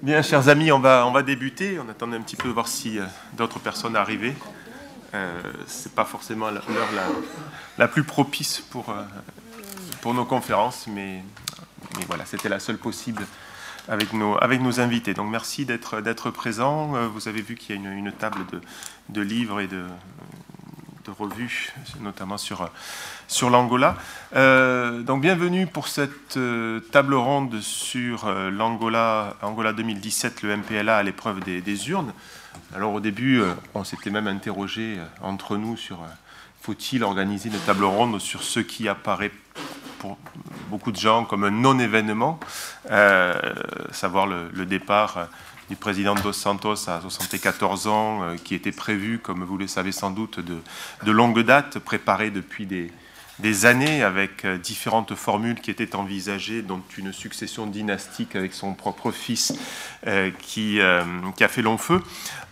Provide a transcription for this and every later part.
Bien, chers amis, on va, on va débuter. On attendait un petit peu voir si euh, d'autres personnes arrivaient. Euh, Ce n'est pas forcément l'heure la, plus propice pour, euh, pour nos conférences, mais, mais voilà, c'était la seule possible avec nos, avec nos invités. Donc merci d'être présent. Vous avez vu qu'il y a une, une table de, de, livres et de, de revues, notamment sur sur l'Angola. Euh, donc bienvenue pour cette euh, table ronde sur euh, l'Angola Angola 2017, le MPLA à l'épreuve des, urnes. Alors au début, on s'était même interrogé entre nous sur faut-il organiser une table ronde sur ce qui apparaît pour beaucoup de gens comme un non-événement, savoir le, départ du président Dos Santos à 74 ans, qui était prévu, comme vous le savez sans doute, de, longue date, préparé depuis des, années avec euh, différentes formules qui étaient envisagées, dont une succession dynastique avec son propre fils euh, qui, euh, a fait long feu.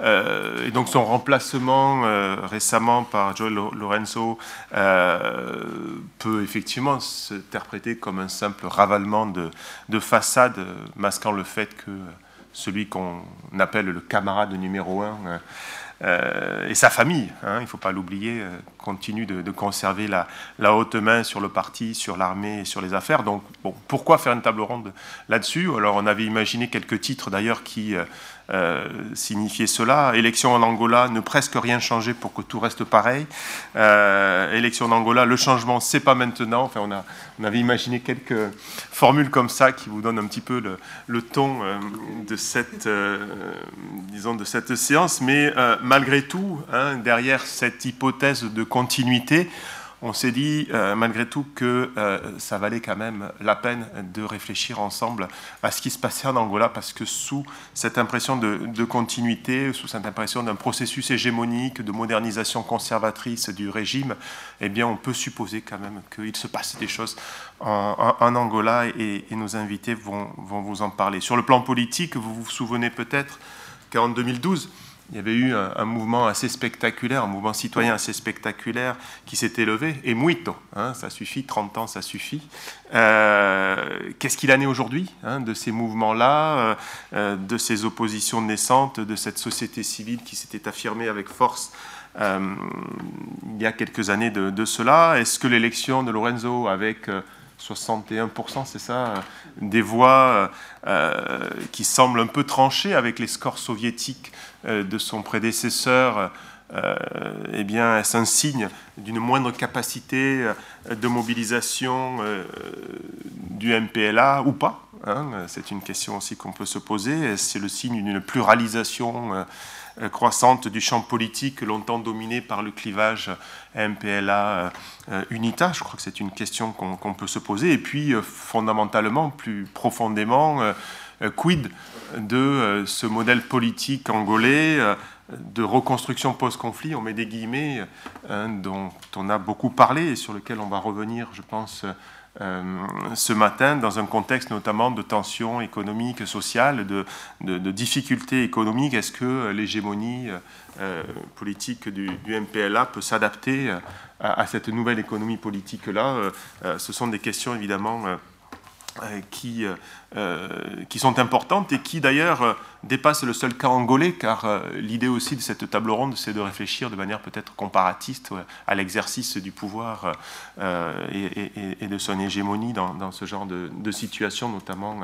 et donc son remplacement récemment par Joel Lorenzo peut effectivement s'interpréter comme un simple ravalement de façade, masquant le fait que celui qu'on appelle le camarade numéro un euh, et sa famille, hein, il ne faut pas l'oublier, euh, continue de, conserver la, haute main sur le parti, sur l'armée et sur les affaires. Donc, pourquoi faire une table ronde là-dessus? Alors, on avait imaginé quelques titres d'ailleurs qui euh, signifier cela. Élection en Angola, ne presque rien changer pour que tout reste pareil. Euh, élection en Angola, le changement, c'est pas maintenant. Enfin, on, avait imaginé quelques formules comme ça qui vous donnent un petit peu le, le ton euh, de cette, disons, de cette séance. Mais malgré tout, hein, derrière cette hypothèse de continuité, on s'est dit euh, malgré tout que euh, ça valait quand même la peine de réfléchir ensemble à ce qui se passait en Angola, parce que sous cette impression de, continuité, sous cette impression d'un processus hégémonique, de modernisation conservatrice du régime, eh bien, on peut supposer quand même qu'il se passe des choses en, Angola, et, nos invités vont, vont vous en parler. Sur le plan politique, vous vous souvenez peut-être qu'en 2012, il y avait eu un, mouvement assez spectaculaire, un mouvement citoyen assez spectaculaire qui s'était levé, et muito, hein, ça suffit, 30 ans, ça suffit. Euh, qu'est-ce qu'il en est aujourd'hui hein, de ces mouvements-là, euh, euh, de ces oppositions naissantes, de cette société civile qui s'était affirmée avec force il y a quelques années de, de cela? Est-ce que l'élection de Lorenzo avec 61%, c'est ça, des voix qui semblent un peu tranchées avec les scores soviétiques euh, de son prédécesseur, euh, eh bien, est un signe d'une moindre capacité euh, de mobilisation du MPLA ou pas hein C'est une question aussi qu'on peut se poser. C'est le signe d'une pluralisation croissante du champ politique longtemps dominé par le clivage MPLA-UNITA Je crois que c'est une question qu'on peut se poser. Et puis, fondamentalement, plus profondément, quid de euh, ce modèle politique angolais euh, de reconstruction post-conflit, on met des guillemets, dont on a beaucoup parlé et sur lequel on va revenir, je pense, euh, ce matin, dans un contexte notamment de tensions économiques, sociales, de, difficultés économiques. Est-ce que l'hégémonie politique du, MPLA peut s'adapter à, cette nouvelle économie politique-là Ce sont des questions évidemment qui euh, qui sont importantes et qui d'ailleurs euh, dépassent le seul cas angolais, car euh, l'idée aussi de cette table ronde, c'est de réfléchir de manière peut-être comparatiste à l'exercice du pouvoir et, de son hégémonie dans, ce genre de, situation, notamment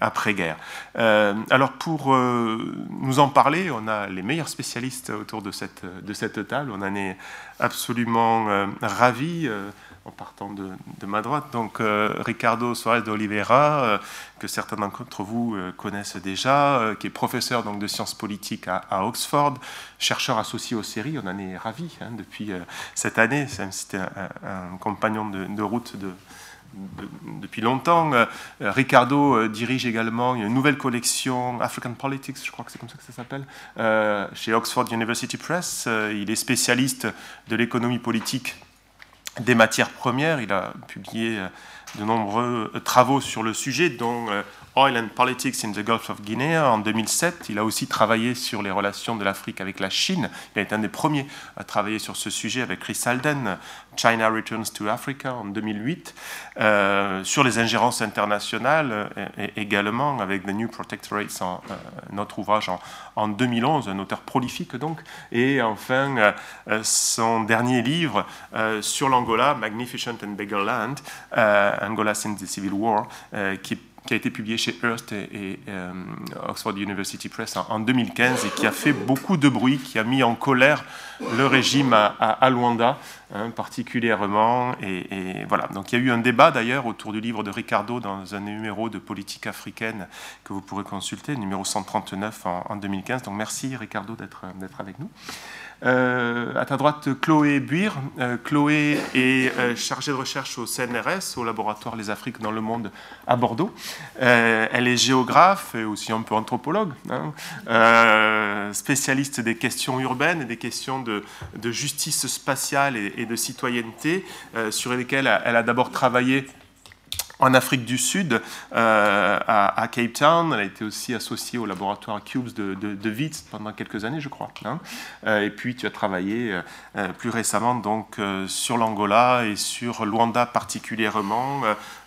après-guerre. alors pour nous en parler, on a les meilleurs spécialistes autour de cette table, on en est absolument ravis en partant de, ma droite. Donc Ricardo Suarez de Oliveira, euh, que certains d'entre vous euh, connaissent déjà, euh, qui est professeur donc, de sciences politiques à, Oxford, chercheur associé aux séries. On en est ravis hein, depuis cette année. C'était un, compagnon de, route de, depuis longtemps. Ricardo dirige également une nouvelle collection, African Politics, je crois que c'est comme ça que ça s'appelle, chez Oxford University Press. il est spécialiste de l'économie politique des matières premières. Il a publié de nombreux travaux sur le sujet, dont euh, Oil and Politics in the Gulf of Guinea en 2007. Il a aussi travaillé sur les relations de l'Afrique avec la Chine. Il a été un des premiers à travailler sur ce sujet avec Chris Alden, China Returns to Africa en 2008, euh, sur les ingérences internationales et, également avec The New Protectorates, en, euh, notre ouvrage en, en, 2011, un auteur prolifique donc, et enfin son dernier livre sur l'Angola, Magnificent and Beggar Land, Angola since the Civil War, qui qui a été publié chez Hearst et, euh, Oxford University Press en, 2015 et qui a fait beaucoup de bruit, qui a mis en colère le régime à, Luanda hein, particulièrement. Et, voilà. Donc il y a eu un débat d'ailleurs autour du livre de Ricardo dans un numéro de politique africaine que vous pourrez consulter, numéro 139 en, en 2015. Donc merci Ricardo d'être avec nous. Euh, à ta droite, Chloé Buir. Euh, Chloé est euh, chargée de recherche au CNRS, au laboratoire Les Afriques dans le monde à Bordeaux. elle est géographe et aussi un peu anthropologue, hein. spécialiste des questions urbaines et des questions de, justice spatiale et de citoyenneté, sur lesquelles elle a d'abord travaillé en Afrique du Sud, euh, à, Cape Town. Elle a été aussi associée au laboratoire Cubes de, de, Witz pendant quelques années, je crois. Hein. Euh, et puis, tu as travaillé euh, plus récemment donc, sur l'Angola et sur Luanda particulièrement,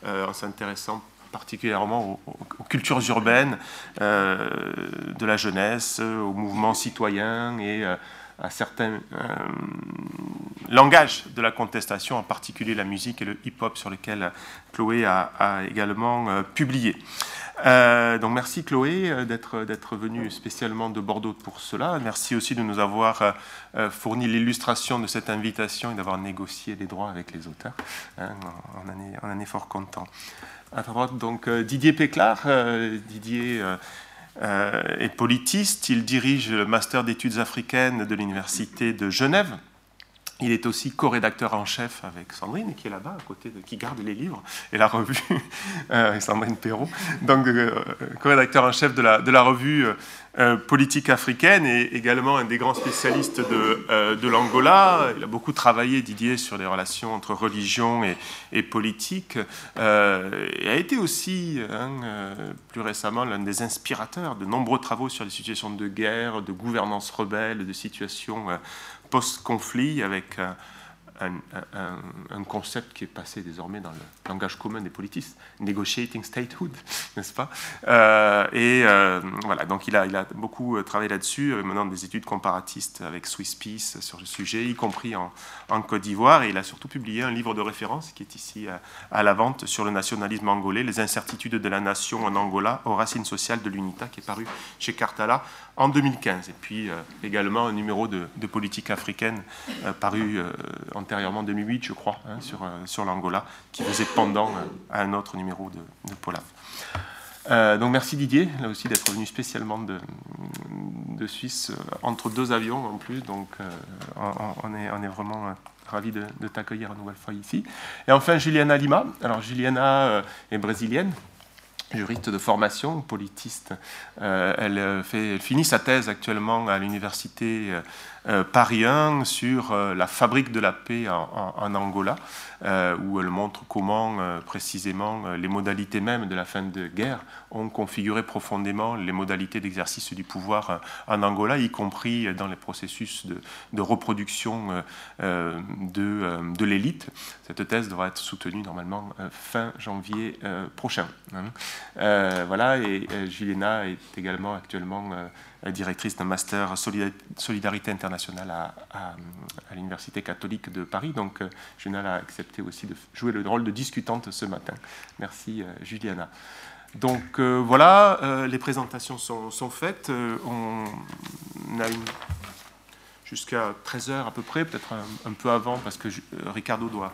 en s'intéressant particulièrement aux, cultures urbaines de la jeunesse, aux mouvements citoyens et à certains euh, langages de la contestation, en particulier la musique et le hip-hop sur lesquels Chloé a, également euh, publié. Euh, donc merci Chloé d'être, d'être venue spécialement de Bordeaux pour cela. Merci aussi de nous avoir fourni l'illustration de cette invitation et d'avoir négocié les droits avec les auteurs. Hein, on, en est, on, fort content. À droite, donc Didier Péclar. Didier euh, est politiste. Il dirige le master d'études africaines de l'université de Genève. Il est aussi co-rédacteur en chef avec Sandrine, qui est là-bas, à côté de, qui garde les livres et la revue, euh, avec Sandrine Perrault. Donc, euh, co-rédacteur en chef de la, de la revue euh, politique africaine et également un des grands spécialistes de, de l'Angola. Il a beaucoup travaillé, Didier, sur les relations entre religion et, politique. et a été aussi, hein, plus récemment, l'un des inspirateurs de nombreux travaux sur les situations de guerre, de gouvernance rebelle, de situations post-conflit avec un, concept qui est passé désormais dans le langage commun des politistes, negotiating statehood, n'est-ce pas? Euh, Et euh, voilà, donc il a, beaucoup euh, travaillé là-dessus, maintenant des études comparatistes avec Swiss Peace sur le sujet, y compris en, Côte d'Ivoire, et il a surtout publié un livre de référence qui est ici à, la vente sur le nationalisme angolais, les incertitudes de la nation en Angola aux racines sociales de l'UNITA, qui est paru chez Cartala en 2015, et puis également un numéro de, de politique africaine paru en antérieurement 2008, je crois, hein, sur, euh, sur l'Angola, qui faisait pendant euh, un autre numéro de, de Polaf. Euh, donc merci Didier, là aussi d'être venu spécialement de, de, Suisse, entre deux avions en plus, donc on, est, on est vraiment ravis de, t'accueillir une nouvelle fois ici. Et enfin Juliana Lima, alors Juliana est brésilienne, juriste de formation, politiste. elle, fait, elle finit sa thèse actuellement à l'université Paris 1 sur euh, la fabrique de la paix en, Angola, euh, où elle montre comment précisément les modalités même de la fin de guerre ont configuré profondément les modalités d'exercice du pouvoir en Angola, y compris dans les processus de, reproduction de, de l'élite. Cette thèse devra être soutenue normalement fin janvier prochain. Hein. voilà, et Juliana est également actuellement directrice d'un master solidarité internationale à, l'Université catholique de Paris. Donc, euh, Juliana a accepté aussi de jouer le rôle de discutante ce matin. Merci, euh, Juliana. Donc euh, voilà, les présentations sont, faites. on a une jusqu'à 13h à peu près, peut-être un, peu avant, parce que Ricardo doit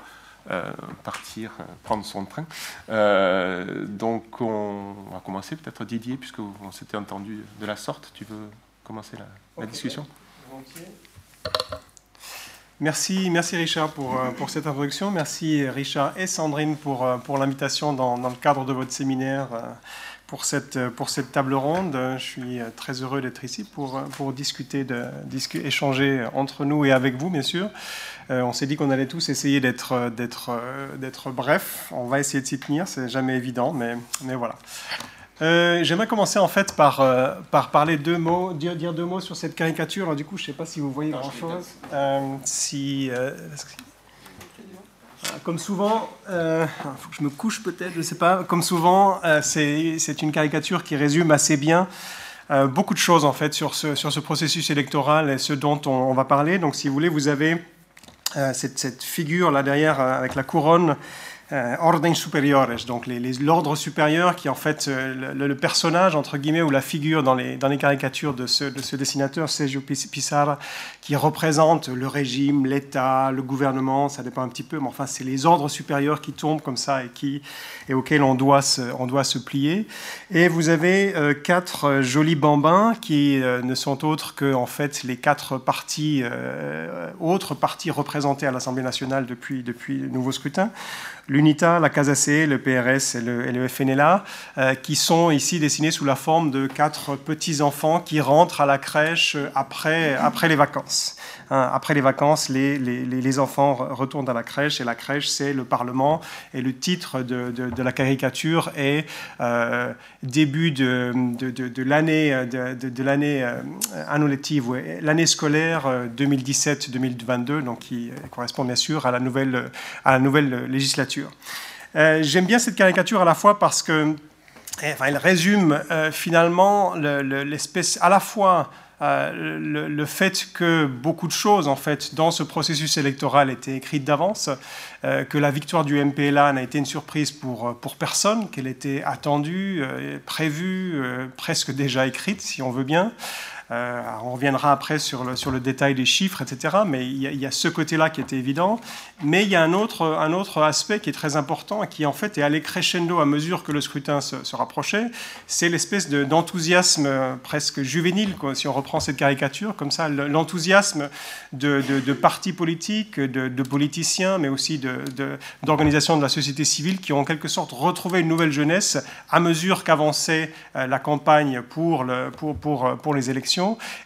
euh, partir, euh, prendre son train. Euh, donc on va commencer peut-être Didier, puisque on s'était entendu de la sorte. Tu veux commencer la, discussion? Merci, merci Richard pour, pour cette introduction. Merci Richard et Sandrine pour, pour l'invitation dans, dans, le cadre de votre séminaire pour cette, pour cette table ronde. Je suis très heureux d'être ici pour, pour discuter, de, échanger entre nous et avec vous, bien sûr, euh, on s'est dit qu'on allait tous essayer d'être, euh, d'être, euh, d'être bref. On va essayer de s'y tenir, c'est jamais évident, mais, mais voilà. Euh, j'aimerais commencer en fait par, euh, par parler deux mots, dire, dire, deux mots sur cette caricature. du coup, je ne sais pas si vous voyez grand-chose. Euh, si, comme souvent, il faut que je me couche peut-être, je ne sais pas. Comme souvent, c'est une caricature qui résume assez bien beaucoup de choses en fait sur ce, processus électoral et ce dont on, va parler. Donc, si vous voulez, vous avez cette, figure là derrière avec la couronne euh, ordem superiores, donc l'ordre supérieur qui est en fait euh, le, personnage, entre guillemets, ou la figure dans les, dans les caricatures de ce, de ce dessinateur, Sergio Pissarra, qui représente le régime, l'État, le gouvernement, ça dépend un petit peu, mais enfin, c'est les ordres supérieurs qui tombent comme ça et, qui, et auxquels on doit, se, on doit se plier. Et vous avez euh, quatre jolis bambins qui ne sont autres que, en fait, les quatre autres partis représentés à l'Assemblée nationale depuis, depuis le nouveau scrutin l'UNITA, la CASAC, le PRS et le, FNLA, euh, qui sont ici dessinés sous la forme de quatre petits-enfants qui rentrent à la crèche après, après les vacances. Hein, après les vacances, les, les, enfants retournent à la crèche et la crèche, c'est le Parlement. Et le titre de, de, la caricature est euh, début de, de l'année de, l'année euh, l'année scolaire 2017-2022, donc qui correspond bien sûr à la nouvelle, à la nouvelle législature. Euh, j'aime bien cette caricature à la fois parce que enfin, elle résume euh, finalement l'espèce à la fois euh, le, fait que beaucoup de choses, en fait, dans ce processus électoral étaient écrites d'avance, que la victoire du MPLA n'a été une surprise pour, pour personne, qu'elle était attendue, prévue, presque déjà écrite, si on veut bien. Euh, on reviendra après sur le, détail des chiffres, etc. Mais il y a, ce côté-là qui était évident. Mais il y a un autre, aspect qui est très important et qui en fait est allé crescendo à mesure que le scrutin se, rapprochait. C'est l'espèce d'enthousiasme presque juvénile, si on reprend cette caricature, comme ça, l'enthousiasme de, partis politiques, de, politiciens, mais aussi d'organisations de, la société civile qui ont en quelque sorte retrouvé une nouvelle jeunesse à mesure qu'avançait euh, la campagne pour les élections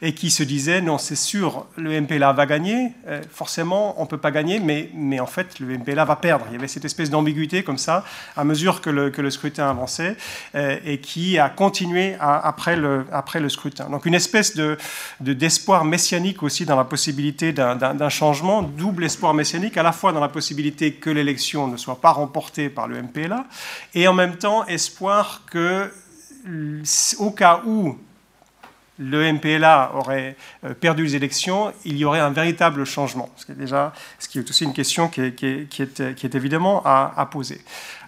et qui se disait non, c'est sûr, le MPLA va gagner, euh, forcément, on ne peut pas gagner, mais, mais en fait, le MPLA va perdre. Il y avait cette espèce d'ambiguïté comme ça, à mesure que le, que le scrutin avançait, euh, et qui a continué après, le, après le scrutin. Donc une espèce de, d'espoir messianique aussi dans la possibilité d'un, changement, double espoir messianique, à la fois dans la possibilité que l'élection ne soit pas remportée par le MPLA, et en même temps espoir que au cas où le MPLA aurait euh, perdu les élections, il y aurait un véritable changement. Ce qui est, déjà, ce qui est aussi une question qui est, évidemment à, poser.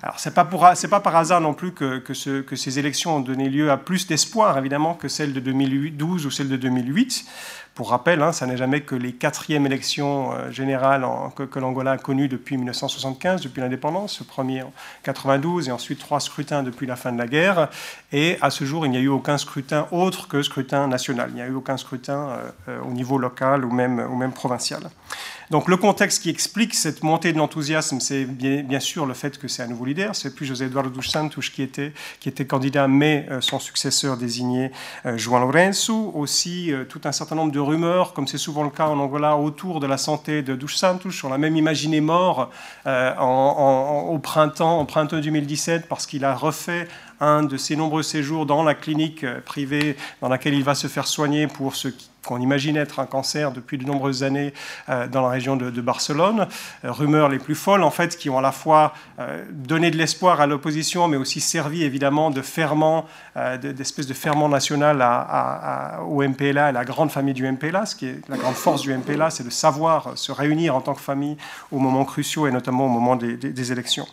Alors, ce n'est pas, pas, par hasard non plus que, que, ce, que, ces élections ont donné lieu à plus d'espoir, évidemment, que celles de 2012 ou celles de 2008. Pour rappel, hein, ça n'est jamais que les quatrièmes élections euh, générales que, l'Angola a connues depuis 1975, depuis l'indépendance, le premier en 92 et ensuite trois scrutins depuis la fin de la guerre. Et à ce jour, il n'y a eu aucun scrutin autre que scrutin national. Il n'y a eu aucun scrutin euh, euh, au niveau local ou même, provincial. Donc le contexte qui explique cette montée de l'enthousiasme, c'est bien, sûr le fait que c'est un nouveau leader. C'est plus José Eduardo dos Santos qui était, qui était candidat, mais euh, son successeur désigné, João Lourenço. Aussi tout un certain nombre de rumeurs, comme c'est souvent le cas en Angola, autour de la santé de dos Santos. On l'a même imaginé mort au printemps, en printemps 2017, parce qu'il a refait un de ses nombreux séjours dans la clinique privée dans laquelle il va se faire soigner pour ce qu'on imagine être un cancer depuis de nombreuses années euh, dans la région de, Barcelone. Euh, rumeurs les plus folles, en fait, qui ont à la fois euh, donné de l'espoir à l'opposition, mais aussi servi évidemment de ferment, d'espèce de ferment national au MPLA et la grande famille du MPLA. Ce qui est la grande force du MPLA, c'est de savoir se réunir en tant que famille au moments cruciaux et notamment au moment des élections.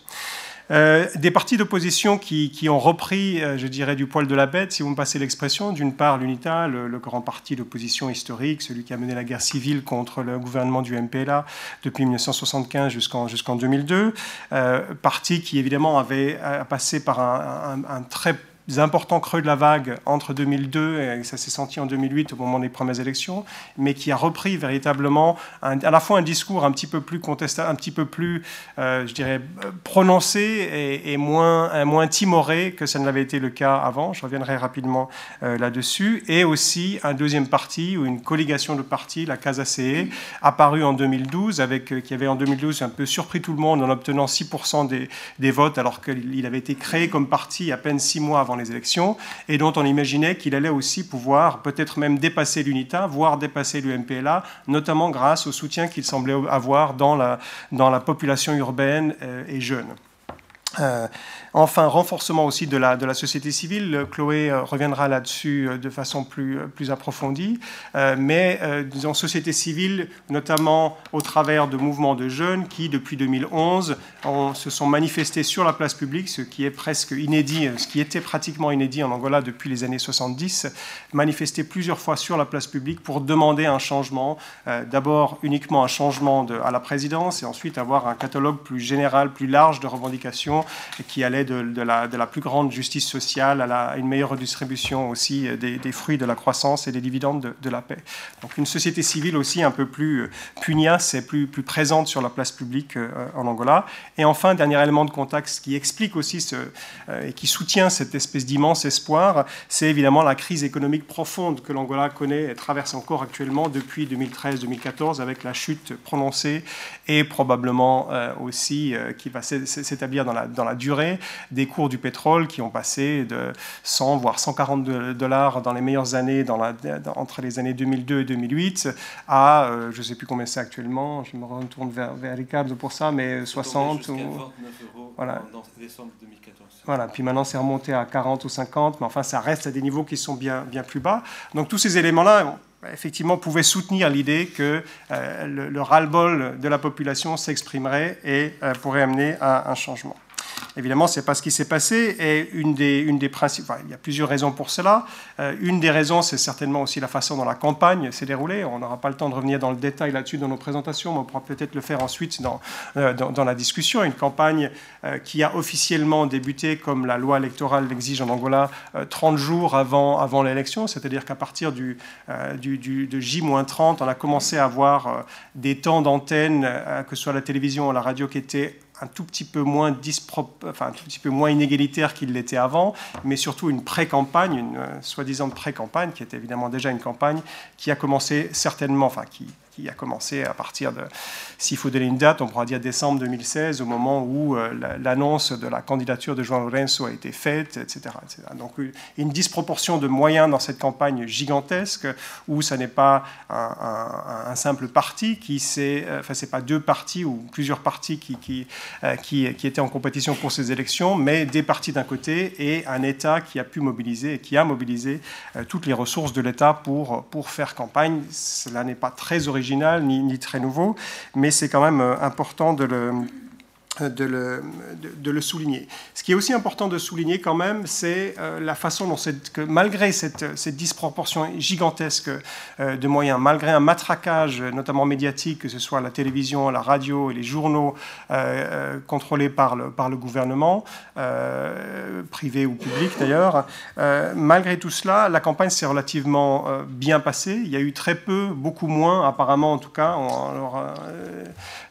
Euh, des partis d'opposition qui, ont repris, euh, je dirais, du poil de la bête, si vous me passez l'expression. D'une part, l'UNITA, le, grand parti d'opposition historique, celui qui a mené la guerre civile contre le gouvernement du MPLA depuis 1975 jusqu'en jusqu'en 2002. Euh, parti qui, évidemment, avait passé par un très importants creux de la vague entre 2002 et ça s'est senti en 2008 au moment des premières élections, mais qui a repris véritablement à la fois un discours un petit peu plus contestable, un petit peu plus, euh, je dirais, prononcé et, moins, moins timoré que ça ne l'avait été le cas avant. Je reviendrai rapidement euh, là-dessus. Et aussi un deuxième parti ou une collégation de partis, la Casa CE, apparue en 2012, avec, euh, qui avait en 2012 un peu surpris tout le monde en obtenant 6% des, des votes alors qu'il avait été créé comme parti à peine six mois avant les élections, et dont on imaginait qu'il allait aussi pouvoir peut-être même dépasser l'UNITA, voire dépasser l'UMPLA, notamment grâce au soutien qu'il semblait avoir dans la, dans la population urbaine et jeune. Enfin, renforcement aussi de la, société civile. Chloé euh, reviendra là-dessus euh, de façon plus, euh, approfondie. mais, disons, société civile, notamment au travers de mouvements de jeunes qui, depuis 2011, se sont manifestés sur la place publique, ce qui est presque inédit, ce qui était pratiquement inédit en Angola depuis les années 70, manifestés plusieurs fois sur la place publique pour demander un changement. D'abord, uniquement un changement à la présidence et ensuite avoir un catalogue plus général, plus large de revendications qui allait de, la, plus grande justice sociale à, une meilleure redistribution aussi des, fruits de la croissance et des dividendes de, la paix. Donc une société civile aussi un peu plus euh, pugnace et plus, présente sur la place publique euh, en Angola. Et enfin, dernier élément de contexte qui explique aussi euh, et qui soutient cette espèce d'immense espoir, c'est évidemment la crise économique profonde que l'Angola connaît et traverse encore actuellement depuis 2013-2014 avec la chute prononcée et probablement aussi qui va s'établir dans la durée des cours du pétrole qui ont passé de 100 voire 140 dollars dans les meilleures années dans la, entre les années 2002 et 2008 à euh, je ne sais plus combien c'est actuellement, je me retourne vers, vers Ricard pour ça, mais 60 ou, euros voilà. dans décembre 2014. Voilà, puis maintenant c'est remonté à 40 ou 50, mais enfin ça reste à des niveaux qui sont bien, bien plus bas. Donc tous ces éléments-là effectivement pouvaient soutenir l'idée que euh, le, ras-le-bol de la population s'exprimerait et euh, pourrait amener à un changement. Évidemment, ce n'est pas ce qui s'est passé. Et une des, une des principes, il y a plusieurs raisons pour cela. Euh, une des raisons, c'est certainement aussi la façon dont la campagne s'est déroulée. On n'aura pas le temps de revenir dans le détail là-dessus dans nos présentations, mais on pourra peut-être le faire ensuite dans, euh, dans, la discussion. Une campagne euh, qui a officiellement débuté, comme la loi électorale l'exige en Angola, 30 jours avant, avant l'élection. C'est-à-dire qu'à partir du, du, du, de J-30, on a commencé à avoir des temps d'antenne, que ce soit la télévision ou la radio, qui étaient un tout petit peu moins inégalitaire qu'il l'était avant, mais surtout une pré-campagne, une euh, soi-disant pré-campagne, qui était évidemment déjà une campagne qui a commencé certainement, enfin qui qui a commencé à partir de, s'il faut donner une date, on pourra dire décembre 2016, au moment où euh, l'annonce de la candidature de João Lourenço a été faite, etc., Donc une disproportion de moyens dans cette campagne gigantesque, où ce n'est pas un, simple parti qui s'est, euh, enfin c'est pas deux partis ou plusieurs partis qui, qui, euh, qui, qui, étaient en compétition pour ces élections, mais des partis d'un côté et un État qui a pu mobiliser et qui a mobilisé toutes les ressources de l'État pour, pour faire campagne. Cela n'est pas très original ni, très nouveau, mais c'est quand même euh, important de le, de le, de, le, souligner. Ce qui est aussi important de souligner quand même, c'est euh, la façon dont, que malgré cette, cette, disproportion gigantesque euh, de moyens, malgré un matraquage, notamment médiatique, que ce soit la télévision, la radio et les journaux euh, contrôlés par le, par le gouvernement, privé ou public d'ailleurs, malgré tout cela, la campagne s'est relativement bien passée. Il y a eu très peu, beaucoup moins apparemment en tout cas, en,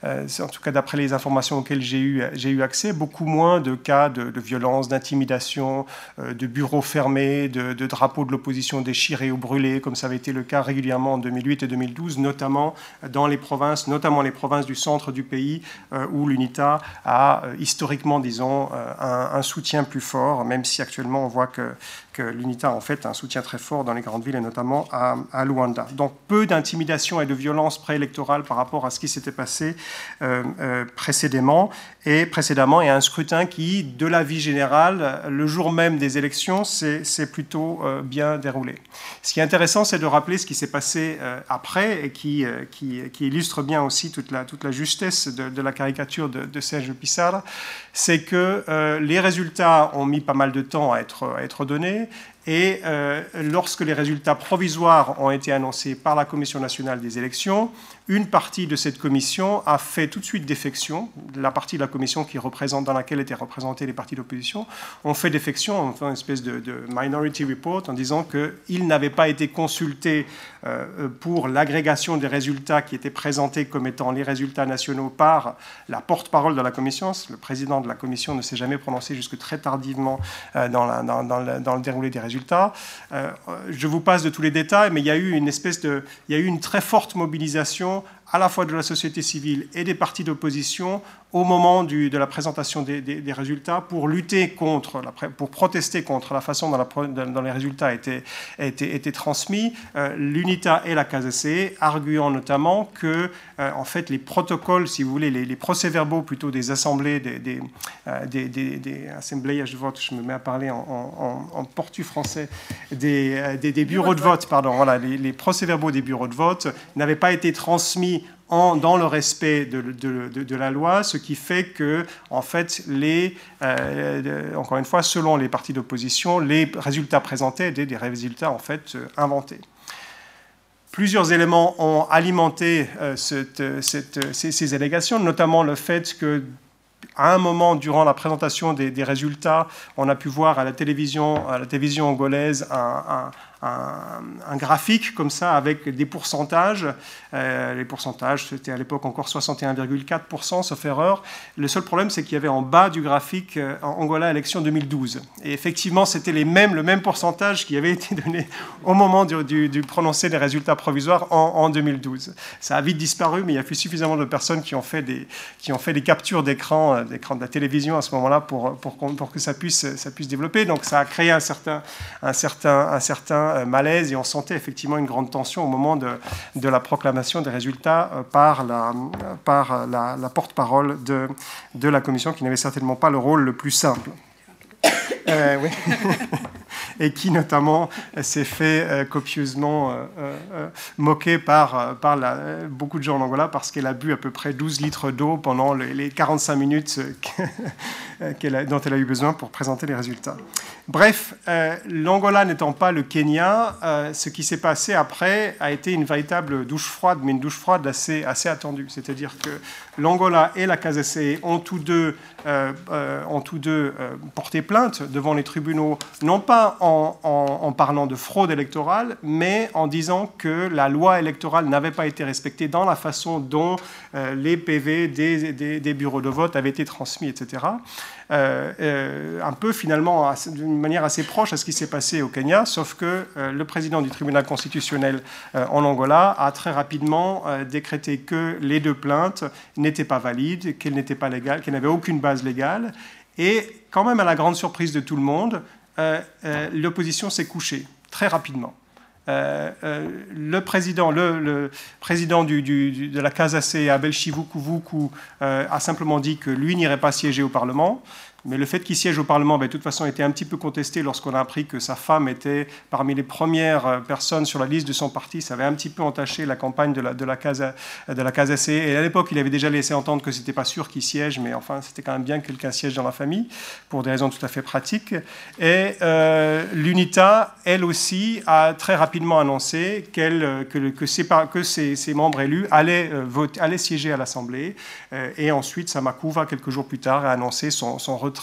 en tout cas d'après les informations auxquelles j'ai j'ai eu, accès, beaucoup moins de cas de, violence, d'intimidation, euh, de bureaux fermés, de, drapeaux de l'opposition déchirés ou brûlés, comme ça avait été le cas régulièrement en 2008 et 2012, notamment dans les provinces, notamment les provinces du centre du pays, euh, où l'UNITA a euh, historiquement, disons, un, soutien plus fort, même si actuellement on voit que l'UNITA a en fait un soutien très fort dans les grandes villes et notamment à, Luanda. Donc peu d'intimidation et de violence préélectorale par rapport à ce qui s'était passé euh, euh, précédemment et précédemment et un scrutin qui, de la vie générale, le jour même des élections, s'est plutôt euh, bien déroulé. Ce qui est intéressant, c'est de rappeler ce qui s'est passé après et qui, qui, illustre bien aussi toute la, justesse de, la caricature de, Serge Pissarra, c'est que les résultats ont mis pas mal de temps à être donnés. Et euh, lorsque les résultats provisoires ont été annoncés par la Commission nationale des élections, une partie de cette commission a fait tout de suite défection. La partie de la commission qui représente, dans laquelle étaient représentés les partis d'opposition, ont fait défection, en fait une espèce de, minority report en disant qu'ils n'avaient pas été consultés pour l'agrégation des résultats qui étaient présentés comme étant les résultats nationaux par la porte-parole de la commission. Le président de la commission ne s'est jamais prononcé jusque très tardivement euh, dans, le, déroulé des résultats. Euh, je vous passe de tous les détails, mais il y a eu une espèce de, il y a eu une très forte mobilisation à la fois de la société civile et des partis d'opposition au moment de la présentation des, résultats pour lutter contre, pour protester contre la façon dont, les résultats étaient, étaient, transmis. Euh, L'UNITA et la KZC arguant notamment que, euh, en fait, les protocoles, si vous voulez, les, procès-verbaux plutôt des assemblées, des, des, euh, des, assemblages de vote, je me mets à parler en, en, portu français, des, bureaux de vote, pardon, voilà, les, les procès-verbaux des bureaux de vote n'avaient pas été transmis dans le respect de, la loi, ce qui fait que, en fait, les, euh, encore une fois, selon les partis d'opposition, les résultats présentés étaient des résultats en fait euh, inventés. Plusieurs éléments ont alimenté euh, ces, allégations, notamment le fait que à un moment, durant la présentation des, résultats, on a pu voir à la télévision, à la télévision angolaise un, un, graphique comme ça avec des pourcentages. Euh, les pourcentages, c'était à l'époque encore 61,4%, sauf erreur. Le seul problème, c'est qu'il y avait en bas du graphique euh, Angola élection 2012. Et effectivement, c'était les mêmes, le même pourcentage qui avait été donné au moment du, du, prononcé des résultats provisoires en, 2012. Ça a vite disparu, mais il y a eu suffisamment de personnes qui ont fait des, qui ont fait des captures d'écran, euh, d'écran de la télévision à ce moment-là pour, pour, pour, que ça puisse, ça puisse développer. Donc ça a créé un certain, un certain, un certain euh, malaise et on sentait effectivement une grande tension au moment de, la proclamation des résultats euh, par la, par la, porte-parole de, de la Commission qui n'avait certainement pas le rôle le plus simple. Euh, oui. et qui notamment s'est fait euh, copieusement euh, moquer par, par beaucoup de gens en Angola parce qu'elle a bu à peu près 12 litres d'eau pendant les 45 minutes dont elle a eu besoin pour présenter les résultats. Bref, l'Angola n'étant pas le Kenya, ce qui s'est passé après a été une véritable douche froide, mais une douche froide assez, assez attendue. C'est-à-dire que l'Angola et la KZC ont tous deux, ont tous deux porté plainte devant les tribunaux, non pas en, parlant de fraude électorale, mais en disant que la loi électorale n'avait pas été respectée dans la façon dont euh, les PV des, bureaux de vote avaient été transmis, etc. Euh, euh, un peu finalement d'une manière assez proche à ce qui s'est passé au Kenya, sauf que le président du tribunal constitutionnel en Angola a très rapidement décrété que les deux plaintes n'étaient pas valides, qu'elles n'étaient pas légales, qu'elles n'avaient aucune base légale, et quand même, à la grande surprise de tout le monde, l'opposition s'est couchée très rapidement. Euh, le président, le, président de la Casacé, Abel Chivukuvuku, a simplement dit que lui n'irait pas siéger au Parlement. Mais le fait qu'il siège au Parlement, ben, de toute façon, était un petit peu contesté lorsqu'on a appris que sa femme était parmi les premières euh, personnes sur la liste de son parti. Ça avait un petit peu entaché la campagne de la, de la, Casa, de la C. Et à l'époque, il avait déjà laissé entendre que c'était pas sûr qu'il siège, mais enfin, c'était quand même bien que quelqu'un siège dans la famille, pour des raisons tout à fait pratiques. Et euh, l'UNITA, elle aussi, a très rapidement annoncé qu'elle, euh, que, ses, que ses, membres élus allaient, voter, allaient siéger à l'Assemblée. et ensuite, Samakouva, quelques jours plus tard, a annoncé son, son retrait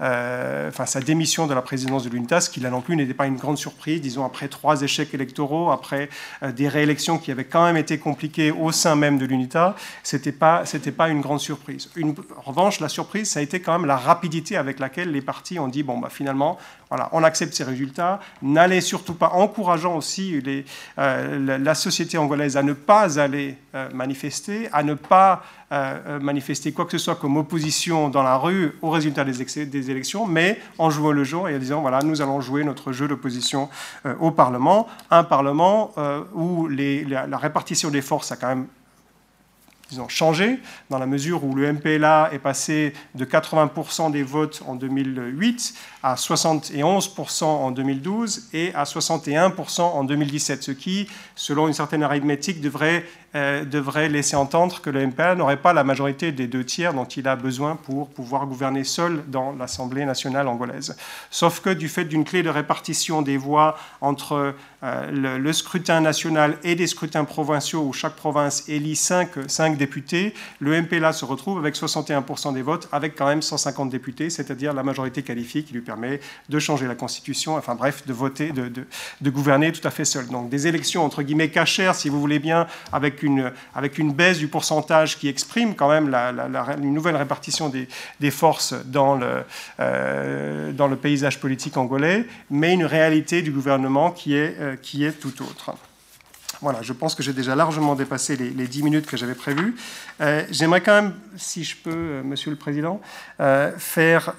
euh, sa démission de la présidence de l'UNITA, ce qui là non plus n'était pas une grande surprise, disons après trois échecs électoraux, après euh, des réélections qui avaient quand même été compliquées au sein même de l'UNITA, c'était pas c'était pas une grande surprise. En revanche, la surprise, ça a été quand même la rapidité avec laquelle les partis ont dit bon bah finalement on accepte ces résultats. N'allez surtout pas, encourageant aussi euh, la, société angolaise à ne pas aller manifester, à ne pas manifester quoi que ce soit comme opposition dans la rue aux résultats des, élections, mais en jouant le jeu et en disant voilà, nous allons jouer notre jeu d'opposition euh, au Parlement, un Parlement euh, où la, répartition des forces a quand même disons, changé, dans la mesure où le MPLA est passé de 80% des votes en 2008 à 71% en 2012 et à 61% en 2017, ce qui, selon une certaine arithmétique, devrait euh, devrait laisser entendre que le MPA n'aurait pas la majorité des deux tiers dont il a besoin pour pouvoir gouverner seul dans l'Assemblée nationale angolaise. Sauf que du fait d'une clé de répartition des voix entre euh, le, scrutin national et des scrutins provinciaux où chaque province élit 5, 5 députés, le MPLA se retrouve avec 61% des votes, avec quand même 150 députés, c'est-à-dire la majorité qualifiée qui lui permet de changer la Constitution, enfin bref, de voter, de, gouverner tout à fait seul. Donc des élections entre guillemets cachères, si vous voulez bien, avec une, avec une baisse du pourcentage qui exprime quand même la, une nouvelle répartition des, des forces dans le, euh, dans le paysage politique angolais, mais une réalité du gouvernement qui est, euh, qui est tout autre. Voilà, je pense que j'ai déjà largement dépassé les, les 10 minutes que j'avais prévues. J'aimerais quand même, si je peux, Monsieur le Président, faire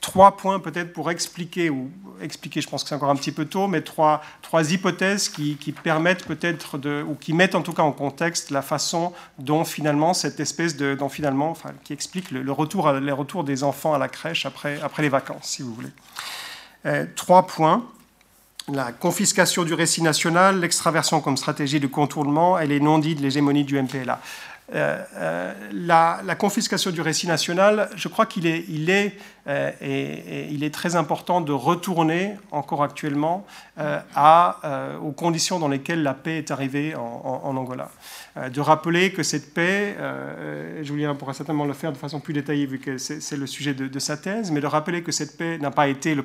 trois points peut-être pour expliquer, ou expliquer, je pense que c'est encore un petit peu tôt, mais trois, trois hypothèses qui, permettent peut-être, de, ou qui mettent en tout cas en contexte la façon dont finalement cette espèce de, dont finalement, qui explique le, retour, les retours des enfants à la crèche après, après les vacances, si vous voulez. Euh, trois points. La confiscation du récit national, l'extraversion comme stratégie de contournement et les non-dits de l'hégémonie du MPLA. Euh, euh, la, confiscation du récit national, je crois qu'il est, euh, très important de retourner encore actuellement aux conditions dans lesquelles la paix est arrivée en, Angola. de rappeler que cette paix, Julien pourra certainement le faire de façon plus détaillée vu que c'est le sujet de, sa thèse, mais de rappeler que cette paix n'a pas été le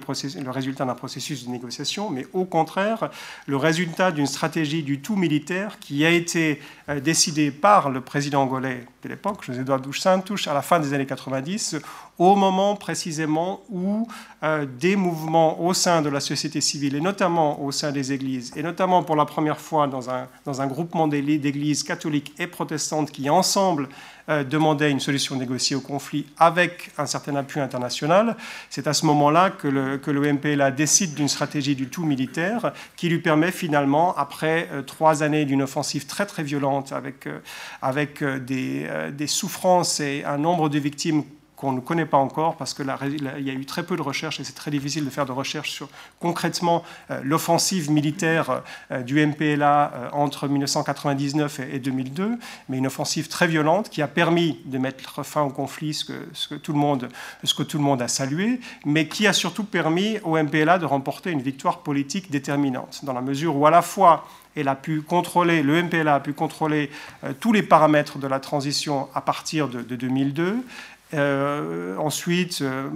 résultat d'un processus de négociation, mais au contraire le résultat d'une stratégie du tout militaire qui a été décidée par le président angolais de l'époque, José Eduardo Santos, à la fin des années 90, au moment précisément où euh, des mouvements au sein de la société civile, et notamment au sein des églises, et notamment pour la première fois dans un, dans un groupement d'églises catholiques et protestantes qui ensemble euh, demandaient une solution négociée au conflit avec un certain appui international, c'est à ce moment-là que le, MPLA décide d'une stratégie du tout militaire qui lui permet finalement, après euh, trois années d'une offensive très très violente avec, avec des, des souffrances et un nombre de victimes qu'on ne connaît pas encore parce qu'il y a eu très peu de recherches et c'est très difficile de faire de recherches sur concrètement euh, l'offensive militaire euh, du MPLA euh, entre 1999 et, 2002, mais une offensive très violente qui a permis de mettre fin au conflit, ce que, tout, le monde, ce que tout le monde a salué, mais qui a surtout permis au MPLA de remporter une victoire politique déterminante, dans la mesure où à la fois elle a pu contrôler, le MPLA a pu contrôler tous les paramètres de la transition à partir de 2002. Euh, ensuite, euh,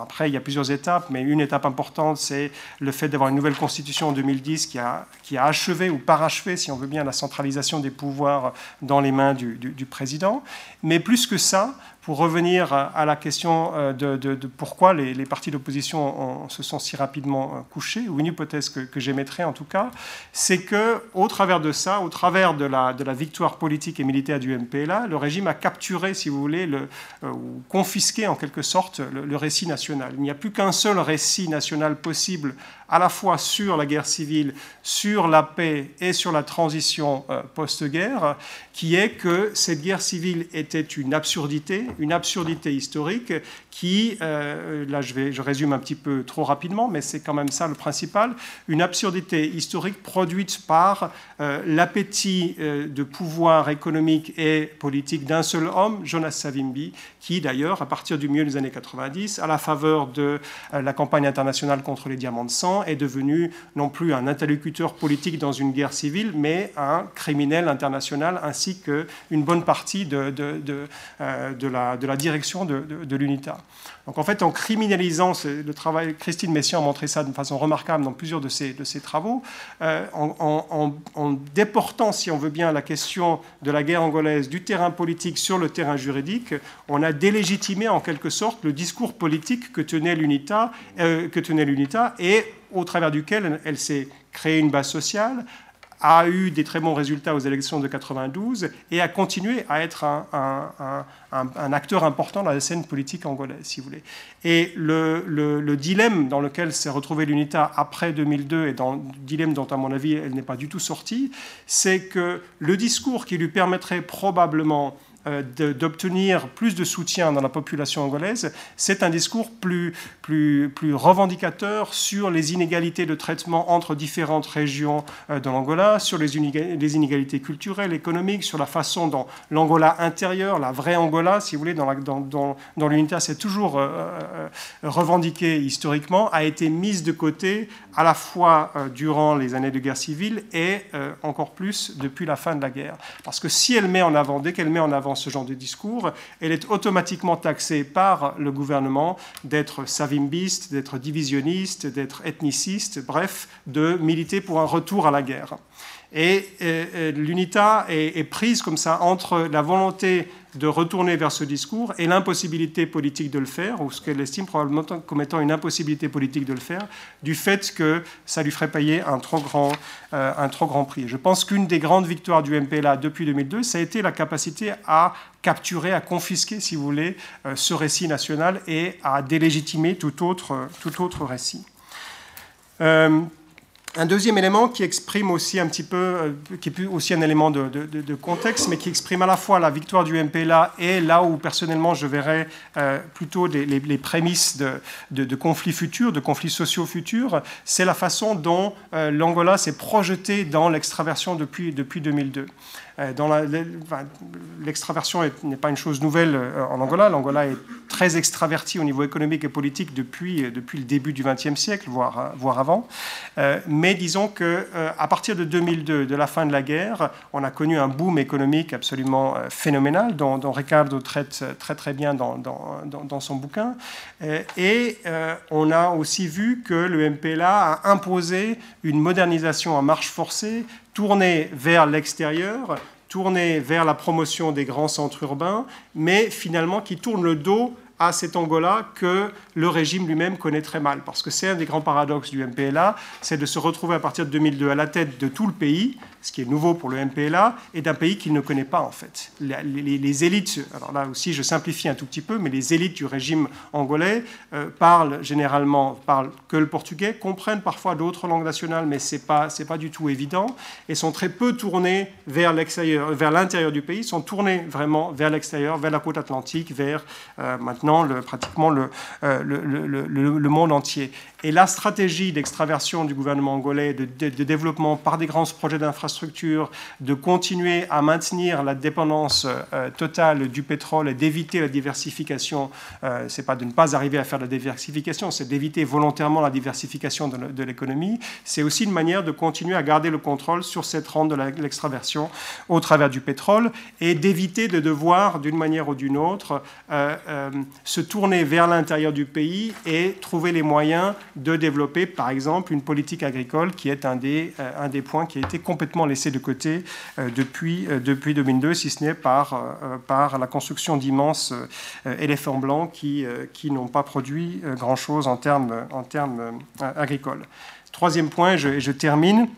après, il y a plusieurs étapes, mais une étape importante, c'est le fait d'avoir une nouvelle constitution en 2010 qui a, qui a achevé ou parachevé, si on veut bien, la centralisation des pouvoirs dans les mains du président. Mais plus que ça, pour revenir à la question euh, de, pourquoi les, partis d'opposition se sont si rapidement euh, couchés, ou une hypothèse que, j'émettrais en tout cas, c'est que au travers de ça, au travers de la, victoire politique et militaire du MPLA, le régime a capturé, si vous voulez, le, euh, ou confisqué en quelque sorte le récit national. Il n'y a plus qu'un seul récit national possible à la fois sur la guerre civile, sur la paix et sur la transition euh, post-guerre, qui est que cette guerre civile était une absurdité, une absurdité historique qui, euh, là je, résume un petit peu trop rapidement, mais c'est quand même ça le principal, une absurdité historique produite par euh, l'appétit de pouvoir économique et politique d'un seul homme, Jonas Savimbi, qui d'ailleurs, à partir du milieu des années 90, à la faveur de la campagne internationale contre les diamants de sang, est devenu non plus un interlocuteur politique dans une guerre civile, mais un criminel international, ainsi qu'une bonne partie de, euh, la, direction de, l'UNITA. Donc en fait, en criminalisant le travail, Christine Messiaen a montré ça de façon remarquable dans plusieurs de ses, travaux, euh, en, déportant, si on veut bien, la question de la guerre angolaise du terrain politique sur le terrain juridique, on a délégitimé en quelque sorte le discours politique que tenait l'UNITA, euh, que tenait l'UNITA et au travers duquel elle s'est créée une base sociale, a eu des très bons résultats aux élections de 92 et a continué à être un, acteur important dans la scène politique angolaise, si vous voulez. Et le, dilemme dans lequel s'est retrouvée l'UNITA après 2002, et dans le dilemme dont, à mon avis, elle n'est pas du tout sortie, c'est que le discours qui lui permettrait probablement d'obtenir plus de soutien dans la population angolaise, c'est un discours plus, plus, plus revendicateur sur les inégalités de traitement entre différentes régions euh, de l'Angola, sur les, inégalités culturelles, économiques, sur la façon dont l'Angola intérieur, la vraie Angola, si vous voulez, dans, dans, dans, dans l'unité, c'est toujours euh, revendiqué historiquement, a été mise de côté à la fois durant les années de guerre civile et encore plus depuis la fin de la guerre. Parce que si elle met en avant, dès qu'elle met en avant ce genre de discours, elle est automatiquement taxée par le gouvernement d'être savimbiste, d'être divisionniste, d'être ethniciste, bref, de militer pour un retour à la guerre. Et, l'UNITA est, prise comme ça entre la volonté de retourner vers ce discours et l'impossibilité politique de le faire, ou ce qu'elle estime probablement comme étant une impossibilité politique de le faire, du fait que ça lui ferait payer un trop grand, euh, un trop grand prix. Je pense qu'une des grandes victoires du MPLA depuis 2002, ça a été la capacité à capturer, à confisquer, si vous voulez, euh, ce récit national et à délégitimer tout autre, tout autre récit. Euh, un deuxième élément qui exprime aussi un petit peu, euh, qui est aussi un élément de, contexte, mais qui exprime à la fois la victoire du MPLA et là où personnellement je verrais euh, plutôt les, prémices de, conflits futurs, de conflits sociaux futurs, c'est la façon dont euh, l'Angola s'est projeté dans l'extraversion depuis, depuis 2002. L'extraversion n'est pas une chose nouvelle en Angola. L'Angola est très extraverti au niveau économique et politique depuis, depuis le début du XXe siècle, voire, voire avant. mais mais disons qu'à euh, partir de 2002, de la fin de la guerre, on a connu un boom économique absolument euh, phénoménal, dont, Ricardo traite très très bien dans, son bouquin. Euh, et on a aussi vu que le MPLA a imposé une modernisation en marche forcée, tournée vers l'extérieur, tournée vers la promotion des grands centres urbains, mais finalement qui tourne le dos à cet Angola que le régime lui-même connaît très mal. Parce que c'est un des grands paradoxes du MPLA, c'est de se retrouver à partir de 2002 à la tête de tout le pays, ce qui est nouveau pour le MPLA, et d'un pays qu'il ne connaît pas en fait. Les, élites, alors là aussi je simplifie un tout petit peu, mais les élites du régime angolais euh, parlent généralement parlent que le portugais, comprennent parfois d'autres langues nationales, mais c'est pas c'est pas du tout évident, et sont très peu tournés vers l'extérieur, vers l'intérieur du pays, sont tournés vraiment vers l'extérieur, vers la côte atlantique, vers euh, maintenant pratiquement le, euh, le, monde entier. Et la stratégie d'extraversion du gouvernement angolais, de, développement par des grands projets d'infrastructure, de continuer à maintenir la dépendance euh, totale du pétrole et d'éviter la diversification, euh, c'est pas de ne pas arriver à faire la diversification, c'est d'éviter volontairement la diversification de, l'économie. C'est aussi une manière de continuer à garder le contrôle sur cette rente de l'extraversion au travers du pétrole et d'éviter de devoir, d'une manière ou d'une autre, euh, se tourner vers l'intérieur du pays et trouver les moyens de développer, par exemple, une politique agricole qui est un des, euh, un des points qui a été complètement laissé de côté euh, depuis, euh, depuis 2002, si ce n'est par, par la construction d'immenses éléphants blancs qui, qui n'ont pas produit grand-chose en termes, en termes agricoles. Troisième point, et je, termine.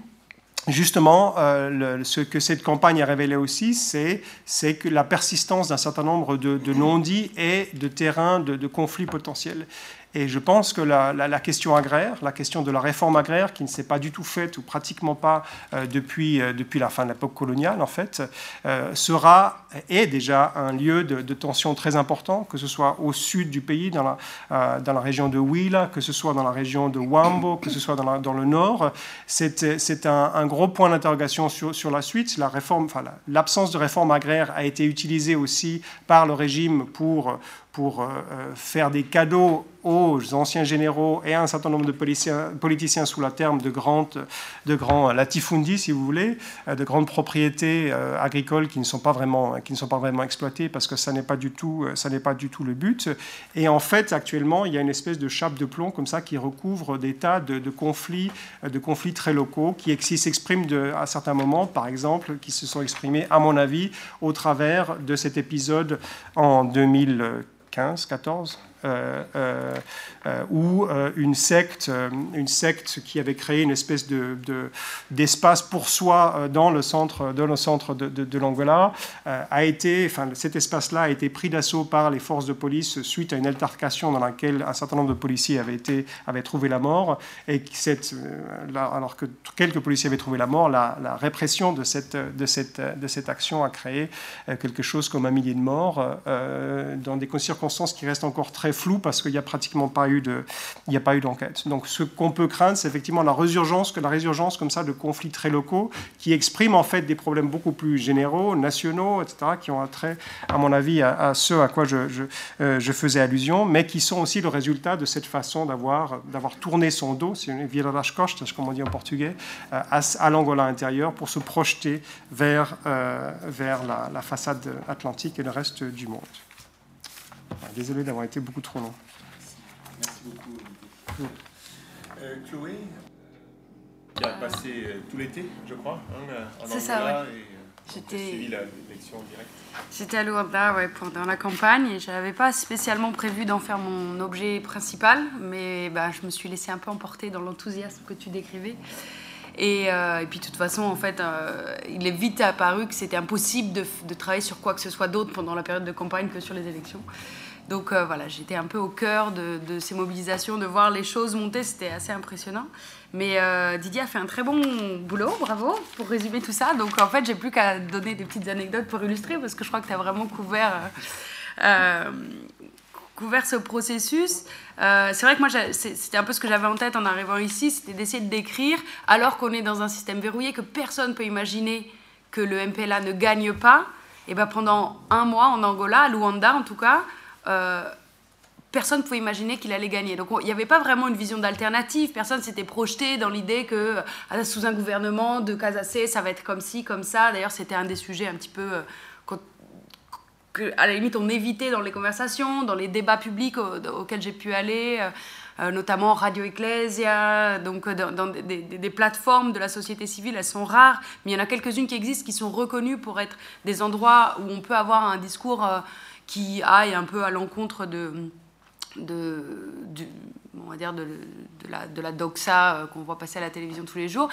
Justement, ce que cette campagne a révélé aussi, c'est que la persistance d'un certain nombre de, non-dits et de terrains de, de conflits potentiels. Et je pense que la, question agraire, la question de la réforme agraire, qui ne s'est pas du tout faite ou pratiquement pas euh, depuis, euh, depuis la fin de l'époque coloniale, en fait, euh, sera est déjà un lieu de, tension très important, que ce soit au sud du pays, dans la, dans la région de Huila, que ce soit dans la région de Wambo, que ce soit dans, le nord. C'est un, un, gros point d'interrogation sur, sur, la suite. La enfin, l'absence de réforme agraire a été utilisée aussi par le régime pour pour faire des cadeaux aux anciens généraux et à un certain nombre de politiciens, sous la terme de, grandes, de grands latifundis, si vous voulez, euh, de grandes propriétés agricoles qui ne sont pas vraiment, qui ne sont pas vraiment exploitées parce que ça n'est pas du tout, pas du tout le but. Et en fait, actuellement, il y a une espèce de chape de plomb comme ça qui recouvre des tas de, conflits, de conflits très locaux qui, s'expriment à certains moments, par exemple, qui se sont exprimés, à mon avis, au travers de cet épisode en 2015 15, 14, euh, euh, euh, ou une secte, une secte qui avait créé une espèce de, d'espace pour soi dans le centre, dans le centre de, de, l'Angola, a été, enfin, cet espace-là a été pris d'assaut par les forces de police suite à une altercation dans laquelle un certain nombre de policiers avaient, été, avaient trouvé la mort, et alors que quelques policiers avaient trouvé la mort, la, répression de cette action a créé quelque chose comme un millier de morts dans des circonstances qui restent encore très flou parce qu'il n'y a pratiquement pas eu de, il n'y a pas eu d'enquête. Donc ce qu'on peut craindre, c'est effectivement la résurgence, la résurgence comme ça de conflits très locaux qui expriment en fait des problèmes beaucoup plus généraux, nationaux, etc., qui ont un trait, à mon avis, à, ce à quoi euh, je, faisais allusion, mais qui sont aussi le résultat de cette façon d'avoir d'avoir tourné son dos, c'est une virar costas, comme on dit en portugais, euh, à, à l'Angola intérieur pour se projeter vers, euh, vers la façade atlantique et le reste du monde. Désolé d'avoir été beaucoup trop long. Merci beaucoup. Euh, Chloé qui a passé tout l'été, je crois, hein, en C'est ça, ouais. J'étais. l'élection directe. J'étais à Luanda ouais, pendant la campagne et je n'avais pas spécialement prévu d'en faire mon objet principal, mais bah, je me suis laissé un peu emporter dans l'enthousiasme que tu décrivais. Et, euh, et, puis de toute façon, en fait, euh, il est vite apparu que c'était impossible de, de, travailler sur quoi que ce soit d'autre pendant la période de campagne que sur les élections. Donc euh, voilà, j'étais un peu au cœur de, de, ces mobilisations, de voir les choses monter, c'était assez impressionnant. Mais Didier a fait un très bon boulot, bravo, pour résumer tout ça. Donc en fait, j'ai plus qu'à donner des petites anecdotes pour illustrer, parce que je crois que tu as vraiment couvert couvert ce processus. Euh, c'est vrai que moi, c'était un peu ce que j'avais en tête en arrivant ici, c'était d'essayer de décrire, alors qu'on est dans un système verrouillé, que personne ne peut imaginer que le MPLA ne gagne pas. Et ben pendant un mois en Angola, à Luanda en tout cas, euh, personne ne pouvait imaginer qu'il allait gagner. Donc il n'y avait pas vraiment une vision d'alternative. Personne s'était projeté dans l'idée que euh, sous un gouvernement de Casacé, ça va être comme ci, comme ça. D'ailleurs, c'était un des sujets un petit peu à la limite on évitait dans les conversations, dans les débats publics auxquels j'ai pu aller, euh, euh, notamment Radio Ecclesia, donc euh, dans, des, plateformes de la société civile, elles sont rares, mais il y en a quelques-unes qui existent qui sont reconnues pour être des endroits où on peut avoir un discours qui aille un peu à l'encontre de, de, on va dire de, la, de la doxa qu'on voit passer à la télévision tous les jours.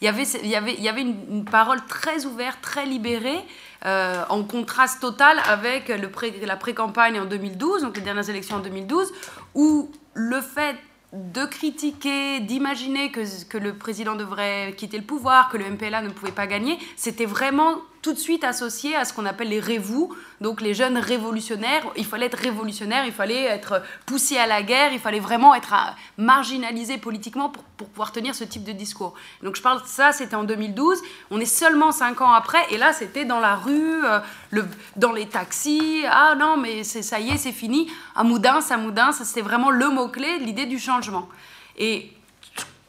Il y avait, il y avait, il y avait une parole très ouverte, très libérée, euh, en contraste total avec le la pré-campagne en 2012, donc les dernières élections en 2012, où le fait de critiquer, d'imaginer que, que, le président devrait quitter le pouvoir, que le MPLA ne pouvait pas gagner, c'était vraiment tout de suite associé à ce qu'on appelle les révous, donc les jeunes révolutionnaires. Il fallait être révolutionnaire, il fallait être poussé à la guerre, il fallait vraiment être marginalisé politiquement pour, pour pouvoir tenir ce type de discours. Donc je parle de ça, c'était en 2012. On est seulement cinq ans après, et là c'était dans la rue, euh, le, dans les taxis. Ah non, mais ça y est, c'est fini. À Moudin, ça Moudin, c'était vraiment le mot-clé, l'idée du changement. Et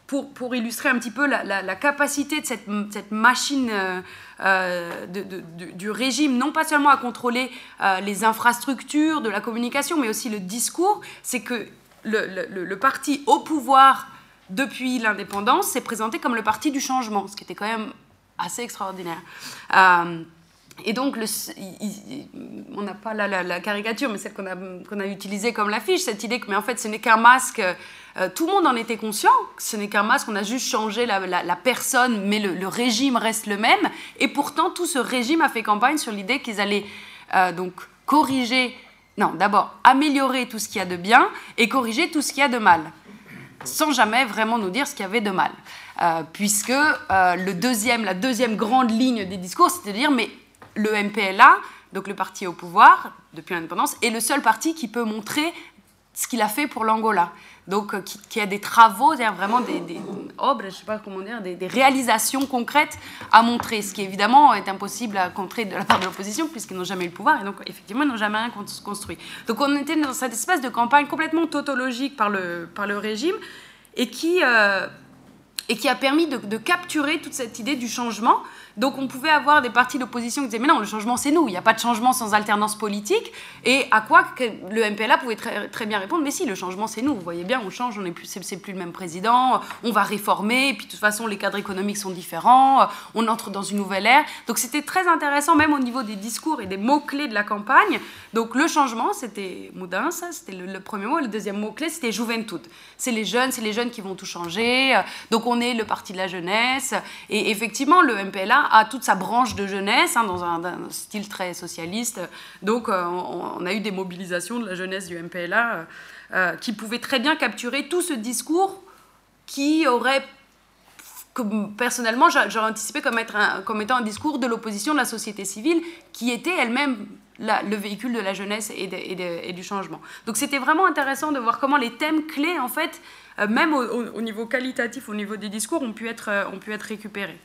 pour, pour, illustrer un petit peu la, la, capacité de cette, cette machine euh, euh, du régime, non pas seulement à contrôler euh, les infrastructures de la communication, mais aussi le discours, c'est que le, parti au pouvoir depuis l'indépendance s'est présenté comme le parti du changement, ce qui était quand même assez extraordinaire. Et donc, on n'a pas la, caricature, mais celle qu'on a, qu'on a utilisée comme l'affiche, cette idée que, mais en fait, ce n'est qu'un masque. Euh, tout le monde en était conscient. Ce n'est qu'un masque. On a juste changé la, personne, mais le, régime reste le même. Et pourtant, tout ce régime a fait campagne sur l'idée qu'ils allaient euh, donc corriger, non, d'abord améliorer tout ce qu'il y a de bien et corriger tout ce qu'il y a de mal, sans jamais vraiment nous dire ce qu'il y avait de mal. Euh, puisque le deuxième, la deuxième grande ligne des discours, c'était de dire mais le MPLA, donc le parti au pouvoir depuis l'indépendance, est le seul parti qui peut montrer ce qu'il a fait pour l'Angola. Donc, euh, qui, a des travaux, vraiment des, des je sais pas comment dire, des, réalisations concrètes à montrer, ce qui évidemment est impossible à contrer de la part de l'opposition, puisqu'ils n'ont jamais eu le pouvoir, et donc effectivement, ils n'ont jamais rien construit. Donc, on était dans cette espèce de campagne complètement tautologique par le, par le régime, et qui, euh, et qui a permis de capturer toute cette idée du changement, donc on pouvait avoir des partis d'opposition qui disaient mais non, le changement c'est nous, il n'y a pas de changement sans alternance politique. Et à quoi le MPLA pouvait très, très bien répondre mais si, le changement c'est nous, vous voyez bien, on change, on n'est plus, c'est plus le même président, on va réformer, et puis de toute façon les cadres économiques sont différents, on entre dans une nouvelle ère. Donc c'était très intéressant même au niveau des discours et des mots-clés de la campagne. Donc le changement c'était Moudin, ça c'était le, premier mot, le deuxième mot-clé c'était Juventud. C'est les jeunes, c'est les jeunes qui vont tout changer. Donc on est le parti de la jeunesse. Et effectivement, le MPLA a toute sa branche de jeunesse, hein, dans un, style très socialiste. Donc, euh, on, a eu des mobilisations de la jeunesse du MPLA euh, euh, qui pouvaient très bien capturer tout ce discours qui aurait personnellement j'aurais anticipé comme, étant un discours de l'opposition de la société civile qui était elle-même le véhicule de la jeunesse et, du changement. Donc c'était vraiment intéressant de voir comment les thèmes clés, en fait, même au, au, niveau qualitatif, au niveau des discours, ont pu être récupérés.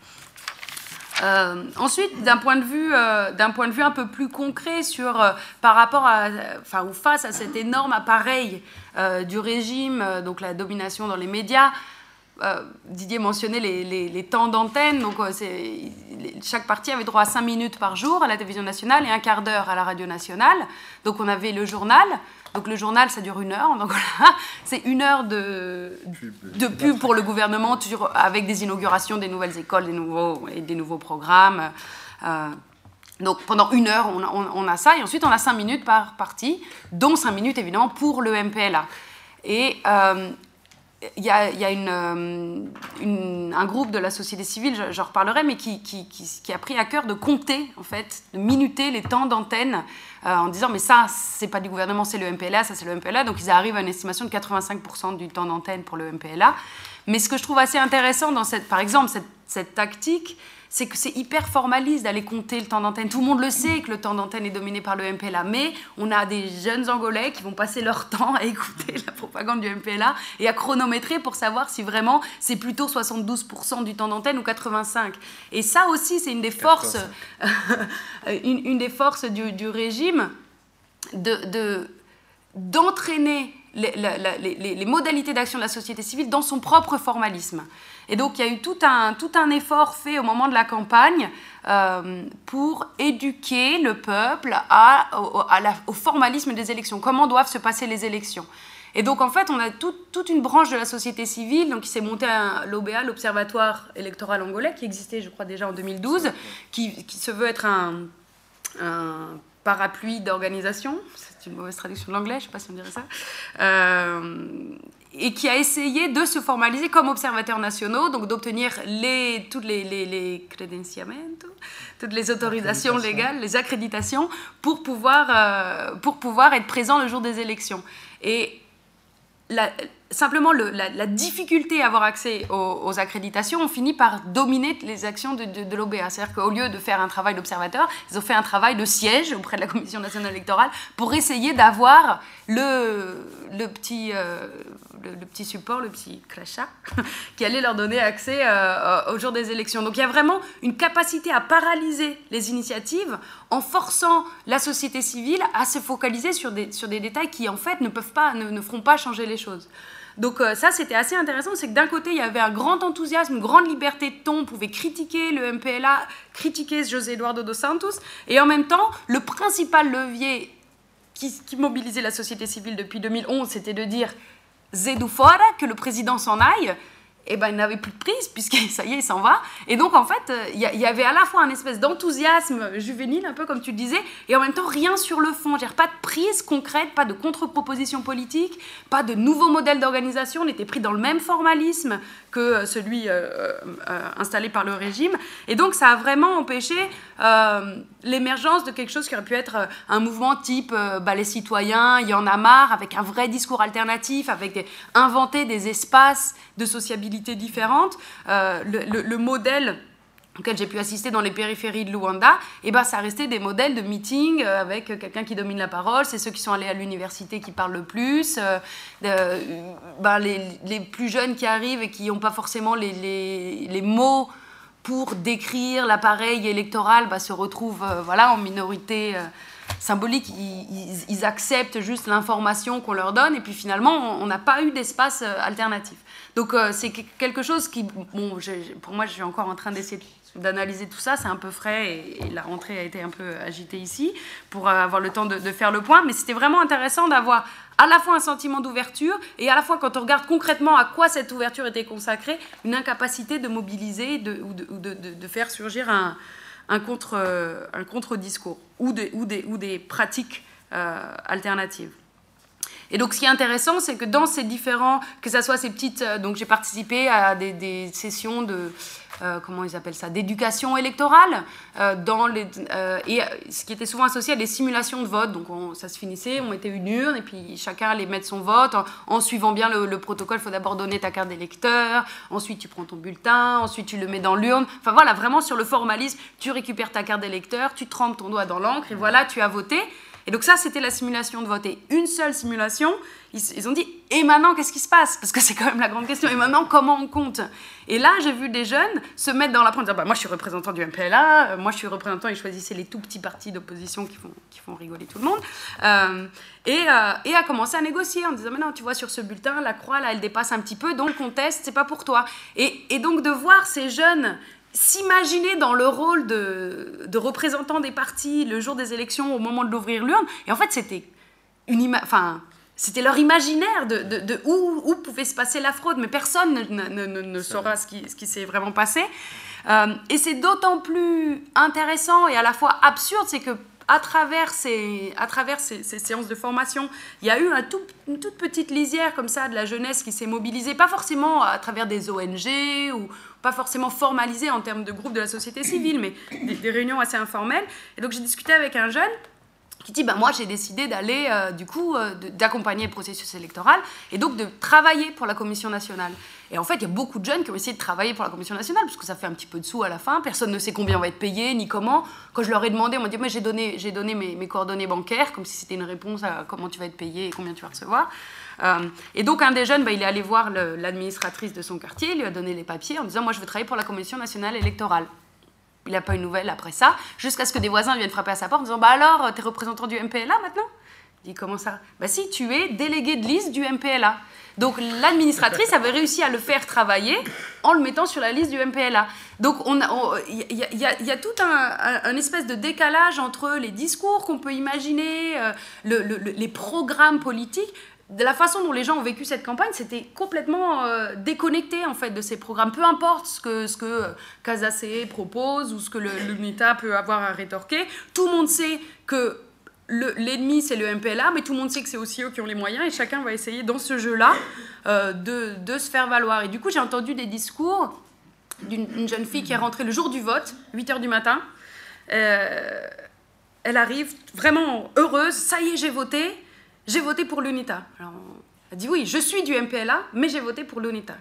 Euh, ensuite, d'un point, de vue, euh, d'un point de vue un peu plus concret sur, euh, par rapport à, enfin, ou face à cet énorme appareil du régime, donc la domination dans les médias, Didier mentionnait les, temps d'antenne. Donc, chaque parti avait droit à 5 minutes par jour à la télévision nationale et un quart d'heure à la radio nationale. Donc, on avait le journal. Donc, le journal, ça dure une heure. Donc, c'est une heure de, de pub pour le gouvernement avec des inaugurations des nouvelles écoles, des nouveaux, et des nouveaux programmes. Donc pendant une heure, on a, ça, et ensuite on a cinq minutes par partie, dont cinq minutes évidemment pour le MPLA. Et euh, il y a, euh, un groupe de la société civile, j'en reparlerai, mais qui, a pris à cœur de compter, en fait, de minuter les temps d'antenne euh, en disant mais ça, c'est pas du gouvernement, c'est le MPLA, ça c'est le MPLA. Donc ils arrivent à une estimation de 85% du temps d'antenne pour le MPLA. Mais ce que je trouve assez intéressant dans cette, par exemple, cette tactique, c'est que c'est hyper formaliste d'aller compter le temps d'antenne. Tout le monde le sait que le temps d'antenne est dominé par le MPLA, mais on a des jeunes Angolais qui vont passer leur temps à écouter la propagande du MPLA et à chronométrer pour savoir si vraiment c'est plutôt 72% du temps d'antenne ou 85%. Et ça aussi, c'est une des forces, une, des forces du, régime de d'entraîner les, modalités d'action de la société civile dans son propre formalisme. Et donc il y a eu tout un, tout un effort fait au moment de la campagne euh, pour éduquer le peuple au, formalisme des élections, comment doivent se passer les élections. Et donc en fait, on a toute une branche de la société civile donc, qui s'est montée à l'OBA, l'Observatoire électoral angolais, qui existait je crois déjà en 2012, qui, qui se veut être un, un parapluie d'organisation, c'est une mauvaise traduction de l'anglais, je ne sais pas si on dirait ça, euh, et qui a essayé de se formaliser comme observateurs nationaux, donc d'obtenir les, toutes les, les, les toutes les autorisations légales, les accréditations, pour pouvoir, euh, pour pouvoir être présent le jour des élections. Et la, simplement la, difficulté à avoir accès aux, accréditations, on finit par dominer les actions de, de, l'OBA. C'est-à-dire qu'au lieu de faire un travail d'observateur, ils ont fait un travail de siège auprès de la Commission nationale électorale pour essayer d'avoir le, le, petit, euh, le, petit support, le petit crachat, qui allait leur donner accès euh, au jour des élections. Donc il y a vraiment une capacité à paralyser les initiatives en forçant la société civile à se focaliser sur des, sur des détails qui en fait ne, peuvent pas, ne, ne feront pas changer les choses. Donc euh, ça, c'était assez intéressant, c'est que d'un côté, il y avait un grand enthousiasme, une grande liberté de ton, on pouvait critiquer le MPLA, critiquer José Eduardo dos Santos, et en même temps, le principal levier qui, mobilisait la société civile depuis 2011, c'était de dire Zedu fora, que le président s'en aille, eh ben, il n'avait plus de prise, puisque ça y est, il s'en va. Et donc, en fait, il y, avait à la fois un espèce d'enthousiasme juvénile, un peu comme tu le disais, et en même temps, rien sur le fond. Dire pas de prise concrète, pas de contre-proposition politique, pas de nouveau modèle d'organisation. On était pris dans le même formalisme que celui euh, euh, installé par le régime. Et donc, ça a vraiment empêché euh, l'émergence de quelque chose qui aurait pu être un mouvement type bah, les citoyens, il y en a marre, avec un vrai discours alternatif, avec inventer des espaces de sociabilité différentes. le, modèle auquel j'ai pu assister dans les périphéries de Luanda, et eh ben, ça restait des modèles de meeting euh, avec quelqu'un qui domine la parole, c'est ceux qui sont allés à l'université qui parlent le plus, euh, ben, les, les, plus jeunes qui arrivent et qui n'ont pas forcément les, les, les, mots pour décrire l'appareil électoral ben, se retrouvent euh, voilà, en minorité symbolique, ils, ils, acceptent juste l'information qu'on leur donne, et puis finalement, on n'a pas eu d'espace alternatif. Donc c'est quelque chose qui, bon, pour moi, je suis encore en train d'essayer de d'analyser tout ça. C'est un peu frais et, la rentrée a été un peu agitée ici pour avoir le temps de, faire le point. Mais c'était vraiment intéressant d'avoir à la fois un sentiment d'ouverture et à la fois, quand on regarde concrètement à quoi cette ouverture était consacrée, une incapacité de mobiliser de, ou, de, de, faire surgir un, un contre-discours ou, ou, des, ou des pratiques euh, alternatives. Et donc, ce qui est intéressant, c'est que dans ces différents, que ce soit ces petites, euh, donc j'ai participé à des sessions de, euh, comment ils appellent ça, d'éducation électorale, euh, dans les, euh, et ce qui était souvent associé à des simulations de vote. Donc ça se finissait, on mettait une urne et puis chacun allait mettre son vote en, suivant bien le, protocole. Il faut d'abord donner ta carte d'électeur, ensuite tu prends ton bulletin, ensuite tu le mets dans l'urne. Enfin voilà, vraiment sur le formalisme, tu récupères ta carte d'électeur, tu trempes ton doigt dans l'encre et voilà, tu as voté. Et donc ça, c'était la simulation de vote. Et une seule simulation, ils, ont dit, et maintenant, qu'est-ce qui se passe? Parce que c'est quand même la grande question. Et maintenant, comment on compte? Et là, j'ai vu des jeunes se mettre dans la pointe, dire, bah, moi, je suis représentant du MPLA, euh, moi, je suis représentant, ils choisissaient les tout petits partis d'opposition qui font, qui font rigoler tout le monde. Euh, et, euh, et, a commencé à négocier en disant, mais non, tu vois, sur ce bulletin, la croix, là, elle dépasse un petit peu, donc on teste, c'est pas pour toi. Et, et donc, de voir ces jeunes s'imaginer dans le rôle de, de, représentant des partis le jour des élections au moment de l'ouvrir l'urne. Et en fait, c'était une enfin, c'était leur imaginaire de, de, où, où, pouvait se passer la fraude, mais personne ne, ne, ne, saura ce qui, ce qui s'est vraiment passé. Euh, et c'est d'autant plus intéressant et à la fois absurde, c'est que à travers, ces, à travers ces, séances de formation, il y a eu un tout, une toute petite lisière comme ça de la jeunesse qui s'est mobilisée, pas forcément à travers des ONG ou pas forcément formalisée en termes de groupe de la société civile, mais des, réunions assez informelles. Et donc j'ai discuté avec un jeune qui dit bah, Moi, j'ai décidé d'aller, euh, du coup, euh, d'accompagner le processus électoral et donc de travailler pour la Commission nationale. Et en fait, il y a beaucoup de jeunes qui ont essayé de travailler pour la Commission nationale parce que ça fait un petit peu de sous à la fin. Personne ne sait combien on va être payé ni comment. Quand je leur ai demandé, on m'a dit Mais j'ai donné, donné mes, coordonnées bancaires, comme si c'était une réponse à comment tu vas être payé et combien tu vas recevoir. Euh, et donc, un des jeunes, bah, il est allé voir l'administratrice de son quartier, lui a donné les papiers en disant Moi, je veux travailler pour la Commission nationale électorale il n'a pas eu de nouvelles après ça, jusqu'à ce que des voisins viennent frapper à sa porte en disant Bah alors, t'es représentant du MPLA maintenant? Il dit Comment ça? Bah si, tu es délégué de liste du MPLA. Donc l'administratrice avait réussi à le faire travailler en le mettant sur la liste du MPLA. Donc il y, a tout un, espèce de décalage entre les discours qu'on peut imaginer, euh, le, les programmes politiques, de la façon dont les gens ont vécu cette campagne, c'était complètement euh, déconnecté en fait de ces programmes. Peu importe ce que ce que euh, propose ou ce que l'UNITA peut avoir à rétorquer, tout le monde sait que l'ennemi c'est le MPLA, mais tout le monde sait que c'est aussi eux qui ont les moyens et chacun va essayer dans ce jeu-là euh, de, de, se faire valoir. Et du coup, j'ai entendu des discours d'une jeune fille qui est rentrée le jour du vote, 8 h du matin. elle arrive vraiment heureuse, ça y est, j'ai voté j'ai voté pour l'UNITA. Alors, elle dit oui, je suis du MPLA, mais j'ai voté pour l'UNITA.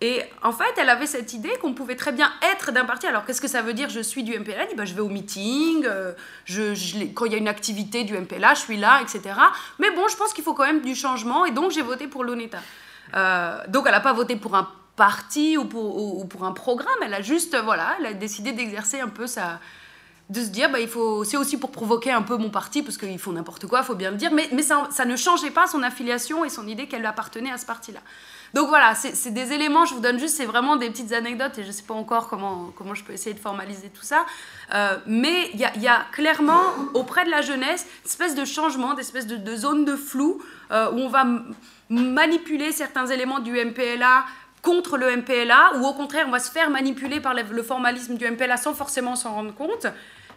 Et en fait, elle avait cette idée qu'on pouvait très bien être d'un parti. Alors, qu'est-ce que ça veut dire je suis du MPLA Elle dit bah, je vais au meeting, euh, quand il y a une activité du MPLA, je suis là, etc. Mais bon, je pense qu'il faut quand même du changement, et donc j'ai voté pour l'UNITA. Euh, donc, elle n'a pas voté pour un parti ou pour, ou pour, un programme, elle a juste, voilà, elle a décidé d'exercer un peu sa, de se dire bah, il faut c'est aussi pour provoquer un peu mon parti parce qu'ils font n'importe quoi faut bien le dire. Mais, mais ça, ça, ne changeait pas son affiliation et son idée qu'elle appartenait à ce parti là donc voilà c'est des éléments je vous donne juste c'est vraiment des petites anecdotes et je ne sais pas encore comment, comment je peux essayer de formaliser tout ça. Euh, mais il y a, y a, clairement auprès de la jeunesse une espèce de changement d'espèce de, de, zone de flou euh, où on va manipuler certains éléments du MPLA contre le MPLA, ou au contraire, on va se faire manipuler par le formalisme du MPLA sans forcément s'en rendre compte.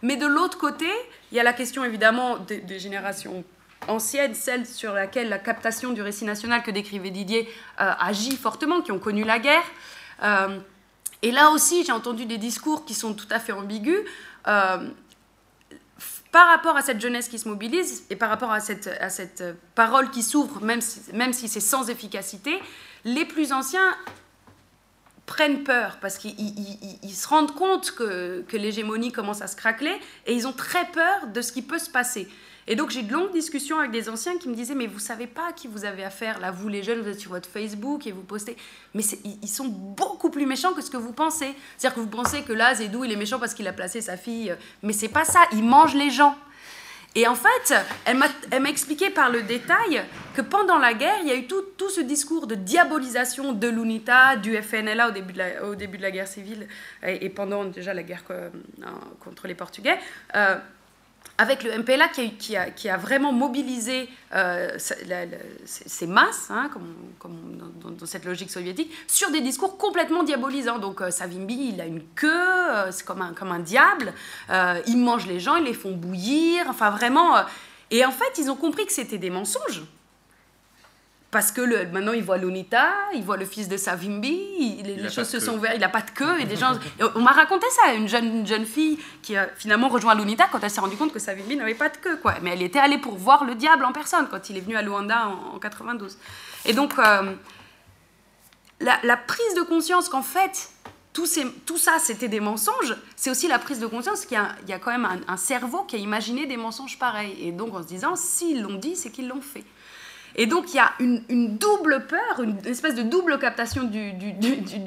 Mais de l'autre côté, il y a la question évidemment des, générations anciennes, celles sur laquelle la captation du récit national que décrivait Didier euh, agit fortement, qui ont connu la guerre. Euh, et là aussi, j'ai entendu des discours qui sont tout à fait ambigus. Euh, par rapport à cette jeunesse qui se mobilise et par rapport à cette, à cette parole qui s'ouvre, même même si c'est sans efficacité, les plus anciens prennent peur parce qu'ils se rendent compte que, l'hégémonie commence à se craqueler et ils ont très peur de ce qui peut se passer. Et donc j'ai de longues discussions avec des anciens qui me disaient mais vous savez pas à qui vous avez affaire. Là vous les jeunes vous êtes sur votre Facebook et vous postez. Mais ils sont beaucoup plus méchants que ce que vous pensez. C'est-à-dire que vous pensez que là Zedou il est méchant parce qu'il a placé sa fille mais c'est pas ça. Il mange les gens et en fait, elle m'a expliqué par le détail que pendant la guerre, il y a eu tout, ce discours de diabolisation de l'UNITA, du FNLA au début de la, au début de la guerre civile et, pendant déjà la guerre euh, contre les Portugais. Euh, avec le MPLA qui a, vraiment mobilisé euh, ces masses, hein, comme, dans, cette logique soviétique, sur des discours complètement diabolisants. Donc euh, Savimbi, il a une queue, euh, c'est comme un, diable, il mange les gens, il les font bouillir, enfin vraiment... et en fait, ils ont compris que c'était des mensonges parce que le, maintenant il voit l'UNITA, il voit le fils de Savimbi, les, choses se sont ouvertes, il n'a pas de queue. Et des gens, on m'a raconté ça, une jeune, jeune fille qui a finalement rejoint l'UNITA quand elle s'est rendue compte que Savimbi n'avait pas de queue. Quoi. Mais elle était allée pour voir le diable en personne quand il est venu à Luanda en, 92. Et donc, euh, la, la, prise de conscience qu'en fait, tout, ces, tout ça, c'était des mensonges, c'est aussi la prise de conscience qu'il y, a, quand même un, cerveau qui a imaginé des mensonges pareils. Et donc en se disant, s'ils l'ont dit, c'est qu'ils l'ont fait. Et donc il y a une, double peur, une espèce de double captation du,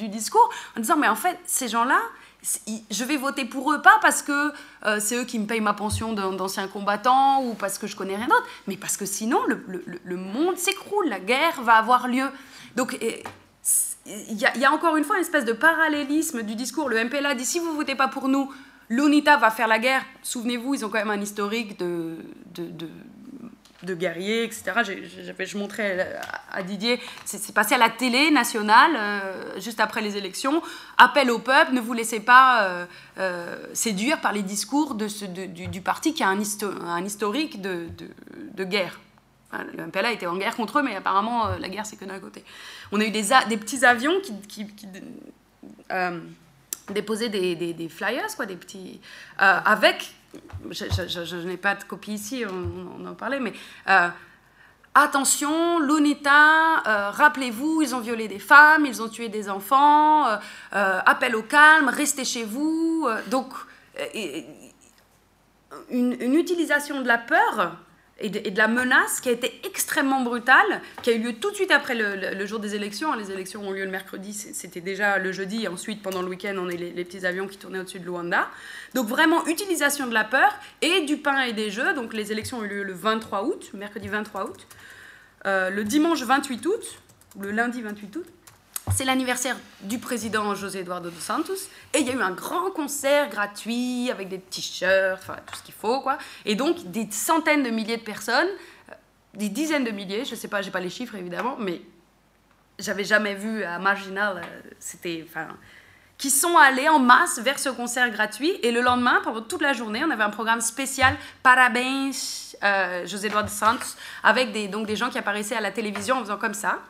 discours, en disant, mais en fait, ces gens-là, je vais voter pour eux, pas parce que euh, c'est eux qui me payent ma pension d'ancien combattant ou parce que je connais rien d'autre, mais parce que sinon le, monde s'écroule, la guerre va avoir lieu. Donc il y, a encore une fois une espèce de parallélisme du discours. Le MPLA dit si vous votez pas pour nous, l'UNITA va faire la guerre. Souvenez-vous, ils ont quand même un historique de, guerriers, etc. je montrais à Didier, c'est passé à la télé nationale euh, juste après les élections. Appel au peuple, ne vous laissez pas euh, euh, séduire par les discours de ce, du, parti qui a un, un historique de, guerre le MPLA était en guerre contre eux, mais apparemment, la guerre, c'est que d'un côté. On a eu des, des petits avions qui, euh, déposaient des, flyers, quoi, des petits. Avec. Je, n'ai pas de copie ici, on, en parlait, mais. Attention, l'UNITA, rappelez-vous, ils ont violé des femmes, ils ont tué des enfants, appel au calme, restez chez vous. donc, une, utilisation de la peur et de, la menace qui a été extrêmement brutale, qui a eu lieu tout de suite après le, jour des élections. Les élections ont lieu le mercredi, c'était déjà le jeudi, et ensuite pendant le week-end, on a les, petits avions qui tournaient au-dessus de Luanda. Donc vraiment utilisation de la peur et du pain et des jeux. Donc les élections ont eu lieu le 23 août, mercredi 23 août. Euh, le dimanche 28 août, le lundi 28 août, c'est l'anniversaire du président José Eduardo dos Santos. Et il y a eu un grand concert gratuit avec des t-shirts, enfin tout ce qu'il faut, quoi. Et donc des centaines de milliers de personnes, euh, des dizaines de milliers, je sais pas, j'ai pas les chiffres évidemment, mais j'avais jamais vu à Marginal, euh, c'était, enfin, qui sont allés en masse vers ce concert gratuit. Et le lendemain, pendant toute la journée, on avait un programme spécial Parabéns euh, José Eduardo dos Santos, avec donc des gens qui apparaissaient à la télévision en faisant comme ça.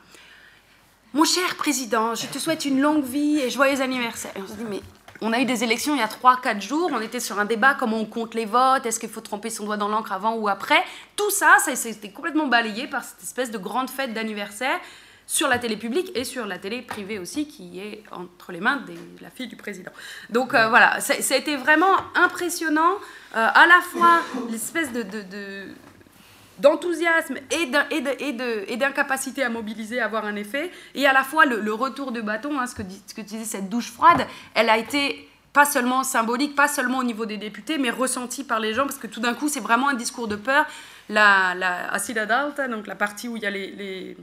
Mon cher président, je te souhaite une longue vie et joyeux anniversaire. on se dit, mais on a eu des élections il y a 3-4 jours, on était sur un débat, comment on compte les votes, est-ce qu'il faut tremper son doigt dans l'encre avant ou après? Tout ça, ça c'était complètement balayé par cette espèce de grande fête d'anniversaire sur la télé publique et sur la télé privée aussi, qui est entre les mains de la fille du président. Donc euh, voilà, ça, a été vraiment impressionnant, euh, à la fois l'espèce de d'enthousiasme et d'incapacité à mobiliser, à avoir un effet, et à la fois le, retour de bâton, hein, ce, que, disais, cette douche froide, elle a été pas seulement symbolique, pas seulement au niveau des députés, mais ressentie par les gens, parce que tout d'un coup, c'est vraiment un discours de peur. La, la Asila d'Alta, donc la partie où il y a les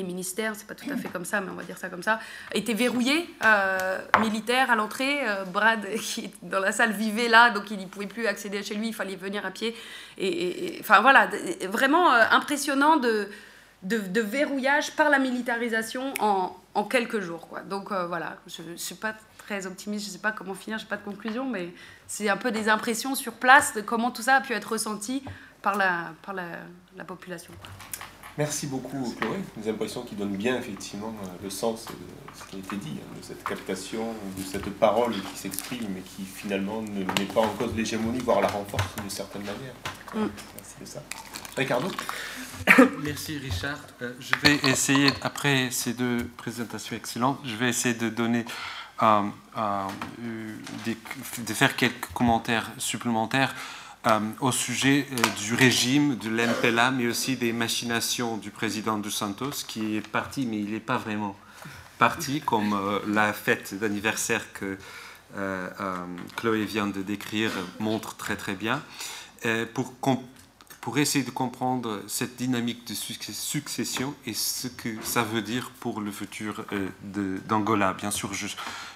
ministères, c'est pas tout à fait comme ça, mais on va dire ça comme ça, étaient verrouillés, euh, militaires à l'entrée. Euh, Brad, qui dans la salle, vivait là, donc il ne pouvait plus accéder chez lui, il fallait venir à pied. Et, enfin voilà, vraiment euh, impressionnant de, de, verrouillage par la militarisation en, en quelques jours. Quoi. Donc voilà, je ne suis pas très optimiste, je ne sais pas comment finir, je n'ai pas de conclusion, mais c'est un peu des impressions sur place de comment tout ça a pu être ressenti par la, par la population. Merci beaucoup Chloé. Des impressions qui donnent bien effectivement euh, le sens de ce qui a été dit, hein, de cette captation, de cette parole qui s'exprime mais qui finalement ne met pas en cause l'hégémonie, voire la renforce d'une certaine manière. Mm. Merci de ça. Ricardo Merci Richard. Euh, je vais essayer, après ces deux présentations excellentes, je vais essayer de donner, euh, de faire quelques commentaires supplémentaires euh, au sujet euh, du régime de l'MPLA, mais aussi des machinations du président dos Santos, qui est parti, mais il n'est pas vraiment parti, comme euh, la fête d'anniversaire que Chloé vient de décrire montre très très bien. pour pour essayer de comprendre cette dynamique de succession et ce que ça veut dire pour le futur euh, d'Angola. Bien sûr, je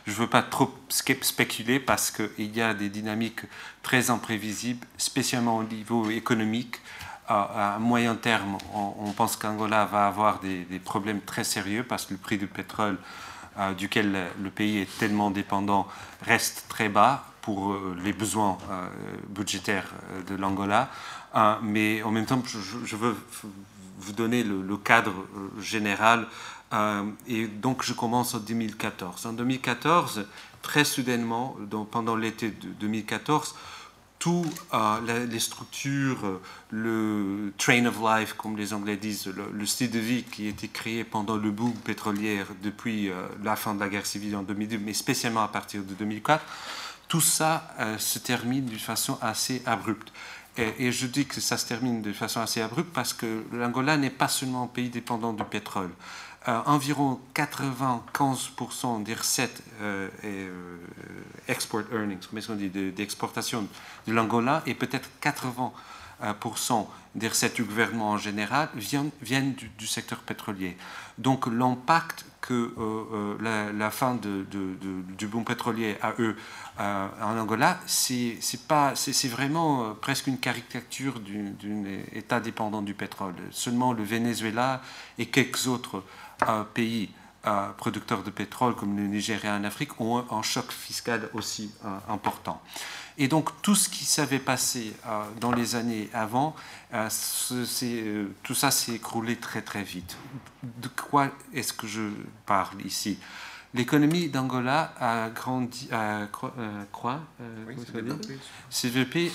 ne veux pas trop spéculer parce qu'il y a des dynamiques très imprévisibles, spécialement au niveau économique. À, moyen terme, on, pense qu'Angola va avoir des, problèmes très sérieux parce que le prix du pétrole euh, duquel le pays est tellement dépendant reste très bas pour euh, les besoins budgétaires de l'Angola. Mais en même temps, je, veux vous donner le, cadre euh, général. Euh, et donc, je commence en 2014. En 2014, très soudainement, pendant l'été de 2014, toutes les structures, le train of life, comme les Anglais disent, le, style de vie qui a été créé pendant le boom pétrolier depuis la fin de la guerre civile en 2002, mais spécialement à partir de 2004, tout ça se termine d'une façon assez abrupte. Et, je dis que ça se termine de façon assez abrupte parce que l'Angola n'est pas seulement un pays dépendant du pétrole. Euh, environ 95% des recettes euh, et, euh, export earnings, est-ce qu'on dit, d'exportation de, l'Angola et peut-être 80% des recettes du gouvernement en général viennent du, secteur pétrolier. Donc l'impact que la, fin du boom pétrolier a eu en Angola, c'est vraiment presque une caricature d'un État dépendant du pétrole. Seulement le Venezuela et quelques autres pays producteurs de pétrole comme le Nigeria en Afrique ont un choc fiscal aussi euh, important. Et donc tout ce qui s'avait passé euh, dans les années avant, euh, tout ça s'est écroulé très très vite. De quoi est-ce que je parle ici? L'économie d'Angola a grandi, a croît, CVP,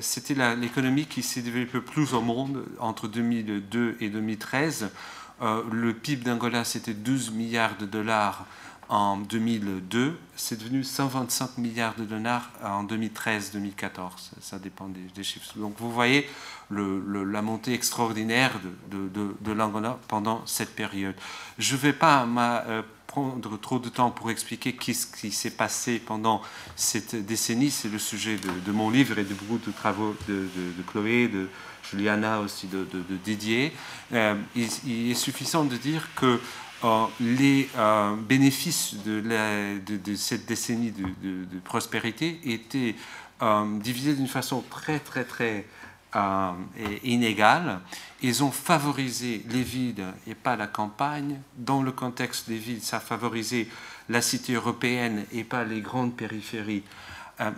c'était l'économie qui s'est développée le plus au monde entre 2002 et 2013. Euh, le PIB d'Angola, c'était 12 milliards de dollars en 2002. C'est devenu 125 milliards de dollars en 2013-2014. Ça dépend des, chiffres. Donc vous voyez la montée extraordinaire de, l'Angola pendant cette période. Je ne vais pas euh, prendre trop de temps pour expliquer ce qui s'est passé pendant cette décennie. C'est le sujet de, mon livre et de beaucoup de travaux de, Chloé, de Juliana aussi, de, Didier. Euh, il, est suffisant de dire que les euh, bénéfices de, cette décennie de, prospérité étaient divisés d'une façon très, très, très inégale. Ils ont favorisé les villes et pas la campagne. Dans le contexte des villes, ça a favorisé la cité européenne et pas les grandes périphéries.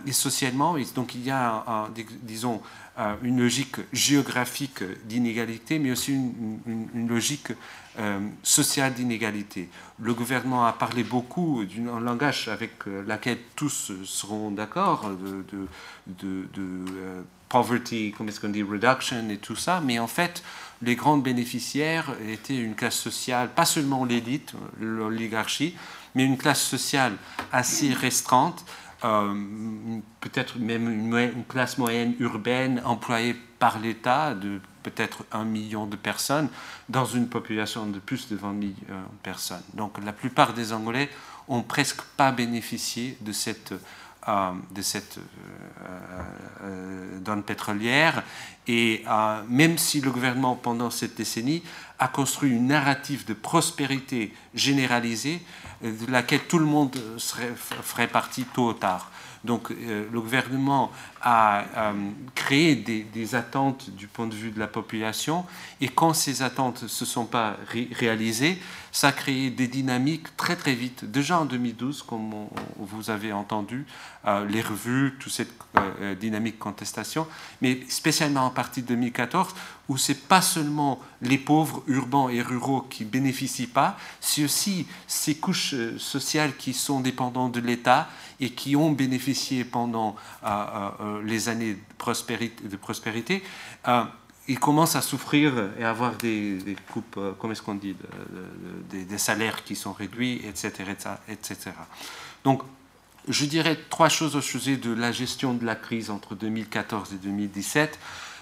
et socialement, donc il y a, disons, euh, une logique géographique d'inégalité, mais aussi une, logique euh, sociale d'inégalité. Le gouvernement a parlé beaucoup d'un langage avec euh, laquelle tous seront d'accord, de, de, poverty, comment est-ce qu'on dit, reduction et tout ça, mais en fait, les grandes bénéficiaires étaient une classe sociale, pas seulement l'élite, l'oligarchie, mais une classe sociale assez restreinte euh, peut-être même une, classe moyenne urbaine employée par l'État de peut-être un million de personnes dans une population de plus de 20 millions de personnes. Donc la plupart des Angolais ont presque pas bénéficié de cette euh, de cette euh, euh, donne pétrolière. Et même si le gouvernement, pendant cette décennie, a construit une narrative de prospérité généralisée, de laquelle tout le monde ferait partie tôt ou tard. Donc le gouvernement a créé des, attentes du point de vue de la population et quand ces attentes ne se sont pas réalisées, ça a créé des dynamiques très très vite. Déjà en 2012, comme vous avez entendu, euh, les revues, toute cette euh, euh, dynamique contestation, mais spécialement partie 2014, où c'est pas seulement les pauvres urbains et ruraux qui bénéficient pas, c'est aussi ces couches sociales qui sont dépendantes de l'État et qui ont bénéficié pendant les années de prospérité. De prospérité ils commencent à souffrir et à avoir des, coupes, euh, comment est-ce qu'on dit, des salaires qui sont réduits, etc., etc. Donc, je dirais trois choses au sujet de la gestion de la crise entre 2014 et 2017.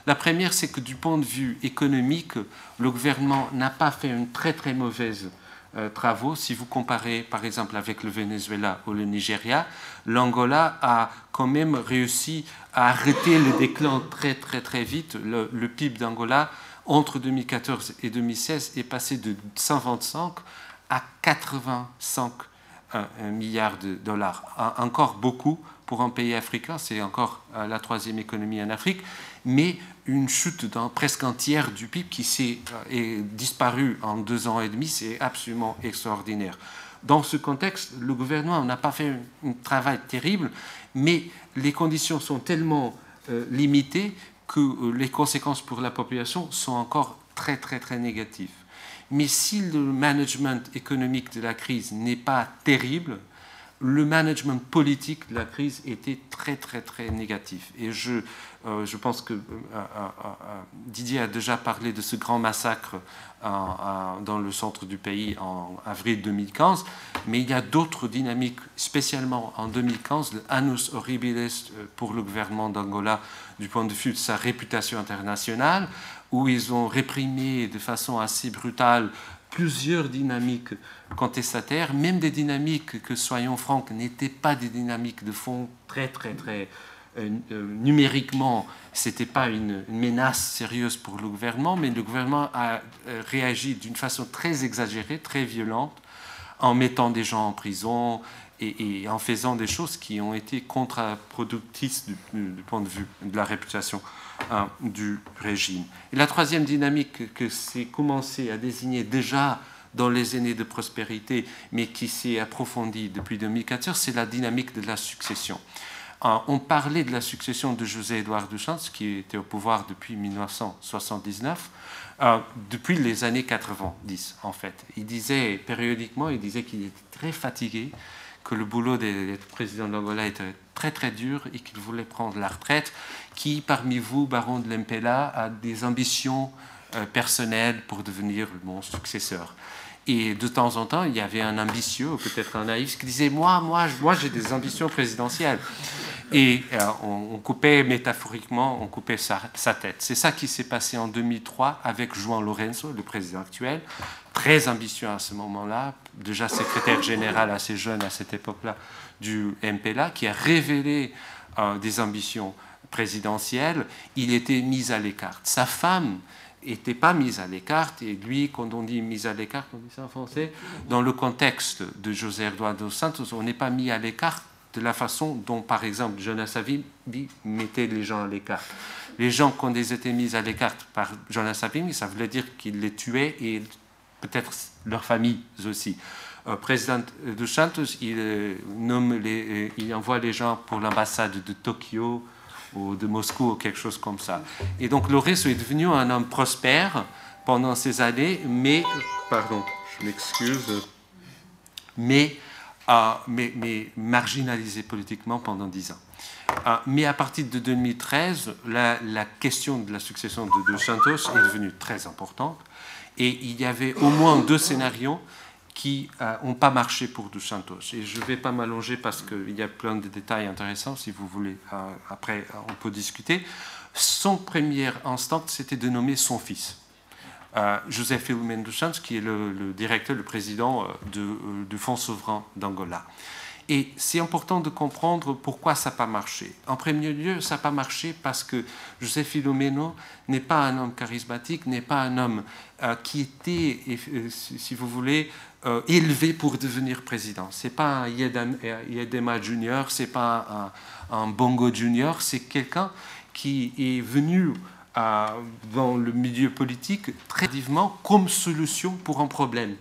La première, c'est que du point de vue économique, le gouvernement n'a pas fait une très très mauvaise euh, travaux. Si vous comparez par exemple avec le Venezuela ou le Nigeria, l'Angola a quand même réussi à arrêter le déclin très très très vite. Le, PIB d'Angola entre 2014 et 2016 est passé de 125 à 85 euh, milliards de dollars. Encore beaucoup pour un pays africain, c'est encore euh, la troisième économie en Afrique, mais une chute d'un presque un tiers du PIB qui s'est euh, disparu en deux ans et demi, c'est absolument extraordinaire. Dans ce contexte, le gouvernement n'a pas fait un, travail terrible, mais les conditions sont tellement euh, limitées que euh, les conséquences pour la population sont encore très très très négatives. Mais si le management économique de la crise n'est pas terrible, le management politique de la crise était très très très négatif. Et je, euh, je pense que euh, euh, Didier a déjà parlé de ce grand massacre dans le centre du pays en avril 2015, mais il y a d'autres dynamiques, spécialement en 2015, le horribilis pour le gouvernement d'Angola du point de vue de sa réputation internationale, où ils ont réprimé de façon assez brutale plusieurs dynamiques contestataires, même des dynamiques que, soyons francs, n'étaient pas des dynamiques de fond très, très, très numériquement, ce n'était pas une, menace sérieuse pour le gouvernement, mais le gouvernement a euh, réagi d'une façon très exagérée, très violente, en mettant des gens en prison et, en faisant des choses qui ont été contre-productrices du, point de vue de la réputation du régime. Et la troisième dynamique que c'est commencé à désigner déjà dans les années de prospérité, mais qui s'est approfondie depuis 2014, c'est la dynamique de la succession. Euh, on parlait de la succession de José-Édouard Duchamp, qui était au pouvoir depuis 1979, euh, depuis les années 90 en fait. Il disait périodiquement, il disait qu'il était très fatigué, que le boulot des président de l'Angola était très très dur et qu'il voulait prendre la retraite. Qui parmi vous, baron de Lempela, a des ambitions euh, personnelles pour devenir mon successeur? Et de temps en temps, il y avait un ambitieux, peut-être un naïf, qui disait Moi, moi, moi j'ai des ambitions présidentielles. Et euh, on, coupait métaphoriquement, on coupait sa, tête. C'est ça qui s'est passé en 2003 avec Juan Lorenzo, le président actuel, très ambitieux à ce moment-là, déjà secrétaire général assez jeune à cette époque-là du MPLA, qui a révélé euh, des ambitions présidentielles. Il était mis à l'écart. Sa femme n'était pas mise à l'écart. Et lui, quand on dit mise à l'écart, on dit ça en français, dans le contexte de José Eduardo Santos, on n'est pas mis à l'écart de la façon dont, par exemple, Jonas Savimbi mettait les gens à l'écart. Les gens, quand ils étaient mis à l'écart par Jonas Savimbi, ça voulait dire qu'il les tuait et peut-être leurs familles aussi. Euh, président de Santos, il, euh, nomme les, euh, il envoie les gens pour l'ambassade de Tokyo ou de Moscou ou quelque chose comme ça. Et donc Lorenzo est devenu un homme prospère pendant ces années, mais, pardon, je m'excuse, mais, mais, marginalisé politiquement pendant dix ans. Euh, mais à partir de 2013, la, la, question de la succession de Dos Santos est devenue très importante. Et il y avait au moins deux scénarios qui n'ont euh, pas marché pour Dos Santos. Et je ne vais pas m'allonger parce qu'il y a plein de détails intéressants, si vous voulez. Euh, après, on peut discuter. Son premier instant, c'était de nommer son fils. Euh, Joseph Filomeno dos qui est le, directeur, le président du Fonds souverain d'Angola. Et c'est important de comprendre pourquoi ça n'a pas marché. En premier lieu, ça n'a pas marché parce que Joseph Filomeno n'est pas un homme charismatique, n'est pas un homme qui était, si vous voulez, euh, élevé pour devenir président. C'est pas un Yedema Junior, c'est pas un, Bongo Junior, c'est quelqu'un qui est venu dans le milieu politique très vivement comme solution pour un problème.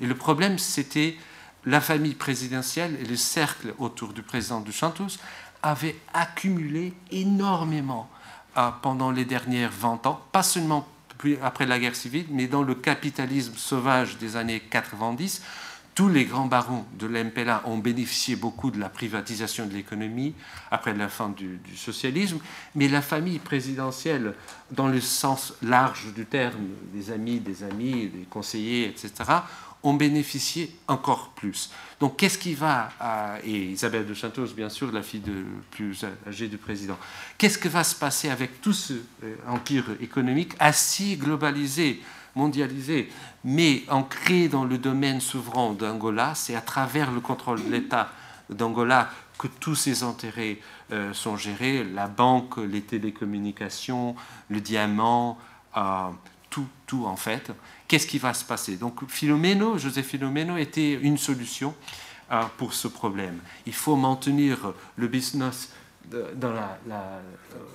Et le problème, c'était la famille présidentielle et le cercle autour du président de Santos avaient accumulé énormément euh, pendant les dernières 20 ans, pas seulement après la guerre civile, mais dans le capitalisme sauvage des années 90, tous les grands barons de l'MPLA ont bénéficié beaucoup de la privatisation de l'économie après la fin du, socialisme, mais la famille présidentielle, dans le sens large du terme, des amis, des amis, des conseillers, etc., ont bénéficié encore plus. Donc qu'est-ce qui va, et Isabelle de Santos, bien sûr, la fille de, plus âgée du président, qu'est-ce que va se passer avec tout ce euh, empire économique assez globalisé, mondialisé, mais ancré dans le domaine souverain d'Angola C'est à travers le contrôle de l'État d'Angola que tous ces intérêts euh, sont gérés, la banque, les télécommunications, le diamant, euh, tout, tout en fait. Qu'est-ce qui va se passer? Donc Philomeno, José Philomeno était une solution euh, pour ce problème. Il faut maintenir le business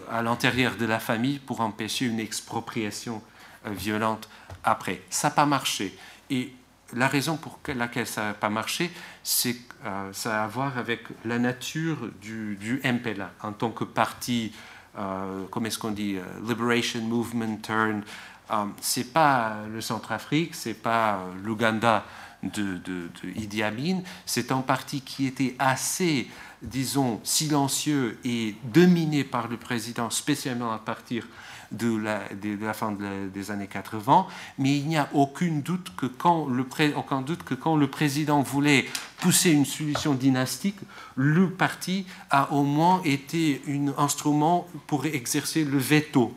à l'intérieur de la famille pour empêcher une expropriation violente après. Ça n'a pas marché. Et la raison pour laquelle ça n'a pas marché, c'est euh, ça a à voir avec la nature du, du MPLA en tant que parti, euh, comment est-ce qu'on dit, Liberation Movement Turn euh, c'est pas le Centrafrique, c'est pas l'Ouganda de, Idi Amin. C'est un parti qui était assez, disons, silencieux et dominé par le président, spécialement à partir de la, fin des années 80, mais il n'y a aucun doute, que quand le aucun doute que quand le président voulait pousser une solution dynastique, le parti a au moins été un instrument pour exercer le veto.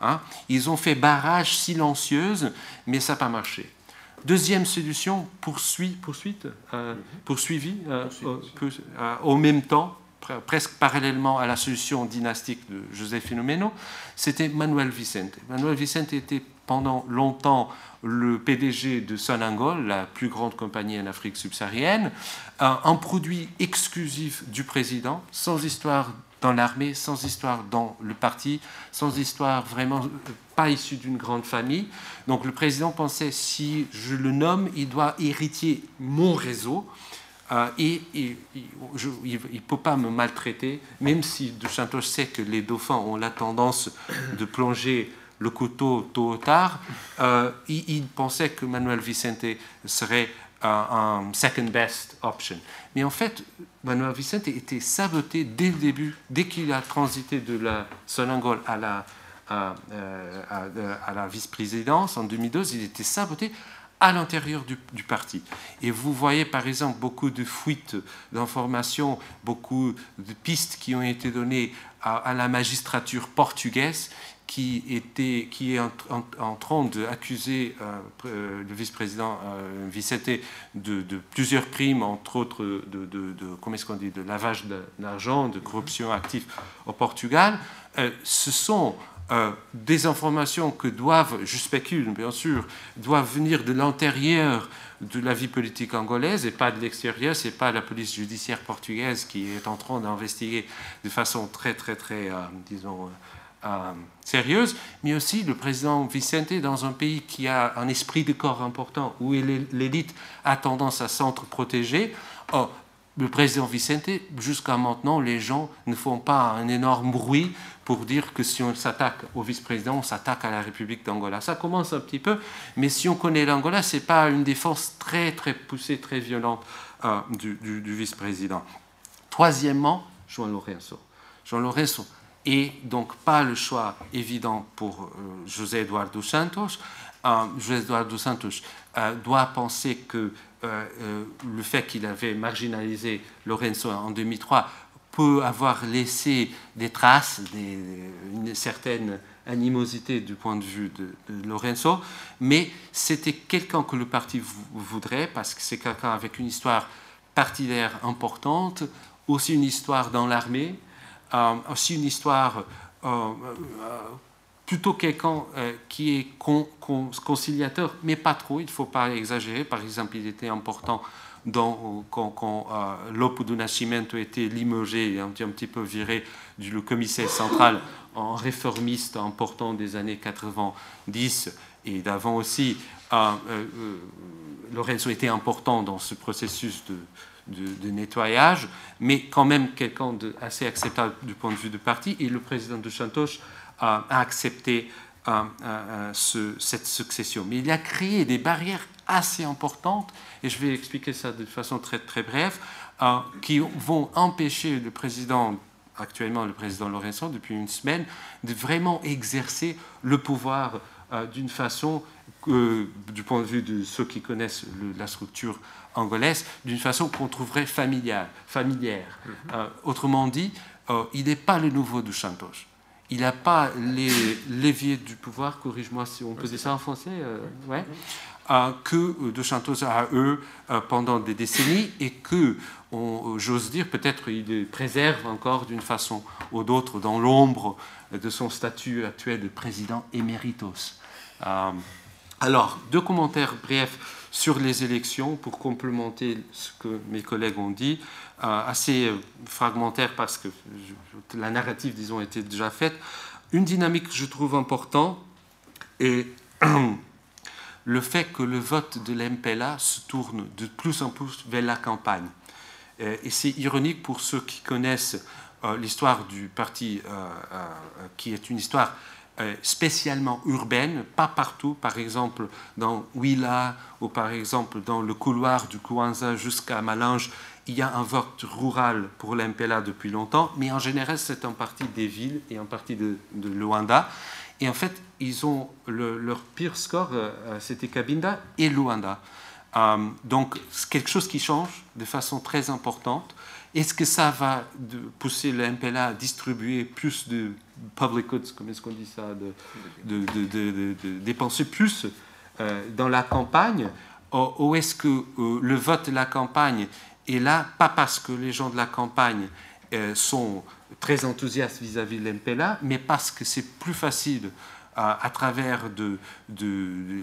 Hein. Ils ont fait barrage silencieuse, mais ça n'a pas marché. Deuxième solution, poursuite, poursuite euh, poursuivi euh, euh, au même temps, presque parallèlement à la solution dynastique de José Filomeno, c'était Manuel Vicente. Manuel Vicente était pendant longtemps le PDG de Sonangol, la plus grande compagnie en Afrique subsaharienne, un produit exclusif du président, sans histoire dans l'armée, sans histoire dans le parti, sans histoire vraiment pas issue d'une grande famille. Donc le président pensait, si je le nomme, il doit hériter mon réseau. Euh, et, il ne peut pas me maltraiter, même si De Santos sait que les dauphins ont la tendance de plonger le couteau tôt ou tard. Euh, il, pensait que Manuel Vicente serait un second best option. Mais en fait, Manuel Vicente était saboté dès le début, dès qu'il a transité de la Sonangol euh, à la vice-présidence en 2012, il était saboté à l'intérieur du, parti. Et vous voyez par exemple beaucoup de fuites d'informations, beaucoup de pistes qui ont été données à, la magistrature portugaise qui, était, qui est en, train d'accuser euh, euh, le vice-président euh, Vicente de, plusieurs crimes, entre autres de, comment est-ce dit, de lavage d'argent, de corruption active au Portugal. ce sont euh, des informations que doivent, je spécule bien sûr, doivent venir de l'intérieur de la vie politique angolaise et pas de l'extérieur. C'est pas la police judiciaire portugaise qui est en train d'investiguer de façon très très très, euh, disons, euh, sérieuse, mais aussi le président Vicente dans un pays qui a un esprit de corps important où l'élite a tendance à s'entre-protéger. Le président Vicente, jusqu'à maintenant, les gens ne font pas un énorme bruit pour dire que si on s'attaque au vice-président, on s'attaque à la République d'Angola. Ça commence un petit peu, mais si on connaît l'Angola, ce n'est pas une défense très, très poussée, très violente euh, du, vice-président. Troisièmement, Jean Lorenzo. Jean Lorenzo est donc pas le choix évident pour euh, José Eduardo Santos. Euh, José Eduardo Santos doit penser que le fait qu'il avait marginalisé Lorenzo en 2003 peut avoir laissé des traces, une certaine animosité du point de vue de, Lorenzo, mais c'était quelqu'un que le parti voudrait parce que c'est quelqu'un avec une histoire partidaire importante, aussi une histoire dans l'armée, euh, aussi une histoire euh, euh, plutôt quelqu'un qui est conciliateur, mais pas trop, il ne faut pas exagérer. Par exemple, il était important dans, quand, quand euh, Lopo do Nascimento était limogé un, un petit peu viré du commissaire central en réformiste important des années 90 et d'avant aussi, euh, euh, Lorenzo était important dans ce processus de, de, nettoyage, mais quand même quelqu'un d'assez acceptable du point de vue du parti. Et le président de Santos a accepté cette succession. Mais il a créé des barrières assez importantes, et je vais expliquer ça de façon très, très brève, euh, qui vont empêcher le président, actuellement le président Lorenzo, depuis une semaine, de vraiment exercer le pouvoir euh, d'une façon, du point de vue de ceux qui connaissent la structure angolaise, d'une façon qu'on trouverait familiale. familière. Mm-hmm. Euh, autrement dit, il n'est pas le nouveau de Santos il n'a pas les leviers du pouvoir, corrige-moi si on peut dire ça en français, ouais, que euh, de Santos à eux euh, pendant des décennies et que, euh, j'ose dire, peut-être il préserve encore d'une façon ou d'autre dans l'ombre de son statut actuel de président éméritos. alors, deux commentaires brefs sur les élections pour complémenter ce que mes collègues ont dit, assez fragmentaire parce que la narrative, disons, était déjà faite. Une dynamique que je trouve importante et le fait que le vote de l'MPLA se tourne de plus en plus vers la campagne. Euh, et c'est ironique pour ceux qui connaissent euh, l'histoire du parti, euh, qui est une histoire euh, spécialement urbaine, pas partout, par exemple dans Huila ou par exemple dans le couloir du Kwanzaa jusqu'à Malange, il y a un vote rural pour l'MPLA depuis longtemps, mais en général c'est en partie des villes et en partie de, de Luanda. Et en fait, ils ont leur pire score, euh, c'était Cabinda et Luanda. Euh, donc, c'est quelque chose qui change de façon très importante. Est-ce que ça va pousser le à distribuer plus de public goods, comment est-ce qu'on dit ça, de, dépenser plus euh, dans la campagne. Ou est-ce que euh, le vote de la campagne est là, pas parce que les gens de la campagne euh, sont très enthousiastes vis-à-vis de l'MPLA, mais parce que c'est plus facile à, travers de,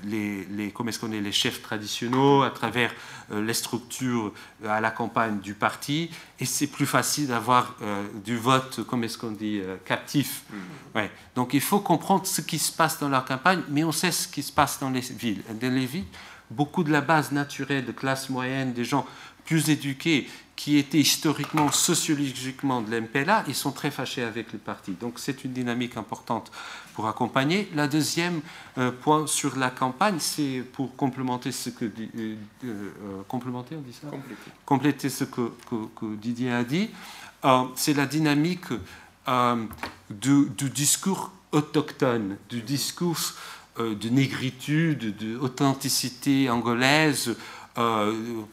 les, les, comment est-ce qu'on est, les chefs traditionnels, à travers euh, les structures euh, à la campagne du parti, et c'est plus facile d'avoir euh, du vote, comment est-ce qu'on dit, captif. Mm-hmm. Ouais. Donc il faut comprendre ce qui se passe dans la campagne, mais on sait ce qui se passe dans les villes. Dans les villes, beaucoup de la base naturelle de classe moyenne, des gens plus éduqués, qui étaient historiquement, sociologiquement de l'MPLA, ils sont très fâchés avec le parti. Donc c'est une dynamique importante pour accompagner. La deuxième euh, point sur la campagne, c'est pour complémenter ce que euh, euh, complémenter, on dit ça? Compléter. compléter ce que, que, Didier a dit, c'est la dynamique du, du, discours autochtone, du discours de négritude, d'authenticité angolaise,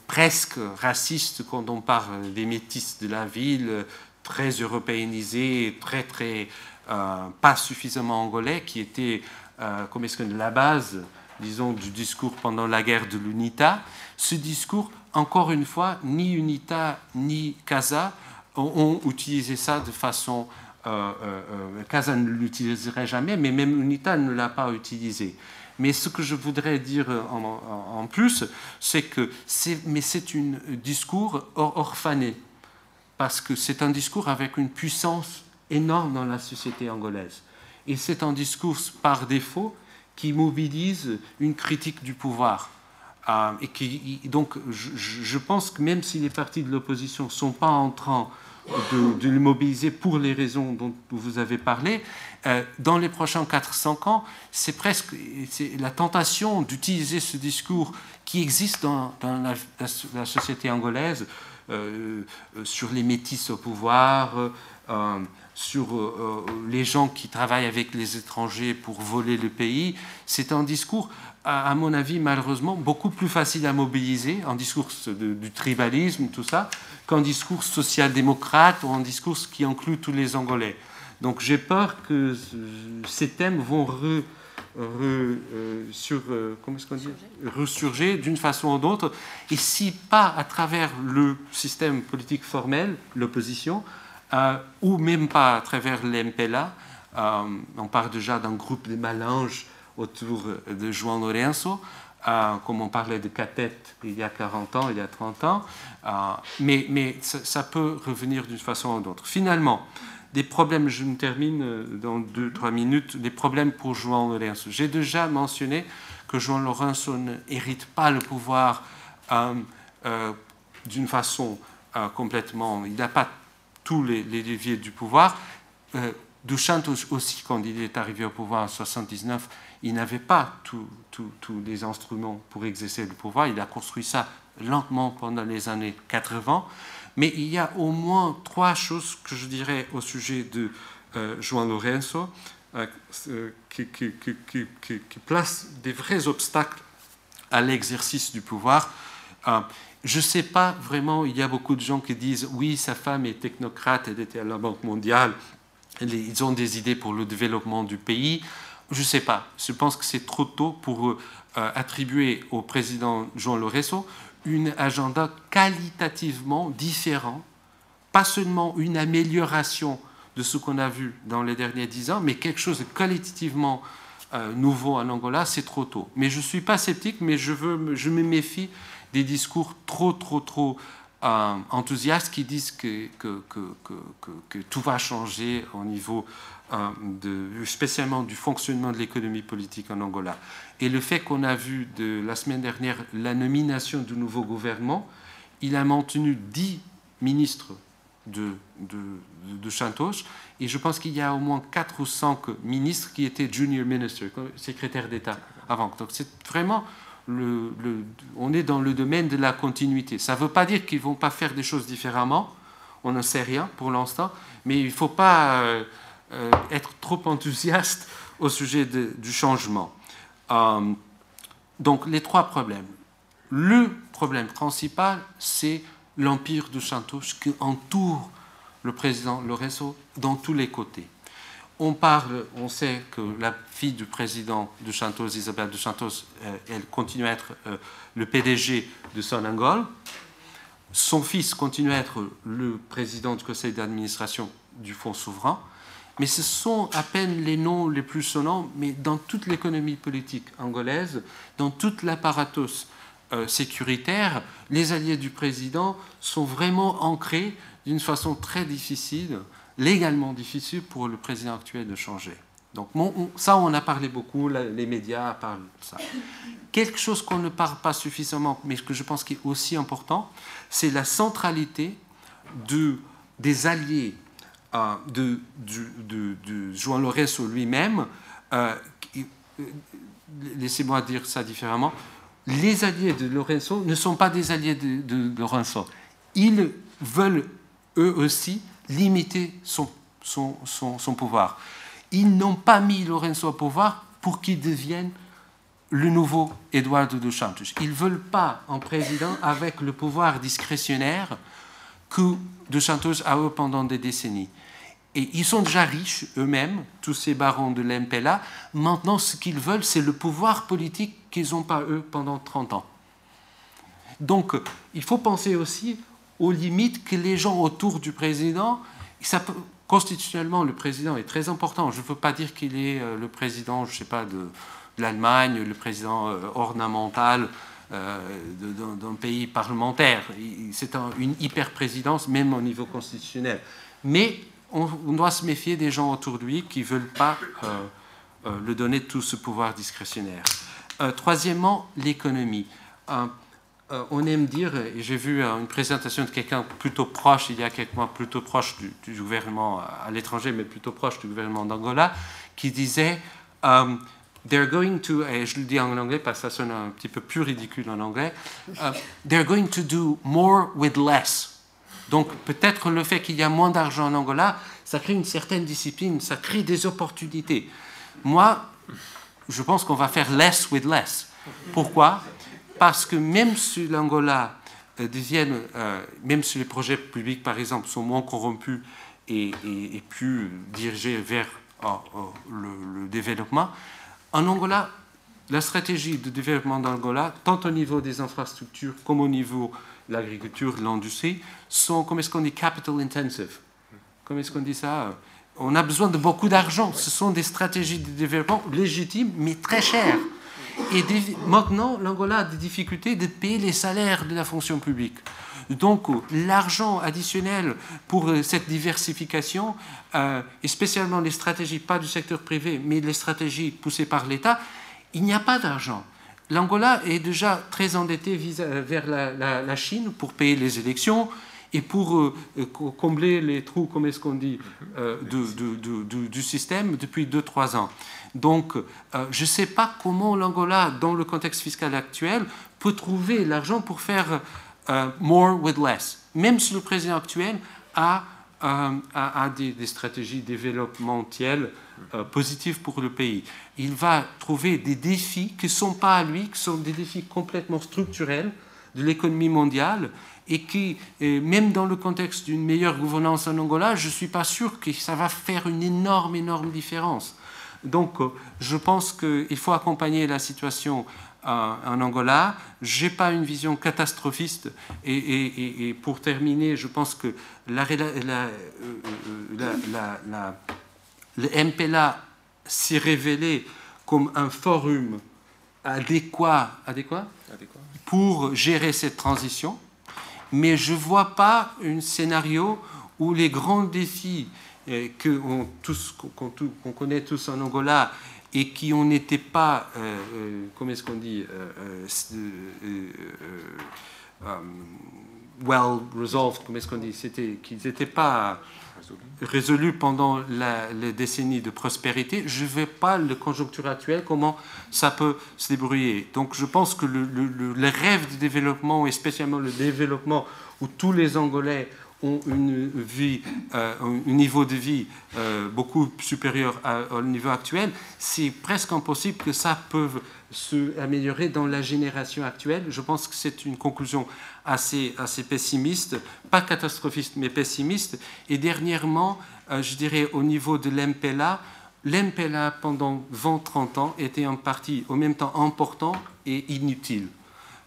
presque raciste quand on parle des métis de la ville, très européanisés, très très pas suffisamment angolais, qui était euh, comme est-ce que la base, disons, du discours pendant la guerre de l'UNITA. Ce discours, encore une fois, ni UNITA ni CASA ont, utilisé ça de façon... Euh, CASA ne l'utiliserait jamais, mais même UNITA ne l'a pas utilisé. Mais ce que je voudrais dire en, plus, c'est que c'est, c'est un discours orphané, parce que c'est un discours avec une puissance énorme dans la société angolaise. Et c'est un discours par défaut qui mobilise une critique du pouvoir. Euh, et qui, donc, je, pense que même si les partis de l'opposition ne sont pas en train de, le mobiliser pour les raisons dont vous avez parlé, euh, dans les prochains 4-5 ans, c'est presque la tentation d'utiliser ce discours qui existe dans, la, société angolaise euh, sur les métis au pouvoir sur euh, euh, les gens qui travaillent avec les étrangers pour voler le pays, c'est un discours, à, mon avis, malheureusement, beaucoup plus facile à mobiliser, un discours du tribalisme, tout ça, qu'un discours social-démocrate ou un discours qui inclut tous les Angolais. Donc j'ai peur que ces thèmes vont euh, sur, comment est-ce qu'on dit ressurger d'une façon ou d'autre, et si pas à travers le système politique formel, l'opposition, euh, ou même pas à travers l'MPLA. Euh, on parle déjà d'un groupe de malanges autour de Juan Lorenzo, euh, comme on parlait de Catet il y a 40 ans, il y a 30 ans, mais, mais ça, peut revenir d'une façon ou d'autre. Finalement, des problèmes, je me termine dans 2-3 minutes, des problèmes pour Juan Lorenzo. J'ai déjà mentionné que Juan Lorenzo n'hérite pas le pouvoir d'une façon complètement... Il n'a pas tous les, leviers du pouvoir. Euh, aussi, quand il est arrivé au pouvoir en 79, il n'avait pas tous les instruments pour exercer le pouvoir. Il a construit ça lentement pendant les années 80. Mais il y a au moins trois choses que je dirais au sujet de euh, Juan Lorenzo euh, euh, qui, qui, qui, qui, placent des vrais obstacles à l'exercice du pouvoir. Je ne sais pas vraiment, il y a beaucoup de gens qui disent oui, sa femme est technocrate, elle était à la Banque mondiale, ils ont des idées pour le développement du pays. Je ne sais pas, je pense que c'est trop tôt pour euh, attribuer au président Jean Lorenzo un agenda qualitativement différent, pas seulement une amélioration de ce qu'on a vu dans les derniers dix ans, mais quelque chose de qualitativement euh, nouveau en Angola, c'est trop tôt. Mais je ne suis pas sceptique, mais je me méfie des discours trop, trop, trop euh, enthousiastes qui disent que, tout va changer au niveau euh, spécialement du fonctionnement de l'économie politique en Angola. Et le fait qu'on a vu la semaine dernière la nomination du nouveau gouvernement, il a maintenu dix ministres de, de. Et je pense qu'il y a au moins 4 ou 5 ministres qui étaient junior ministers, secrétaires d'État avant. Donc c'est vraiment, le, on est dans le domaine de la continuité. Ça ne veut pas dire qu'ils ne vont pas faire des choses différemment, on n'en sait rien pour l'instant, mais il ne faut pas euh, euh, être trop enthousiaste au sujet du changement. Euh, donc les trois problèmes. Le problème principal, c'est l'empire de Santos qui entoure le président Lorenzo dans tous les côtés. On parle, on sait que la fille du président de Santos, Isabelle de Santos, euh, elle continue à être euh, le PDG de Sonangol. Son fils continue à être le président du conseil d'administration du Fonds souverain. Mais ce sont à peine les noms les plus sonnants, mais dans toute l'économie politique angolaise, dans toute l'apparatus euh, sécuritaire, les alliés du président sont vraiment ancrés d'une façon très difficile, légalement difficile pour le président actuel de changer. Donc ça, on a parlé beaucoup, les médias parlent de ça. Quelque chose qu'on ne parle pas suffisamment, mais que je pense qui est aussi important, c'est la centralité de, des alliés euh, de, de, de, Juan Lorenzo lui-même. Euh, euh, laissez-moi dire ça différemment. Les alliés de Lorenzo ne sont pas des alliés de, de Lorenzo. Ils veulent eux aussi, limiter son, pouvoir. Ils n'ont pas mis Lorenzo au pouvoir pour qu'il devienne le nouveau Eduardo dos Santos. Ils ne veulent pas un président avec le pouvoir discrétionnaire que dos Santos a eu pendant des décennies. Et ils sont déjà riches eux-mêmes, tous ces barons de l'MPLA. Maintenant, ce qu'ils veulent, c'est le pouvoir politique qu'ils n'ont pas eux pendant 30 ans. Donc, il faut penser aussi aux limites que les gens autour du président, ça constitutionnellement, le président est très important. Je ne veux pas dire qu'il est euh, le président, je ne sais pas, de, l'Allemagne, le président euh, ornemental euh, d'un pays parlementaire. C'est une hyper-présidence, même au niveau constitutionnel. Mais on, doit se méfier des gens autour de lui qui ne veulent pas le donner tout ce pouvoir discrétionnaire. troisièmement, l'économie. Euh, on aime dire, et j'ai vu euh, une présentation de quelqu'un plutôt proche, il y a quelques mois, plutôt proche du, gouvernement à l'étranger, mais plutôt proche du gouvernement d'Angola, qui disait um, They're going to, et je le dis en anglais parce que ça sonne un petit peu plus ridicule en anglais, They're going to do more with less. Donc peut-être le fait qu'il y a moins d'argent en Angola, ça crée une certaine discipline, ça crée des opportunités. Moi, je pense qu'on va faire less with less. Pourquoi? Parce que même si l'Angola euh, devienne, euh, même si les projets publics, par exemple, sont moins corrompus et, plus dirigés vers oh, le, développement, en Angola, la stratégie de développement d'Angola, tant au niveau des infrastructures comme au niveau de l'agriculture, de l'industrie, sont, comment est-ce qu'on dit, capital intensive. Comment est-ce qu'on dit ça On a besoin de beaucoup d'argent. Ce sont des stratégies de développement légitimes, mais très chères. Et maintenant, l'Angola a des difficultés de payer les salaires de la fonction publique. Donc, l'argent additionnel pour euh, cette diversification, euh, et spécialement les stratégies, pas du secteur privé, mais les stratégies poussées par l'État, il n'y a pas d'argent. L'Angola est déjà très endetté vers la, Chine pour payer les élections et pour euh, combler les trous, comme est-ce qu'on dit, du système depuis 2-3 ans. Donc, euh, je ne sais pas comment l'Angola, dans le contexte fiscal actuel, peut trouver l'argent pour faire euh, more with less, même si le président actuel a, euh, des, stratégies développementales positives pour le pays. Il va trouver des défis qui ne sont pas à lui, qui sont des défis complètement structurels de l'économie mondiale et qui, même dans le contexte d'une meilleure gouvernance en Angola, je ne suis pas sûr que ça va faire une énorme, énorme différence. Donc, euh, je pense qu'il faut accompagner la situation euh, en Angola. Je n'ai pas une vision catastrophiste. Et, pour terminer, je pense que la, la, euh, le MPLA s'est révélé comme un forum adéquat, adéquat, pour gérer cette transition. Mais je ne vois pas un scénario où les grands défis qu'on qu'on connaît tous en Angola et qui on n'était pas, euh, euh, comment est-ce qu'on dit, euh, well resolved, comment est-ce qu'on dit, c'était qu'ils n'étaient pas résolus pendant la, les décennies de prospérité. Je ne vais pas le conjoncture actuelle, comment ça peut se débrouiller. Donc je pense que le, le, rêve de développement, et spécialement le développement où tous les Angolais ont une vie, euh, un niveau de vie euh, beaucoup supérieur au niveau actuel, c'est presque impossible que ça peut se améliorer dans la génération actuelle. Je pense que c'est une conclusion assez, assez pessimiste, pas catastrophiste, mais pessimiste. Et dernièrement, euh, je dirais au niveau de l'MPLA, l'MPLA pendant 20-30 ans était un parti au même temps important et inutile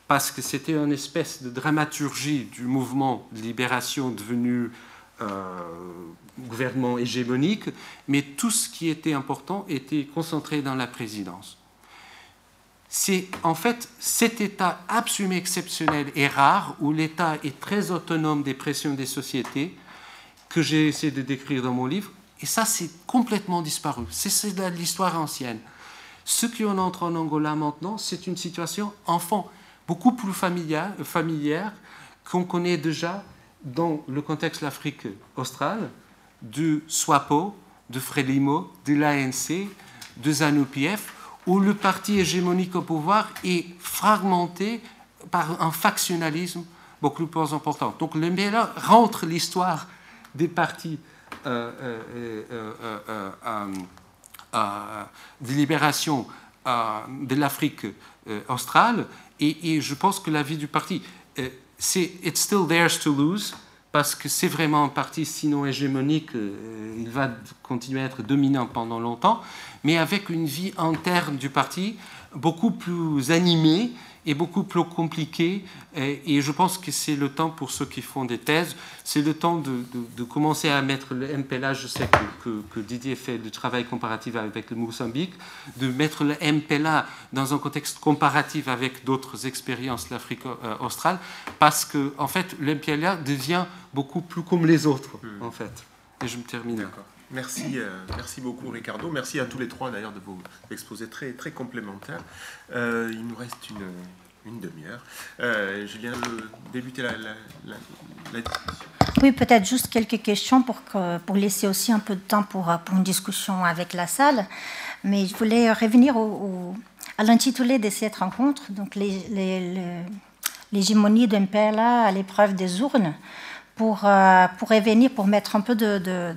parce que c'était une espèce de dramaturgie du mouvement de libération devenu euh, gouvernement hégémonique, mais tout ce qui était important était concentré dans la présidence. C'est en fait cet état absolument exceptionnel et rare, où l'État est très autonome des pressions des sociétés, que j'ai essayé de décrire dans mon livre, et ça, c'est complètement disparu. C'est de l'histoire ancienne. Ce qu'on entre en Angola maintenant, c'est une situation enfant beaucoup plus familière, qu'on connaît déjà dans le contexte de l'Afrique australe, du SWAPO, de Frelimo, de l'ANC, de ZANU-PF, où le parti hégémonique au pouvoir est fragmenté par un factionnalisme beaucoup plus important. Donc le MBLA rentre l'histoire des partis euh, euh, euh, de libération de l'Afrique australe et, je pense que la vie du parti, euh, c'est It's still theirs to lose, parce que c'est vraiment un parti sinon hégémonique, euh, il va continuer à être dominant pendant longtemps, mais avec une vie interne du parti beaucoup plus animée est beaucoup plus compliqué et, je pense que c'est le temps pour ceux qui font des thèses, c'est le temps de, commencer à mettre le MPLA, je sais que, que, Didier fait du travail comparatif avec le Mozambique, de mettre le MPLA dans un contexte comparatif avec d'autres expériences de l'Afrique euh, australe, parce que en fait le MPLA devient beaucoup plus comme les autres hmm. en fait. Et je me termine. D'accord. Merci, euh, merci beaucoup Ricardo. Merci à tous les trois d'ailleurs de vos exposés très, complémentaires. Euh, il nous reste une, demi-heure. Euh, Julien, débuter la, la, discussion. Oui, peut-être juste quelques questions pour, laisser aussi un peu de temps pour, une discussion avec la salle. Mais je voulais revenir au, à l'intitulé de cette rencontre, donc l'hégémonie les, les, d'un MPLA à l'épreuve des urnes pour, euh, pour revenir, pour mettre un peu de, de,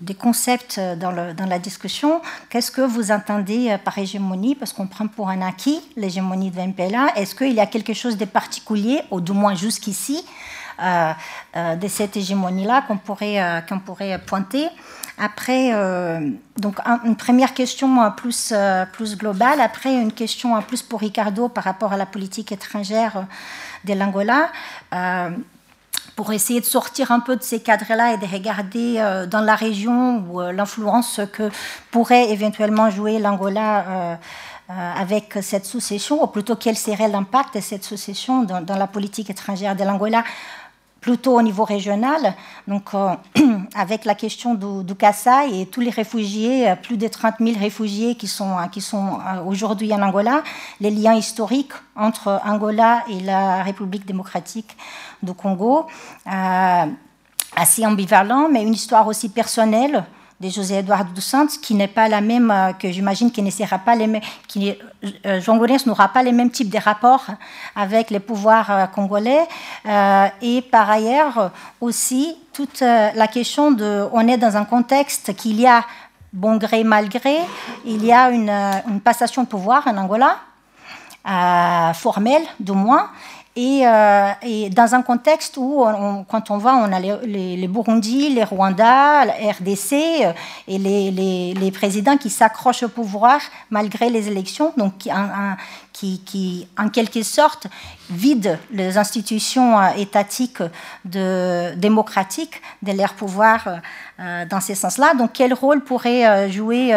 des concepts dans, la discussion. Qu'est-ce que vous entendez euh, par hégémonie? Parce qu'on prend pour un acquis l'hégémonie de MPLA. Est-ce qu'il y a quelque chose de particulier, ou du moins jusqu'ici, euh, de cette hégémonie-là qu'on pourrait, qu'on pourrait pointer? Après, donc une première question plus, plus globale, après une question plus pour Ricardo par rapport à la politique étrangère de l'Angola pour essayer de sortir un peu de ces cadres-là et de regarder euh, dans la région euh, l'influence que pourrait éventuellement jouer l'Angola euh, avec cette succession, ou plutôt quel serait l'impact de cette succession dans, dans la politique étrangère de l'Angola plutôt au niveau régional, donc avec la question du, du Kassai et tous les réfugiés, plus de 30 000 réfugiés qui sont, qui sont aujourd'hui en Angola, les liens historiques entre Angola et la République démocratique du Congo, euh, assez ambivalent, mais une histoire aussi personnelle de José Eduardo dos Santos, qui n'est pas la même, euh, que j'imagine qui ne sera pas les mêmes, qui, euh, João n'aura pas les mêmes types de rapports avec les pouvoirs congolais. et par ailleurs, aussi, toute la question de, on est dans un contexte qu'il y a, bon gré, mal gré, il y a une, une passation de pouvoir en Angola, formelle du moins, euh, et, dans un contexte où, quand on voit, on a les, les, Burundi, les Rwanda, la RDC euh, et les, les, présidents qui s'accrochent au pouvoir malgré les élections, donc qui, qui, en quelque sorte, vident les institutions euh, étatiques de, démocratiques de leur pouvoir euh, dans ces sens-là. Donc, quel rôle pourrait euh, jouer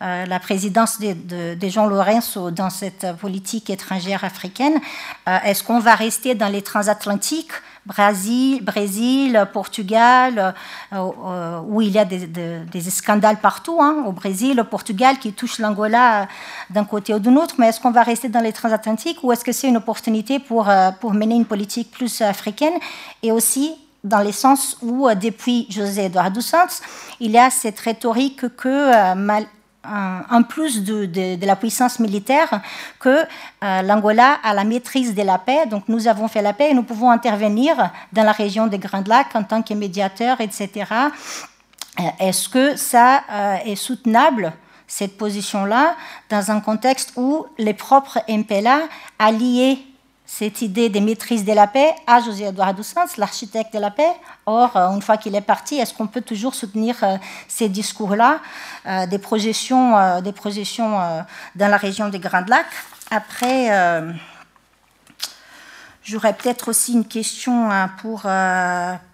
la présidence de, de, Jean Lorenzo dans cette politique étrangère africaine? Est-ce qu'on va rester dans les transatlantiques Brésil, Portugal, où il y a des, scandales partout, hein, au Brésil, au Portugal, qui touchent l'Angola d'un côté ou d'un autre. Mais est-ce qu'on va rester dans les transatlantiques ou est-ce que c'est une opportunité pour, pour mener une politique plus africaine? Et aussi dans le sens où, depuis José Eduardo Santos, il y a cette rhétorique que, en plus de, la puissance militaire que euh, l'Angola a la maîtrise de la paix. Donc nous avons fait la paix et nous pouvons intervenir dans la région des Grands Lacs en tant que médiateur, etc. Euh, est-ce que ça euh, est soutenable cette position-là dans un contexte où les propres MPLA alliés cette idée de maîtrise de la paix à José Eduardo Sanz, l'architecte de la paix. Or, euh, une fois qu'il est parti, est-ce qu'on peut toujours soutenir euh, ces discours-là, euh, des projections, des projections dans la région des Grands Lacs? Après, j'aurais peut-être aussi une question pour,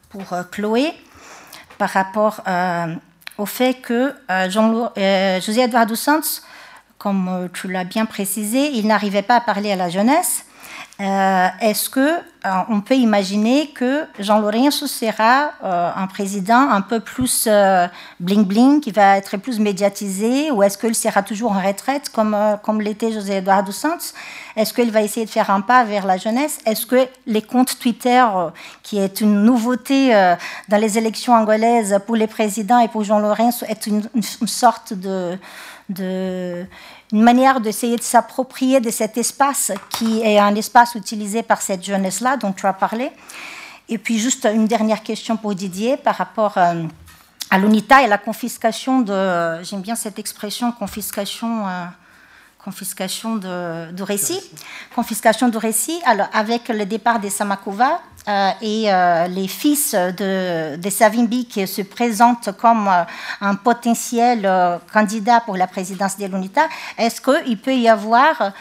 pour Chloé par rapport au fait que José Eduardo Sanz, comme tu l'as bien précisé, il n'arrivait pas à parler à la jeunesse euh, est-ce que euh, on peut imaginer que Jean Lourenço sera euh, un président un peu plus bling bling, qui va être plus médiatisé, ou est-ce qu'il sera toujours en retraite comme comme l'était José Eduardo Santos? Est-ce qu'il va essayer de faire un pas vers la jeunesse? Est-ce que les comptes Twitter, qui est une nouveauté dans les élections angolaises pour les présidents et pour Jean Lourenço, est une, une sorte de de une manière d'essayer de s'approprier de cet espace qui est un espace utilisé par cette jeunesse-là dont tu as parlé. Et puis juste une dernière question pour Didier par rapport euh, à l'UNITA et la confiscation de, j'aime bien cette expression, confiscation, euh, confiscation de, de récits, confiscation de récits. Alors avec le départ des Samakova, euh, et euh, les fils de, Savimbi qui se présentent comme euh, un potentiel candidat pour la présidence de l'UNITA, est-ce qu'il peut y avoir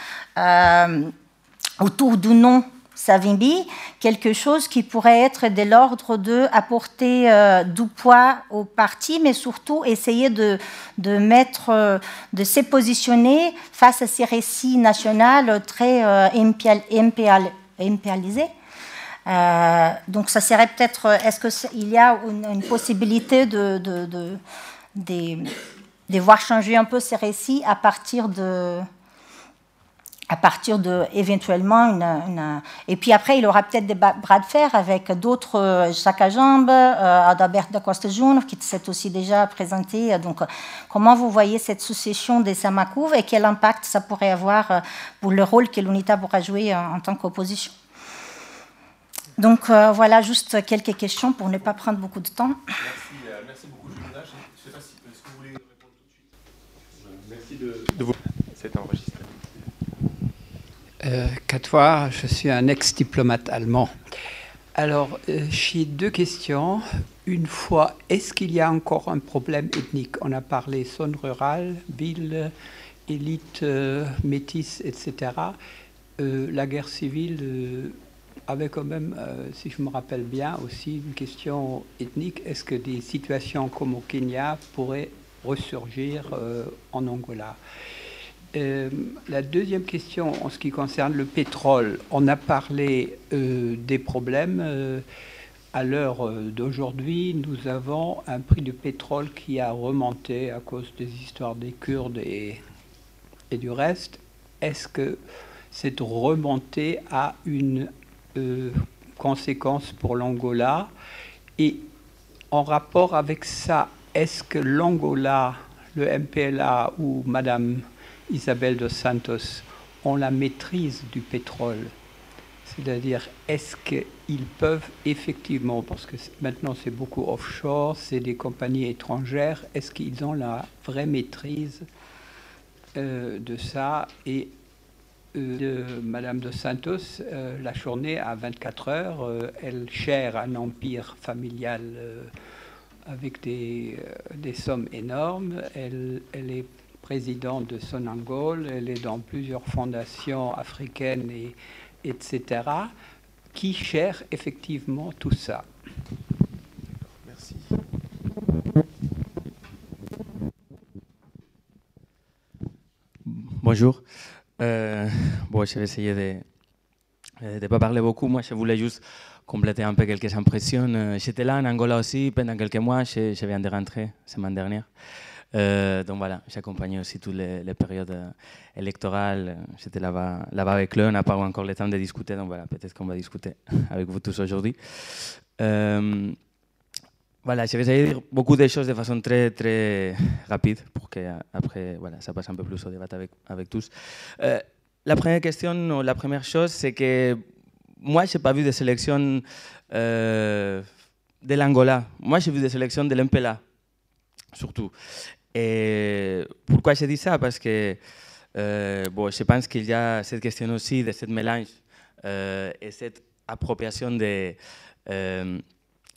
autour du nom Savimbi quelque chose qui pourrait être de l'ordre de apporter du poids au parti, mais surtout essayer de se positionner face à ces récits nationaux très impérialisés euh, donc ça serait peut-être, est-ce qu'il y a une, possibilité de, de, de, voir changer un peu ces récits à partir de, à partir de éventuellement une, et puis après il aura peut-être des bras de fer avec d'autres euh, à jambes euh, Adalberto da Costa Junior qui s'est aussi déjà présenté. Donc comment vous voyez cette succession des Samakouv et quel impact ça pourrait avoir pour le rôle que l'UNITA pourra jouer en tant qu'opposition? Donc euh, voilà, juste quelques questions pour ne pas prendre beaucoup de temps. Merci, euh, merci beaucoup, Julina. Je ne sais pas si est-ce que vous voulez répondre tout de suite? Merci de, de vous. C'est enregistré. Euh, je suis un ex-diplomate allemand. Alors, euh, j'ai deux questions. Une fois, est-ce qu'il y a encore un problème ethnique? On a parlé zone rurale, ville, élite, métisse, etc. la guerre civile avec quand même, euh, si je me rappelle bien, aussi une question ethnique. Est-ce que des situations comme au Kenya pourraient ressurgir euh, en Angola? Euh, La deuxième question, en ce qui concerne le pétrole, on a parlé des problèmes. à l'heure d'aujourd'hui, nous avons un prix du pétrole qui a remonté à cause des histoires des Kurdes et du reste. Est-ce que cette remontée a une conséquences pour l'Angola. Et en rapport avec ça, est-ce que l'Angola, le MPLA ou Madame Isabelle dos Santos ont la maîtrise du pétrole? C'est-à-dire, est-ce qu'ils peuvent effectivement, parce que maintenant c'est beaucoup offshore, c'est des compagnies étrangères, est-ce qu'ils ont la vraie maîtrise euh, de ça? Et de Madame de Santos, euh, la journée à 24 heures, euh, elle gère un empire familial euh, avec des, sommes énormes. Elle, est présidente de Sonangol, elle est dans plusieurs fondations africaines, et, etc., qui gère effectivement tout ça. Merci. Bonjour. Euh, bon, je vais essayer de, ne pas parler beaucoup. Moi, je voulais juste compléter un peu quelques impressions. J'étais là en Angola aussi pendant quelques mois. Je, je viens de rentrer semaine dernière. Euh, donc voilà, j'accompagnais aussi toutes les, périodes euh, électorales. J'étais là-bas là avec eux, on n'a pas encore le temps de discuter, donc voilà, peut-être qu'on va discuter avec vous tous aujourd'hui. Euh, voilà, je vais dire beaucoup de choses de façon très, très rapide pour que après, voilà, ça passe un peu plus au débat avec, avec tous. la première question, la première chose, c'est que moi, je n'ai pas vu de sélection de l'Angola. Moi, j'ai vu des sélections de l'MPLA, surtout. Et pourquoi je dis ça? Parce que euh, bon, je pense qu'il y a cette question aussi de ce mélange euh, et cette appropriation de, euh,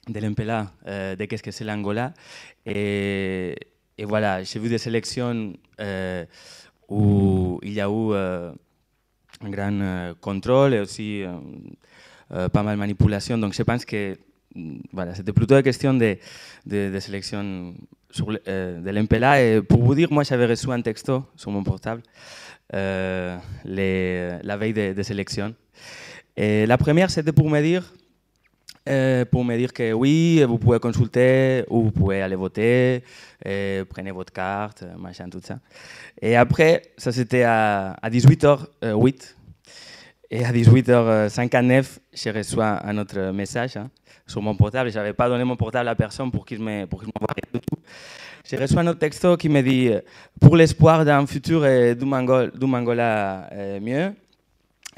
de l'MPLA, de qu'est-ce que c'est l'Angola. Et, et, voilà, j'ai vu des sélections où il y a eu un grand contrôle et aussi pas mal de manipulation. Donc je pense que voilà, c'était plutôt une question de, de, de sélection sur euh, de l'MPLA. Et pour vous dire, moi, j'avais reçu un texto sur mon portable euh, les, la veille des de sélections. Et la première, c'était pour me dire euh, pour me dire que oui, vous pouvez consulter ou vous pouvez aller voter, euh, prenez votre carte, machin, tout ça. Et après, ça c'était à, à 18h08. Et à 18h59, j'ai reçu un autre message. Hein sur mon portable. Je n'avais pas donné mon portable à personne pour qu'il m'envoie rien du tout. J'ai reçu un autre texto qui me dit Pour l'espoir d'un futur euh, mieux,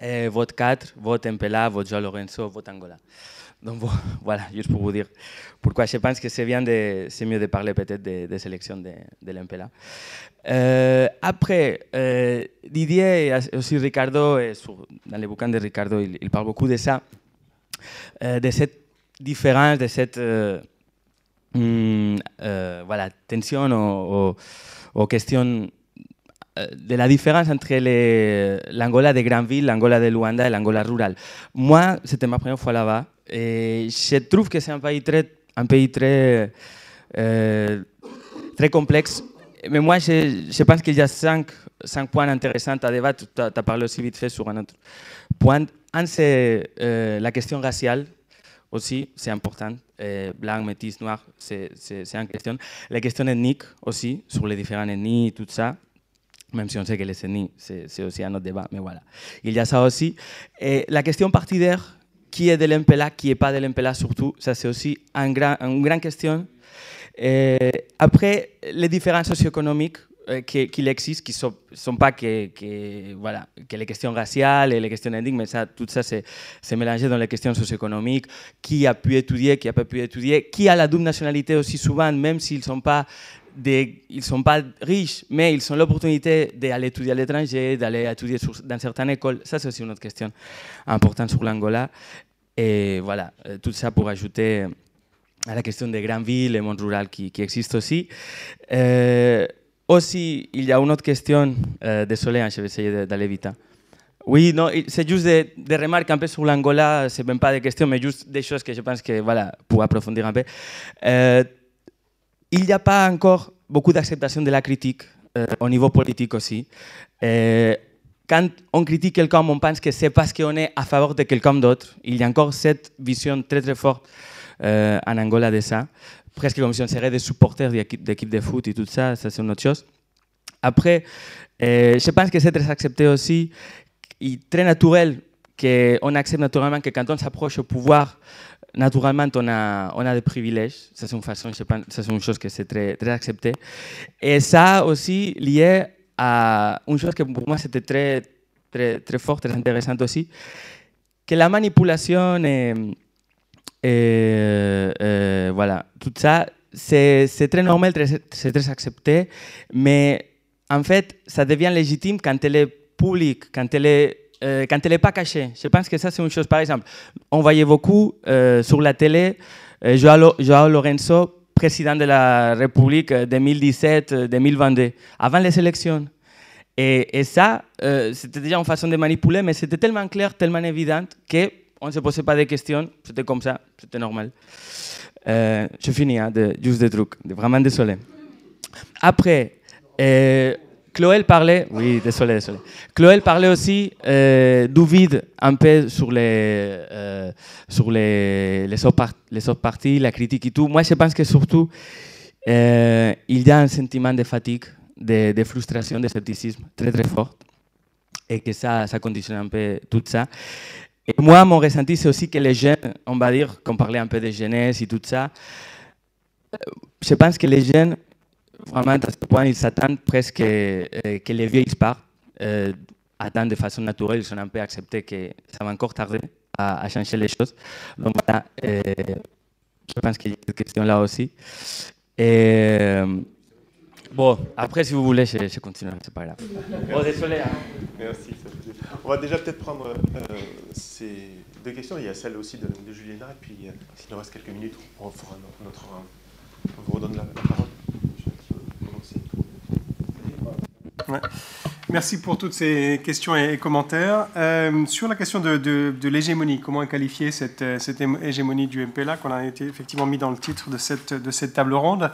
euh, vote 4, vote MPLA, vote Joao Lorenzo, vote Angola. Donc voilà, juste pour vous dire pourquoi je pense que c'est de, mieux de parler peut-être des de sélections de, de l'MPLA. Euh, après, Didier et aussi Ricardo, dans les bouquins de Ricardo, il, parle beaucoup de ça, de cette différence de cette euh, mm, euh, tension aux, aux, questions euh, de la différence entre l'Angola des grandes villes, l'Angola de Luanda et l'Angola rurale. Moi, c'était ma première fois là-bas et je trouve que c'est un pays très, complexe. Mais moi, je, pense qu'il y a cinq, points intéressants à débattre. Tu as, parlé aussi vite fait sur un autre point. Un, c'est euh, la question raciale aussi, c'est important. Eh, blanc, métis, noir, c'est une question. La question ethnique aussi, sur les différentes ethnies, tout ça. Même si on sait que les ethnies, c'est aussi un autre débat, mais voilà. Il y a ça aussi. La question partidaire, qui est de l'MPLA, qui n'est pas de l'MPLA surtout, ça c'est aussi un grand, une grande question. Et après, les différences socio-économiques, euh, qu'il existe, qui ne sont, pas que, voilà, que les questions raciales et les questions mais ça, tout ça c'est mélangé dans les questions socio-économiques, qui a pu étudier, qui n'a pas pu étudier, qui a la double nationalité aussi souvent, même s'ils ne sont pas des, ils sont pas riches, mais ils ont l'opportunité d'aller étudier à l'étranger, d'aller étudier dans certaines écoles. Ça, c'est aussi une autre question importante sur l'Angola. Et voilà, euh, tout ça pour ajouter à la question des grandes villes et monde rural qui, qui existe aussi. Euh, aussi, il y a une autre question, euh, désolé, hein, je vais essayer d'aller vite. Oui, non, c'est juste des, des, remarques un peu sur l'Angola, c'est même pas des questions, mais juste des choses que je pense que, voilà, pour approfondir un peu. Euh, il n'y a pas encore beaucoup d'acceptation de la critique euh, au niveau politique aussi. Euh, quand on critique quelqu'un, on pense que c'est parce qu'on est à favor de quelqu'un d'autre. Il y a encore cette vision très très forte euh, en Angola de ça presque comme si on serait des supporters d'équipe de foot et tout ça, ça c'est une autre chose. Après, euh, je pense que c'est très accepté aussi et très naturel qu'on accepte naturellement que quand on s'approche au pouvoir, naturellement, on a, on a des privilèges. Ça, c'est une façon, je pense, ça, c'est une chose que c'est très, très accepté. Et ça aussi lié à une chose que pour moi, c'était très, très, très fort, très intéressante aussi, que la manipulation est et euh, voilà, tout ça, c'est très normal, c'est très accepté, mais en fait, ça devient légitime quand elle est publique, quand elle est euh, quand elle n'est pas cachée. Je pense que ça, c'est une chose. Par exemple, on voyait beaucoup euh, sur la télé euh, Joao, Joao, Lorenzo, président de la République 2017-2022, avant les élections. Et, et ça, c'était déjà une façon de manipuler, mais c'était tellement clair, tellement évident que on ne se posait pas de questions, c'était comme ça, c'était normal. Je finis, hein, de, juste des trucs, vraiment désolé. Après, euh, Chloé parlait, oui, désolé, désolé. Chloé parlait aussi euh, du vide un peu sur les, euh, sur les, les, autres parties, la critique et tout. Moi, je pense que surtout, il y a un sentiment de fatigue, de, de, frustration, de scepticisme très très fort et que ça, ça conditionne un peu tout ça. Et moi, mon ressenti, c'est aussi que les jeunes, on va dire, qu'on parlait un peu de jeunesse et tout ça, je pense que les jeunes, vraiment, à ce point, ils s'attendent presque euh, que les vieux partent, euh, attendent de façon naturelle, ils sont un peu acceptés que ça va encore tarder à, à changer les choses. Donc voilà, euh, je pense qu'il y a cette question-là aussi. Et, bon, après, si vous voulez, je, je continue, c'est pas grave. Bon, désolé. Hein. Merci. On va déjà peut-être prendre euh, ces deux questions. Il y a celle aussi de, de Juliana, et puis euh, s'il nous reste quelques minutes, on fera notre. On vous redonne la, la parole. Ouais. Merci pour toutes ces questions et commentaires. Euh, sur la question de, de, de l'hégémonie, comment qualifier cette, cette hégémonie du MPLA qu'on a été effectivement mis dans le titre de cette, de cette table ronde?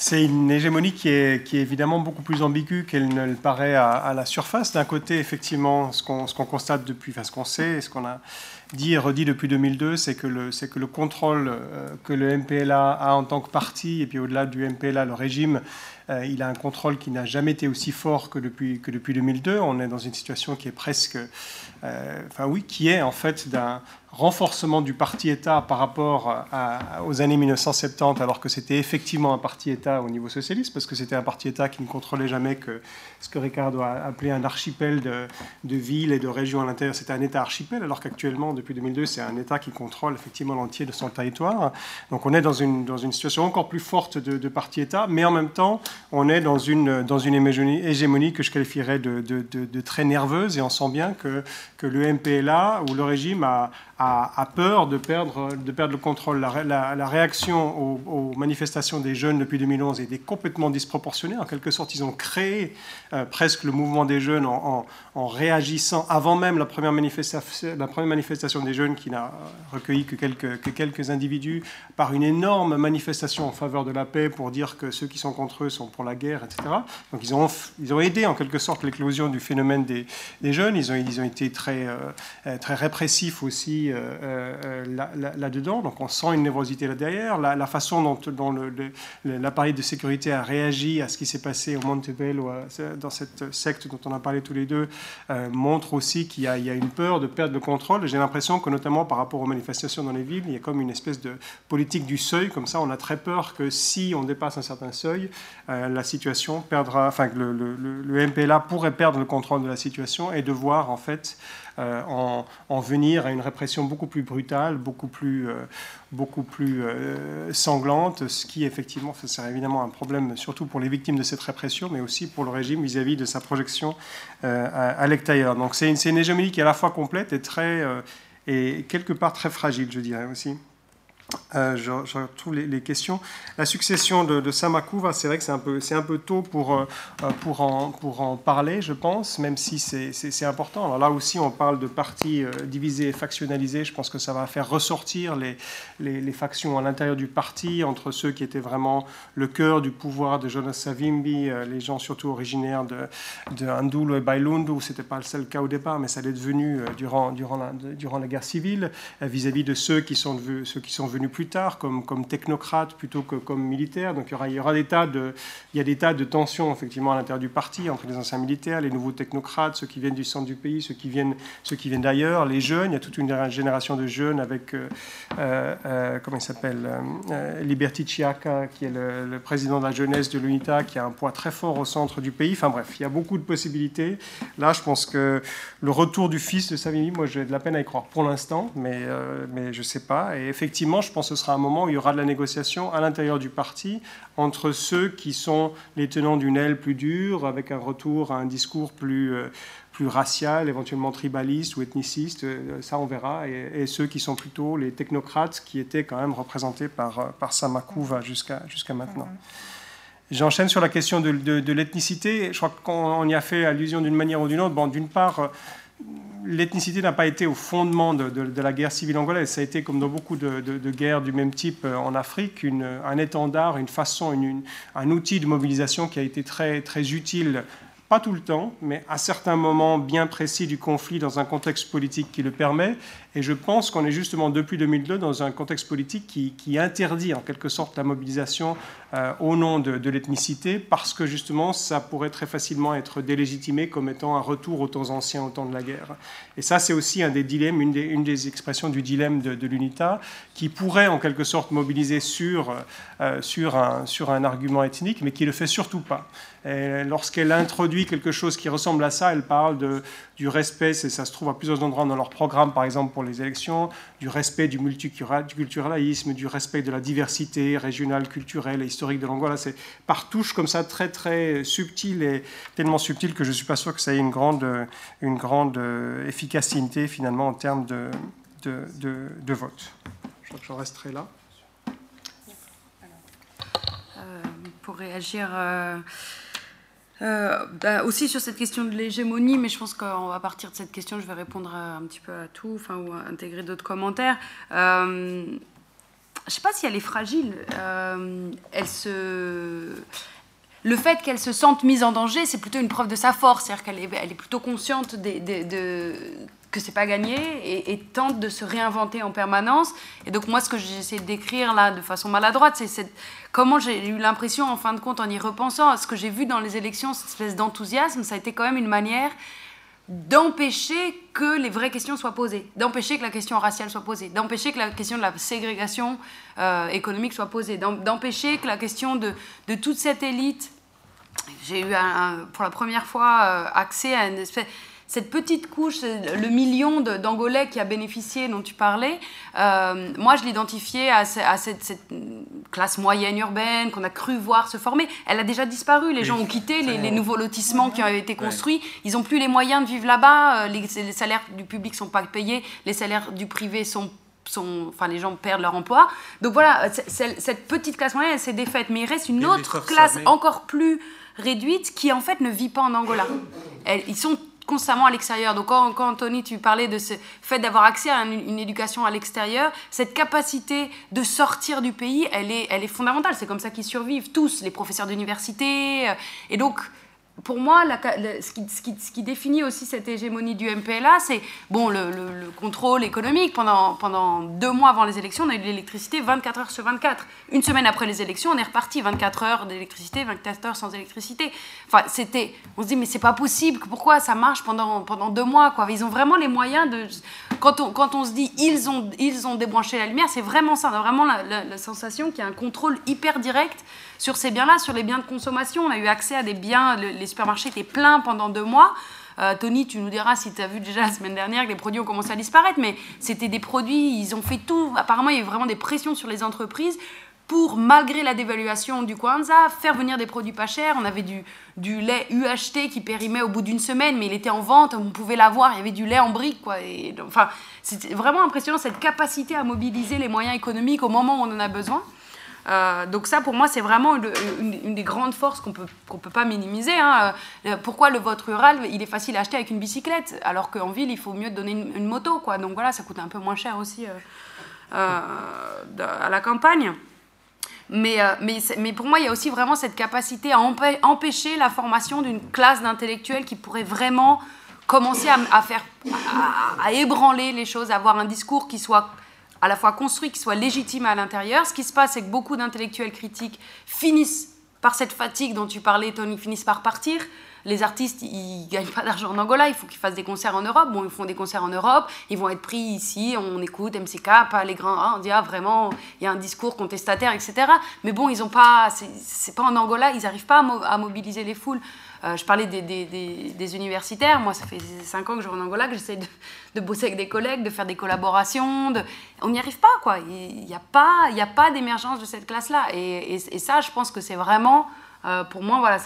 C'est une hégémonie qui est, évidemment beaucoup plus ambiguë qu'elle ne le paraît à, la surface. D'un côté, effectivement, ce qu'on constate depuis, enfin ce qu'on sait, ce qu'on a dit et redit depuis 2002, c'est que, le, que le contrôle euh, que le MPLA a en tant que parti, et puis au-delà du MPLA, le régime, il a un contrôle qui n'a jamais été aussi fort que depuis, que depuis 2002. On est dans une situation qui est presque, euh, enfin oui, qui est en fait d'un renforcement du parti-État par rapport aux années 1970, alors que c'était effectivement un parti-État au niveau socialiste, parce que c'était un parti-État qui ne contrôlait jamais que ce que Ricardo a appelé un archipel de, de villes et de régions à l'intérieur. C'était un État archipel, alors qu'actuellement, depuis 2002, c'est un État qui contrôle effectivement l'entier de son territoire. Donc on est dans une, dans une situation encore plus forte de, de parti-État, mais en même temps, on est dans une, dans une hégémonie que je qualifierais de, de, très nerveuse, et on sent bien que, que le MPLA ou le régime a, a, peur de perdre, de perdre le contrôle. La, réaction aux, manifestations des jeunes depuis 2011 était complètement disproportionnée. En quelque sorte, ils ont créé euh, presque le mouvement des jeunes en, réagissant avant même la première, manifestation, des jeunes qui n'a recueilli que quelques, que quelques individus par une énorme manifestation en faveur de la paix pour dire que ceux qui sont contre eux sont pour la guerre, etc. Donc ils ont, aidé en quelque sorte l'éclosion du phénomène des, jeunes. Ils ont, été très, euh, très répressifs aussi euh, euh, là-dedans. Là, Donc on sent une névrosité là derrière. La, façon dont, l'appareil de sécurité a réagi à ce qui s'est passé au Montebello, dans cette secte dont on a parlé tous les deux, euh, montre aussi qu'il y, a une peur de perdre le contrôle. J'ai l'impression que notamment par rapport aux manifestations dans les villes, il y a comme une espèce de politique du seuil. Comme ça, on a très peur que si on dépasse un certain seuil, euh, la situation perdra, enfin que le, le, MPLA pourrait perdre le contrôle de la situation et devoir en fait euh, en, en, venir à une répression beaucoup plus brutale, beaucoup plus, euh, beaucoup plus euh, sanglante, ce qui effectivement serait évidemment un problème surtout pour les victimes de cette répression, mais aussi pour le régime vis-à-vis -vis de sa projection euh, à, l'extérieur. Donc c'est une, une, hégémonie qui est à la fois complète et très euh, et quelque part très fragile, je dirais aussi. Euh, je, je, retrouve les, questions. La succession de, de Samakouva, c'est vrai que c'est un peu, c'est un peu tôt pour, euh, pour, en, pour en parler, je pense, même si c'est, important. Alors là aussi, on parle de partis euh, divisés et factionnalisés. Je pense que ça va faire ressortir les, les, factions à l'intérieur du parti, entre ceux qui étaient vraiment le cœur du pouvoir de Jonas Savimbi, euh, les gens surtout originaires de, de Andulo et Bailundu. Ce n'était pas le seul cas au départ, mais ça l'est devenu euh, durant, durant, la, durant la guerre civile, vis-à-vis de ceux qui sont, ceux qui sont venus plus tard comme, technocrates plutôt que comme militaires. Donc il y aura, des tas de, tensions effectivement à l'intérieur du parti entre les anciens militaires, les nouveaux technocrates, ceux qui viennent du centre du pays, ceux qui viennent, d'ailleurs, les jeunes. Il y a toute une génération de jeunes avec, euh, euh, comment il s'appelle, euh, Chiaka, qui est le, président de la jeunesse de l'UNITA, qui a un poids très fort au centre du pays. Enfin bref, il y a beaucoup de possibilités. Là, je pense que le retour du fils de Savimbi, moi j'ai de la peine à y croire pour l'instant, mais, euh, mais je ne sais pas. Et effectivement, je pense que ce sera un moment où il y aura de la négociation à l'intérieur du parti entre ceux qui sont les tenants d'une aile plus dure, avec un retour à un discours plus, euh, plus racial, éventuellement tribaliste ou ethniciste, euh, ça on verra, et, et, ceux qui sont plutôt les technocrates qui étaient quand même représentés par, par Samakouva jusqu'à jusqu'à maintenant. J'enchaîne sur la question de, de, de l'ethnicité. Je crois qu'on y a fait allusion d'une manière ou d'une autre. Bon, d'une part, l'ethnicité n'a pas été au fondement de, la guerre civile angolaise. Ça a été, comme dans beaucoup de, guerres du même type euh, en Afrique, un étendard, une façon, un outil de mobilisation qui a été très, très utile pas tout le temps, mais à certains moments bien précis du conflit dans un contexte politique qui le permet, et je pense qu'on est justement depuis 2002 dans un contexte politique qui, interdit en quelque sorte la mobilisation euh, au nom de, l'ethnicité, parce que justement ça pourrait très facilement être délégitimé comme étant un retour aux temps anciens, au temps de la guerre. Et ça c'est aussi un des dilemmes, une des, expressions du dilemme de, l'UNITA, qui pourrait en quelque sorte mobiliser sur, euh, un, sur un argument ethnique, mais qui ne le fait surtout pas. Lorsqu'elle introduit quelque chose qui ressemble à ça, elle parle du respect, ça se trouve à plusieurs endroits dans leur programme, par exemple pour les élections, du respect du multiculturalisme, du respect de la diversité régionale, culturelle et historique de l'Angola. C'est par touche comme ça, très très subtil et tellement subtil que je ne suis pas sûr que ça ait une grande, euh, efficacité finalement en termes de, vote. Je crois que je resterai là. Euh, pour réagir. Euh, euh, bah, aussi sur cette question de l'hégémonie, mais je pense qu'à partir de cette question, je vais répondre un petit peu à tout, enfin, ou intégrer d'autres commentaires. Euh, je ne sais pas si elle est fragile. Euh, elle se... Le fait qu'elle se sente mise en danger, c'est plutôt une preuve de sa force. C'est-à-dire qu'elle est, elle est plutôt consciente de, de, que c'est pas gagné et, tente de se réinventer en permanence. Et donc moi, ce que j'essaie décrire là de façon maladroite, c'est comment j'ai eu l'impression, en fin de compte, en y repensant à ce que j'ai vu dans les élections, cette espèce d'enthousiasme, ça a été quand même une manière d'empêcher que les vraies questions soient posées, d'empêcher que la question raciale soit posée, d'empêcher que la question de la ségrégation euh, économique soit posée, d'empêcher que la question de, de toute cette élite j'ai eu pour la première fois euh, accès à une espèce cette petite couche, le million d'Angolais qui a bénéficié, dont tu parlais, euh, moi je l'identifiais à, cette, classe moyenne urbaine qu'on a cru voir se former. Elle a déjà disparu. Les gens ont quitté les, nouveaux lotissements qui ont été construits. Ils n'ont plus les moyens de vivre là-bas. Euh, les, salaires du public sont pas payés. Les salaires du privé sont sont, enfin, les gens perdent leur emploi. Donc voilà, cette petite classe moyenne, elle s'est défaite. Mais il reste une autre classe encore plus réduite qui en fait ne vit pas en Angola. ils sont constamment à l'extérieur. Donc quand, quand, Anthony, tu parlais de ce fait d'avoir accès à une, éducation à l'extérieur, cette capacité de sortir du pays, elle est, elle est fondamentale. C'est comme ça qu'ils survivent tous, les professeurs d'université. Euh, et donc, pour moi, ce, qui, définit aussi cette hégémonie du MPLA, c'est bon, le, contrôle économique. Pendant, pendant deux mois avant les élections, on a eu de l'électricité 24 heures sur 24. Une semaine après les élections, on est reparti 24 heures d'électricité, 24 heures sans électricité. Enfin, c'était, on se dit, mais c'est pas possible. Pourquoi ça marche pendant, pendant deux mois quoi? Ils ont vraiment les moyens de. Quand on, quand on se dit, ils ont, ils ont débranché la lumière, c'est vraiment ça. On a vraiment la, la sensation qu'il y a un contrôle hyper direct sur ces biens-là, sur les biens de consommation. On a eu accès à des biens, les supermarchés étaient pleins pendant deux mois. Euh, Tony, tu nous diras si tu as vu déjà la semaine dernière que les produits ont commencé à disparaître, mais c'était des produits, ils ont fait tout. Apparemment, il y a vraiment des pressions sur les entreprises pour, malgré la dévaluation du Kwanza, faire venir des produits pas chers. On avait du, lait UHT qui périmait au bout d'une semaine, mais il était en vente, on pouvait l'avoir, il y avait du lait en brique. Quoi. Et, enfin, c'était vraiment impressionnant cette capacité à mobiliser les moyens économiques au moment où on en a besoin. Euh, donc ça, pour moi, c'est vraiment une, des grandes forces qu'on peut qu'on peut pas minimiser. Hein. Euh, pourquoi le vote rural, il est facile à acheter avec une bicyclette, alors qu'en ville, il faut mieux donner une, moto, quoi. Donc voilà, ça coûte un peu moins cher aussi euh, à la campagne. Mais, mais, mais, pour moi, il y a aussi vraiment cette capacité à empêcher la formation d'une classe d'intellectuels qui pourrait vraiment commencer à, faire, à, ébranler les choses, à avoir un discours qui soit à la fois construit, qui soit légitime à l'intérieur. Ce qui se passe, c'est que beaucoup d'intellectuels critiques finissent par cette fatigue dont tu parlais, Tony, finissent par partir. Les artistes, ils ne gagnent pas d'argent en Angola, il faut qu'ils fassent des concerts en Europe. Bon, ils font des concerts en Europe, ils vont être pris ici, on écoute MCK, pas les grands, ah, on dit ah, vraiment, il y a un discours contestataire, etc. Mais bon, ils ont pas, c'est pas en Angola, ils n'arrivent pas à, mobiliser les foules. Euh, je parlais des, universitaires. Moi, ça fait cinq ans que je vais en Angola, que j'essaie de, bosser avec des collègues, de faire des collaborations. On n'y arrive pas, quoi. Il n'y a pas, pas d'émergence de cette classe-là. Et, ça, je pense que c'est vraiment Euh, pour moi, voilà,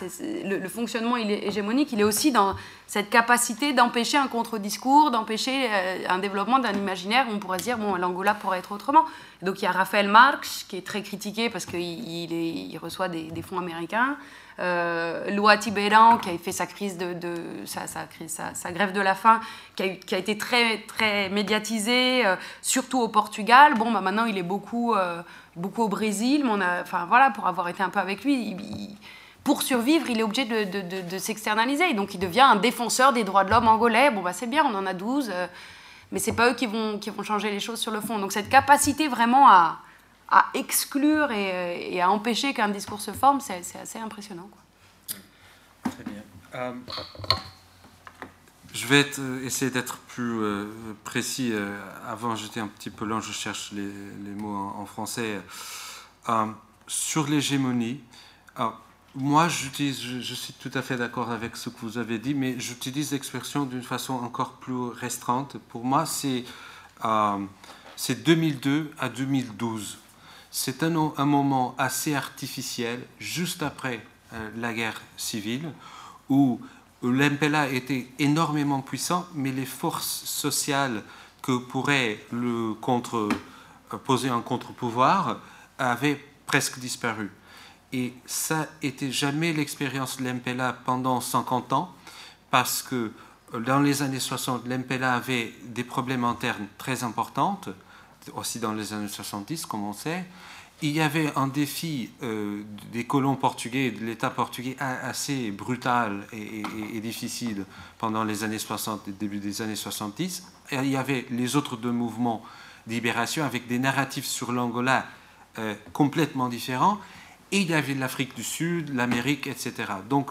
le, fonctionnement il est hégémonique, il est aussi dans cette capacité d'empêcher un contre-discours, d'empêcher euh, un développement d'un imaginaire où on pourrait se dire, bon, l'Angola pourrait être autrement. Donc il y a Raphaël Marx, qui est très critiqué parce qu'il il, reçoit des, fonds américains. Euh, Tibéran, qui a fait sa crise de, sa, grève de la faim, qui a, été très, très médiatisée, euh, surtout au Portugal. Bon, bah, maintenant, il est beaucoup beaucoup au Brésil, mais enfin voilà, pour avoir été un peu avec lui, pour survivre, il est obligé de, s'externaliser. Donc il devient un défenseur des droits de l'homme angolais. Bon, bah c'est bien, on en a 12, mais euh, mais c'est pas eux qui vont, qui vont changer les choses sur le fond. Donc cette capacité vraiment à, à exclure et, à empêcher qu'un discours se forme, c'est assez impressionnant. Très bien. Euh, je vais euh, essayer d'être plus euh, précis. Euh, avant, j'étais un petit peu lent, je cherche les, mots en, français. sur l'hégémonie, moi, je, suis tout à fait d'accord avec ce que vous avez dit, mais j'utilise l'expression d'une façon encore plus restreinte. Pour moi, c'est 2002 à 2012. C'est un, moment assez artificiel, juste après la guerre civile, où l'MPLA était énormément puissant, mais les forces sociales que pourrait le contre, euh, poser un contre-pouvoir avaient presque disparu. Et ça n'était jamais l'expérience de l'MPLA pendant 50 ans, parce que euh, dans les années 60, l'MPLA avait des problèmes internes très importants, aussi dans les années 70, comme on sait, il y avait un défi euh, des colons portugais, de l'État portugais assez brutal et, difficile pendant les années 60 et début des années 70. Et il y avait les autres deux mouvements de libération avec des narratifs sur l'Angola euh, complètement différents et il y avait l'Afrique du Sud, l'Amérique, etc. Donc,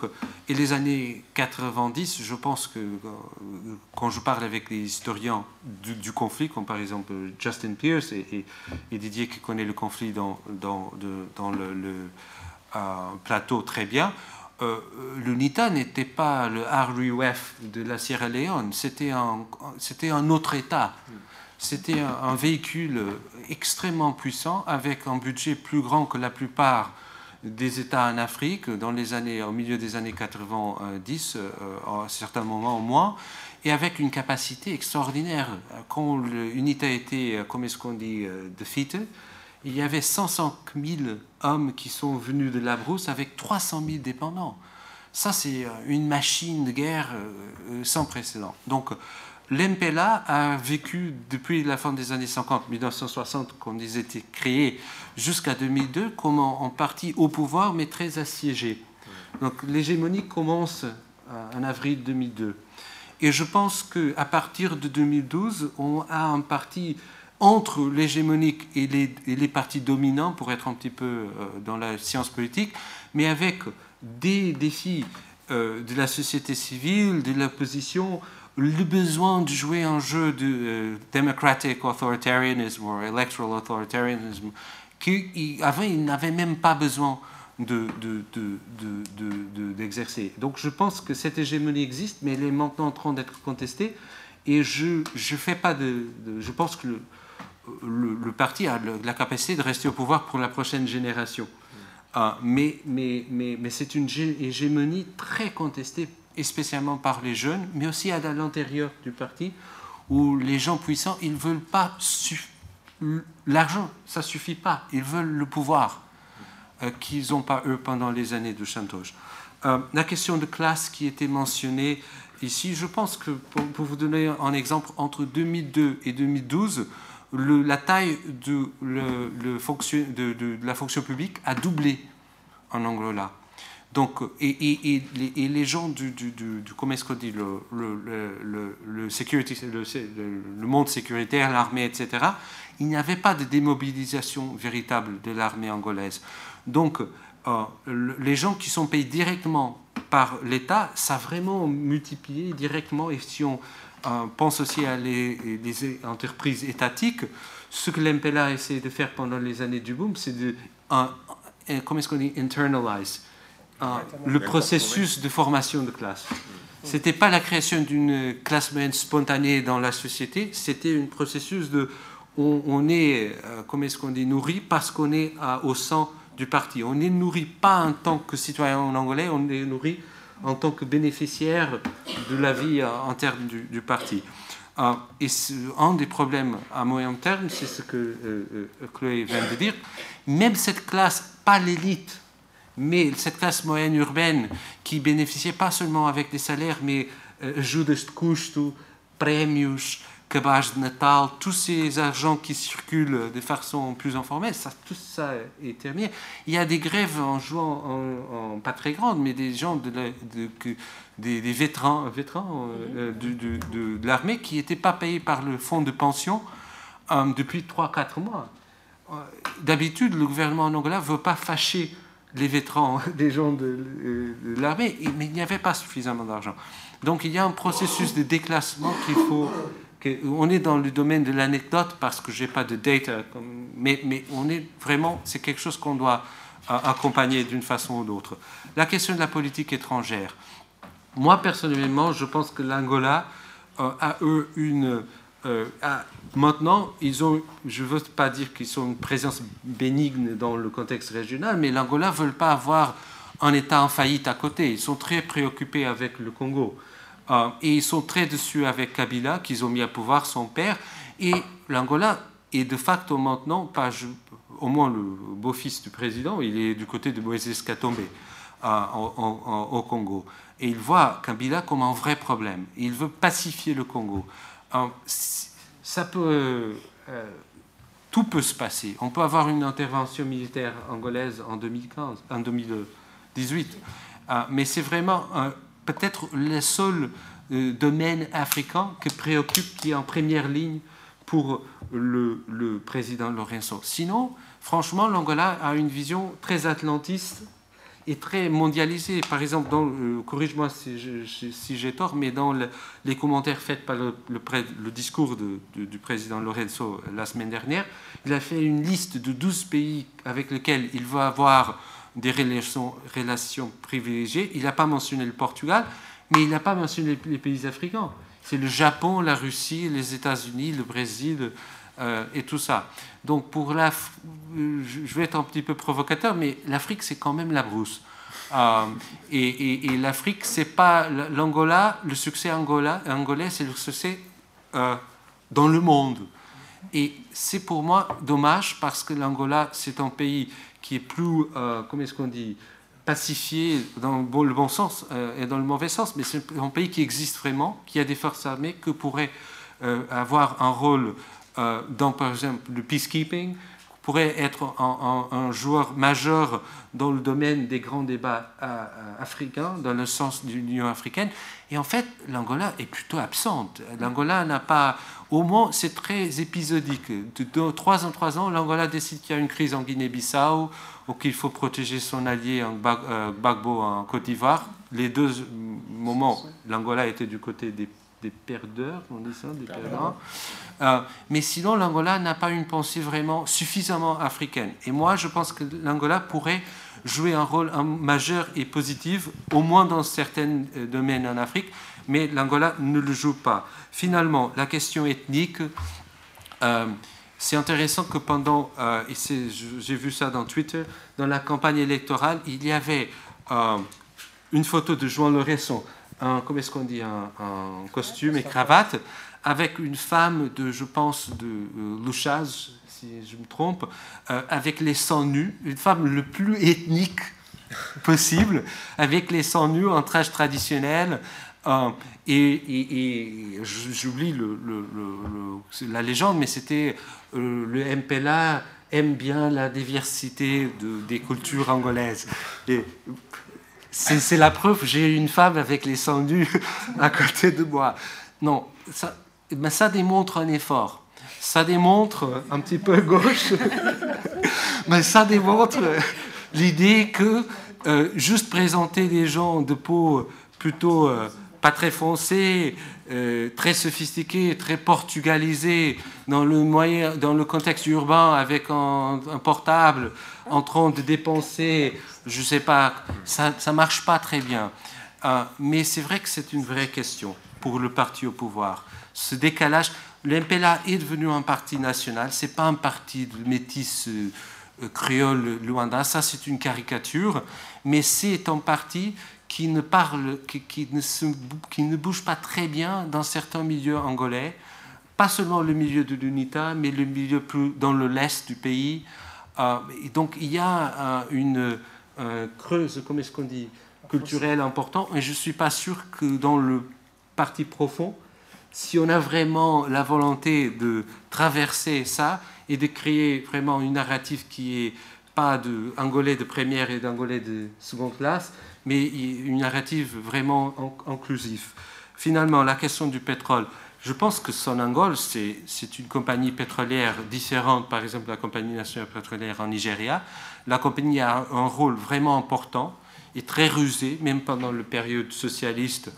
et les années 90, je pense que euh, quand je parle avec les historiens du, conflit, comme par exemple Justin Pierce et, Didier qui connaît le conflit dans, le, euh, plateau très bien, euh, le NITA n'était pas le RUF de la Sierra Leone, c'était un autre État. C'était un véhicule extrêmement puissant avec un budget plus grand que la plupart des États en Afrique dans les années, au milieu des années 90, euh, à certains moments au moins, et avec une capacité extraordinaire. Quand l'unité a été, euh, comme est-ce qu'on dit, euh, defeated, il y avait 105 000 hommes qui sont venus de la brousse avec 300 000 dépendants. Ça, c'est une machine de guerre sans précédent. Donc, L'MPLA a vécu depuis la fin des années 50, 1960, quand ils étaient créés, jusqu'à 2002, comme en partie au pouvoir, mais très assiégé. Donc l'hégémonie commence euh, en avril 2002. Et je pense qu'à partir de 2012, on a un parti entre l'hégémonique et les, et les, partis dominants, pour être un petit peu euh, dans la science politique, mais avec des défis euh, de la société civile, de l'opposition, le besoin de jouer un jeu de democratic authoritarianism ou electoral authoritarianism, qu'avant il n'avait même pas besoin d'exercer. De, de, Donc je pense que cette hégémonie existe, mais elle est maintenant en train d'être contestée. Et je, je fais pas de, je pense que le, le, parti a la capacité de rester au pouvoir pour la prochaine génération. Ah, mais mais, mais, mais c'est une hégémonie très contestée et spécialement par les jeunes, mais aussi à l'intérieur du parti, où les gens puissants, ils veulent pas l'argent, ça suffit pas, ils veulent le pouvoir euh, qu'ils n'ont pas eux pendant les années de chantage. Euh, la question de classe qui était mentionnée ici, je pense que pour, vous donner un exemple, entre 2002 et 2012, le, la taille de, la fonction publique a doublé en Angola. Donc, et, les, gens du, du, qu'on dit, le, monde sécuritaire, l'armée, etc., il n'y avait pas de démobilisation véritable de l'armée angolaise. Donc, euh, les gens qui sont payés directement par l'État, ça a vraiment multiplié directement. Et si on euh, pense aussi à les, les, entreprises étatiques, ce que l'MPLA a essayé de faire pendant les années du boom, c'est de, comment est-ce qu'on dit, internalize le processus de formation de classe. Ce n'était pas la création d'une classe moyenne spontanée dans la société, c'était un processus de on, est, euh, comment est-ce qu'on dit, nourri parce qu'on est au sein du parti. On ne les nourrit pas en tant que citoyen angolais, on les nourrit en tant que bénéficiaire de la vie interne du, du parti. et un des problèmes à moyen terme, c'est ce que Chloé vient de dire, même cette classe, pas l'élite, mais cette classe moyenne urbaine qui bénéficiait pas seulement avec des salaires, mais ajudas de custo, prémios, cabage de Natal, tous ces argents qui circulent de façon plus informelle, ça, tout ça est terminé. Il y a des grèves en jouant, en, pas très grandes, mais des gens, de, des, vétérans, vétérans euh, de, l'armée qui n'étaient pas payés par le fonds de pension euh, depuis 3-4 mois. Euh, d'habitude, le gouvernement angola ne veut pas fâcher les vétérans des gens de, l'armée, mais il n'y avait pas suffisamment d'argent. Donc il y a un processus de déclassement qu'il faut on est dans le domaine de l'anecdote parce que je n'ai pas de data, mais, mais on est vraiment, c'est quelque chose qu'on doit euh, accompagner d'une façon ou d'autre. La question de la politique étrangère. Moi, personnellement, je pense que l'Angola euh, a eux une. Euh, maintenant, ils ont, je ne veux pas dire qu'ils sont une présence bénigne dans le contexte régional, mais l'Angola ne veut pas avoir un État en faillite à côté. Ils sont très préoccupés avec le Congo. Euh, et ils sont très dessus avec Kabila, qu'ils ont mis à pouvoir son père. Et l'Angola est de facto maintenant, au moins le beau-fils du président, il est du côté de Moïse Katombe euh, au Congo. Et il voit Kabila comme un vrai problème. Il veut pacifier le Congo. Euh, ça peut, tout peut se passer. On peut avoir une intervention militaire angolaise en 2015, en 2018. mais c'est vraiment peut-être le seul euh, domaine africain qui préoccupe, qui est en première ligne pour le, président Lorenzo. Sinon, franchement, l'Angola a une vision très atlantiste et très mondialisée. Par exemple, euh, corrige-moi si, j'ai tort, mais dans les commentaires faits par le, le, discours du président Lorenzo la semaine dernière, il a fait une liste de 12 pays avec lesquels il veut avoir des relations, privilégiées. Il n'a pas mentionné le Portugal, mais il n'a pas mentionné les pays africains. C'est le Japon, la Russie, les États-Unis, le Brésil euh, et tout ça. Donc pour la, je vais être un petit peu provocateur, mais l'Afrique c'est quand même la brousse. Euh, et, et, l'Afrique c'est pas l'Angola, le succès Angola, angolais c'est le succès euh, dans le monde. Et c'est pour moi dommage parce que l'Angola c'est un pays qui est plus, euh, comment est-ce qu'on dit, pacifié dans le bon sens euh, et dans le mauvais sens, mais c'est un pays qui existe vraiment, qui a des forces armées, que pourrait euh, avoir un rôle dans, par exemple, le peacekeeping, pourrait être un, joueur majeur dans le domaine des grands débats africains, dans le sens de l'Union africaine. Et en fait, l'Angola est plutôt absente. L'Angola n'a pas, au moins, c'est très épisodique. De, trois en trois ans, l'Angola décide qu'il y a une crise en Guinée-Bissau ou qu'il faut protéger son allié en euh, Gbagbo en Côte d'Ivoire. Les deux moments, l'Angola était du côté des, perdeurs, on dit ça, des perdants. Euh, mais sinon, l'Angola n'a pas une pensée vraiment suffisamment africaine. Et moi, je pense que l'Angola pourrait jouer un rôle majeur et positif, au moins dans certains euh, domaines en Afrique, mais l'Angola ne le joue pas. Finalement, la question ethnique, euh, c'est intéressant que pendant, euh, j'ai vu ça dans Twitter, dans la campagne électorale, il y avait une photo de Joan Lorenzo, un, comment est-ce qu'on dit, un, costume et cravate, avec une femme de, je pense, de euh, si je me trompe, euh, avec les seins nus, une femme le plus ethnique possible, avec les seins nus en traje traditionnel. Euh, et, j'oublie la légende, mais c'était euh, le MPLA aime bien la diversité de, des cultures angolaises. C'est la preuve, j'ai une femme avec les seins nus à côté de moi. Non, ça, démontre un effort ça démontre un petit peu gauche, mais ça démontre l'idée que euh, juste présenter des gens de peau plutôt pas très foncée, euh, très sophistiqués, très portugalisés, dans le, moyen, dans le contexte urbain avec un, portable, en train de dépenser, je sais pas, ça ne marche pas très bien. mais c'est vrai que c'est une vraie question pour le parti au pouvoir. Ce décalage, L'MPLA est devenu un parti national, ce n'est pas un parti de métis euh, créole Luanda. Ça, c'est une caricature, mais c'est en partie qui ne parle, qui, ne bouge pas très bien dans certains milieux angolais, pas seulement le milieu de l'UNITA, mais le milieu plus dans le l'est du pays. et donc il y a une creuse, comment est-ce qu'on dit, culturelle important, et je ne suis pas sûr que dans le parti profond, si on a vraiment la volonté de traverser ça et de créer vraiment une narrative qui est pas de de première et d'angolais de seconde classe, mais une narrative vraiment inclusive. Finalement, la question du pétrole. Je pense que Sonangol, c'est une compagnie pétrolière différente, par exemple, de la compagnie nationale pétrolière en Nigeria. La compagnie a un rôle vraiment important et très rusé, même pendant la période socialiste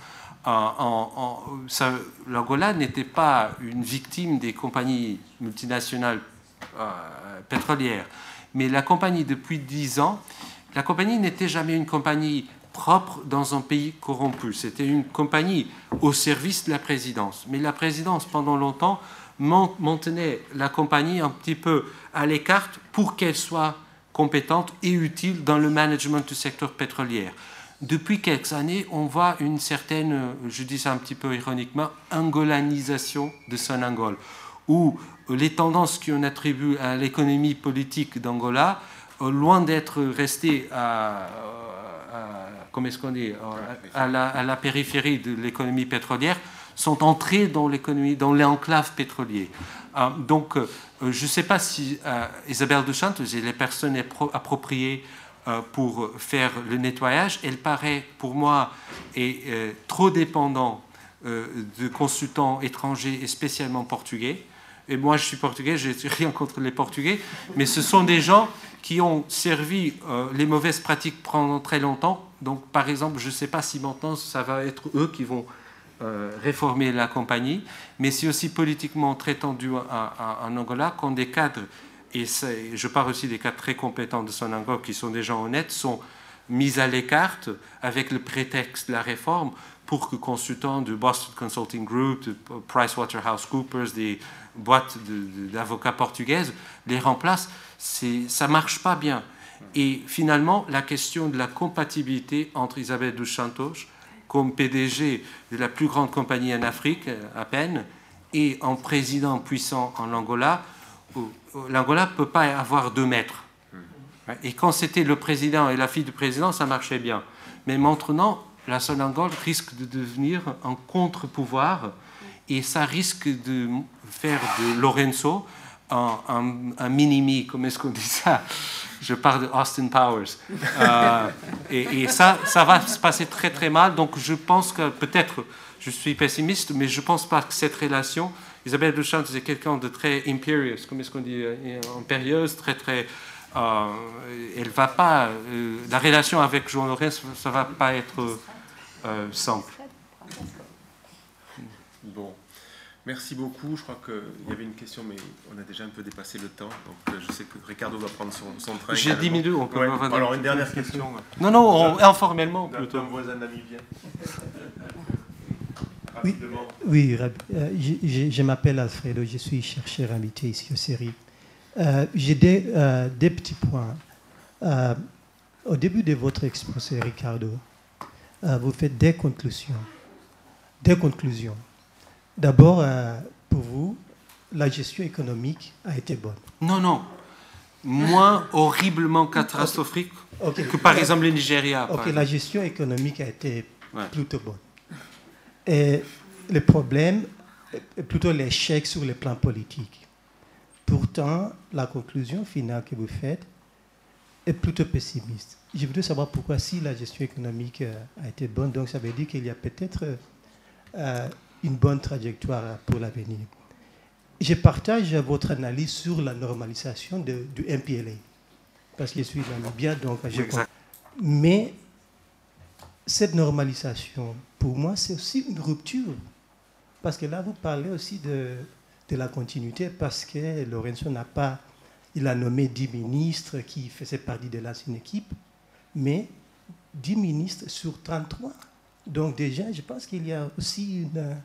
l'Angola n'était pas une victime des compagnies multinationales euh, pétrolières. Mais la compagnie, depuis dix ans, la compagnie n'était jamais une compagnie propre dans un pays corrompu. C'était une compagnie au service de la présidence. Mais la présidence, pendant longtemps, maintenait la compagnie un petit peu à l'écart pour qu'elle soit compétente et utile dans le management du secteur pétrolier depuis quelques années, on voit une certaine, je dis ça un petit peu ironiquement, angolanisation de Sonangol, où les tendances qu'on attribue à l'économie politique d'Angola, loin d'être restées à, comment est-ce qu'on dit, à la, à la périphérie de l'économie pétrolière, sont entrées dans l'économie, dans l'enclave pétrolier. Euh, donc, euh, je ne sais pas si Isabelle Duchamp et les personnes appropriées euh, pour faire le nettoyage, elle paraît pour moi est, euh, trop dépendant euh, de consultants étrangers et spécialement portugais. Et moi, je suis portugais, je n'ai rien contre les portugais, mais ce sont des gens qui ont servi les mauvaises pratiques pendant très longtemps. Donc, par exemple, je ne sais pas si maintenant ça va être eux qui vont réformer la compagnie, mais c'est aussi politiquement très tendu en Angola quand des cadres et je parle aussi des cas très compétents de Sonangol, qui sont des gens honnêtes, sont mis à l'écart avec le prétexte de la réforme pour que consultants du Boston Consulting Group, de PricewaterhouseCoopers, des boîtes d'avocats portugaises les remplacent. Ça marche pas bien. Et finalement, la question de la compatibilité entre Isabelle dos Santos, comme PDG de la plus grande compagnie en Afrique, à peine, et en président puissant en Angola, l'Angola ne peut pas avoir deux maîtres. Et quand c'était le président et la fille du président, ça marchait bien. Mais maintenant, la Sonangol risque de devenir un contre-pouvoir et ça risque de faire de Lorenzo un, un, minimi, comment est-ce qu'on dit ça? Je parle de Austin Powers. Euh, et, et, ça, ça va se passer très très mal. Donc je pense que peut-être, je suis pessimiste, mais je ne pense pas que cette relation Isabelle Duchamp, c'est quelqu'un de très imperious, comme est-ce qu'on dit, euh, impérieuse, très très. Euh, elle va pas. Euh, la relation avec Jean Lorenz, ça va pas être simple. Bon. Merci beaucoup. Je crois qu'il y avait une question, mais on a déjà un peu dépassé le temps. Donc je sais que Ricardo va prendre son, son train. J'ai 10 minutes. On peut Alors une dernière question. Non, non, informellement plutôt. Un voisin namibien. Oui, oui euh, je, m'appelle Alfredo, je suis chercheur invité ici au série. Euh, j'ai des, euh, des, petits points. au début de votre exposé, Ricardo, vous faites des conclusions. Des conclusions. D'abord, pour vous, la gestion économique a été bonne. Non, non. Moins horriblement catastrophique que par exemple le Nigeria. Ok, la gestion économique a été plutôt bonne. Et le problème est plutôt l'échec sur le plan politique. Pourtant, la conclusion finale que vous faites est plutôt pessimiste. Je voudrais savoir pourquoi, si la gestion économique euh, a été bonne, donc ça veut dire qu'il y a peut-être euh, une bonne trajectoire pour l'avenir. Je partage votre analyse sur la normalisation de, du MPLA, parce que je suis bien, donc je Mais cette normalisation, pour moi, c'est aussi une rupture. Parce que là, vous parlez aussi de, de la continuité, parce que Lorenzo n'a pas, il a nommé 10 ministres qui faisaient partie de l'ancienne équipe, mais 10 ministres sur 33. Donc déjà, je pense qu'il y a aussi une,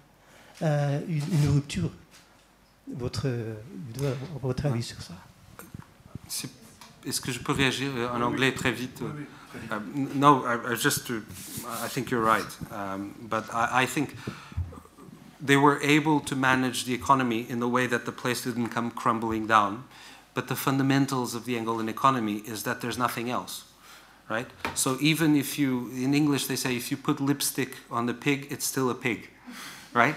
euh, une, rupture. Votre, votre avis sur ça est-ce que je peux réagir en anglais très vite? Um, no, I, I just to, I think you're right, um, but I, I, think they were able to manage the economy in the way that the place didn't come crumbling down. But the fundamentals of the Angolan economy is that there's nothing else, right? So even if you, in English, they say if you put lipstick on the pig, it's still a pig, right?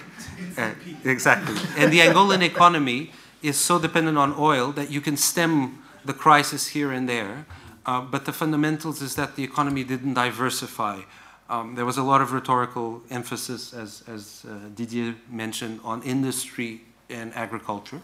Uh, exactly. And the Angolan economy is so dependent on oil that you can stem the crisis here and there uh, but the fundamentals is that the economy didn't diversify. Um, there was a lot of rhetorical emphasis, as, as uh, Didier mentioned, on industry and agriculture.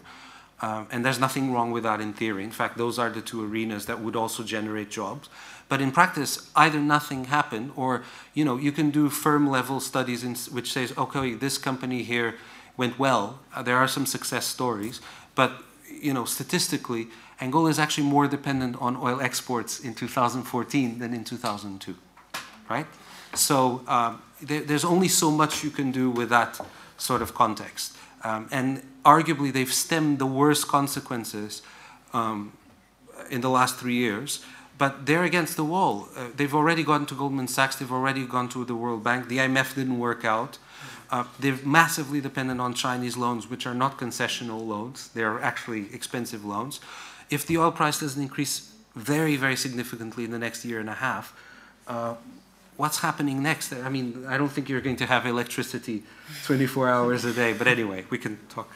Um, and there's nothing wrong with that in theory. In fact, those are the two arenas that would also generate jobs. But in practice, either nothing happened, or you know, you can do firm level studies in, which says, okay, this company here went well. Uh, there are some success stories, but you know, statistically, Angola is actually more dependent on oil exports in 2014 than in 2002, right? So um, there, there's only so much you can do with that sort of context. Um, and arguably, they've stemmed the worst consequences um, in the last three years. But they're against the wall. Uh, they've already gone to Goldman Sachs, they've already gone to the World Bank. The IMF didn't work out. Uh, they're massively dependent on Chinese loans, which are not concessional loans, they're actually expensive loans if the oil price doesn't increase very, very significantly in the next year and a half, uh, what's happening next? I mean, I don't think you're going to have electricity 24 hours a day, but anyway, we can talk.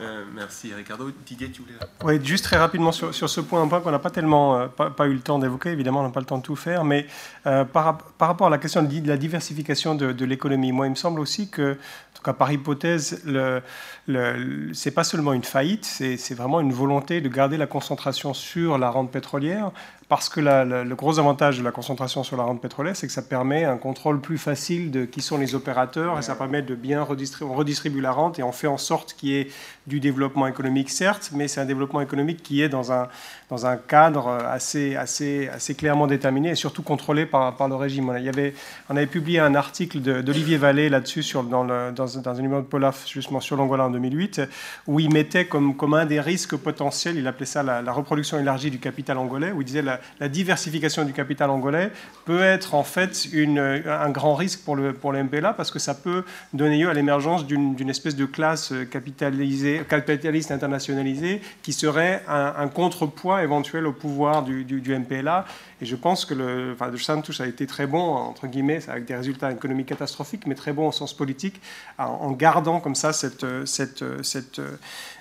Euh, merci Ricardo. Didier, tu voulais... Oui, juste très rapidement sur, sur ce point, un point qu'on n'a pas tellement euh, pas, eu le temps d'évoquer, évidemment on n'a pas le temps de tout faire, mais euh, par, par, rapport à la question de la diversification de, de l'économie, moi il me semble aussi que, en tout cas par hypothèse, le, le, c'est pas seulement une faillite, c'est vraiment une volonté de garder la concentration sur la rente pétrolière, parce que la, la, le gros avantage de la concentration sur la rente pétrolière, c'est que ça permet un contrôle plus facile de qui sont les opérateurs et ça permet de bien redistribuer, on redistribue la rente et on fait en sorte qu'il y ait du développement économique, certes, mais c'est un développement économique qui est dans un, dans un cadre assez, assez, assez clairement déterminé et surtout contrôlé par, par le régime. On, y avait, on avait publié un article d'Olivier Vallée là-dessus dans, le, dans, dans, un numéro de Polaf, justement sur l'Angola en 2008, où il mettait comme, comme un des risques potentiels, il appelait ça la, la reproduction élargie du capital angolais, où il disait la, la, diversification du capital angolais peut être en fait un grand risque pour le, pour le MPLA parce que ça peut donner lieu à l'émergence d'une espèce de classe capitalisée, capitaliste internationalisée qui serait un, contrepoids éventuel au pouvoir du, du, MPLA. Et je pense que le enfin, de Santos a été très bon, entre guillemets, avec des résultats économiques catastrophiques, mais très bon au sens politique, en gardant comme ça cette, cette, cette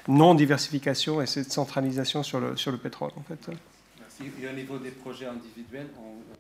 non-diversification et cette centralisation sur le, sur le pétrole. En fait. Et au niveau des projets individuels, on,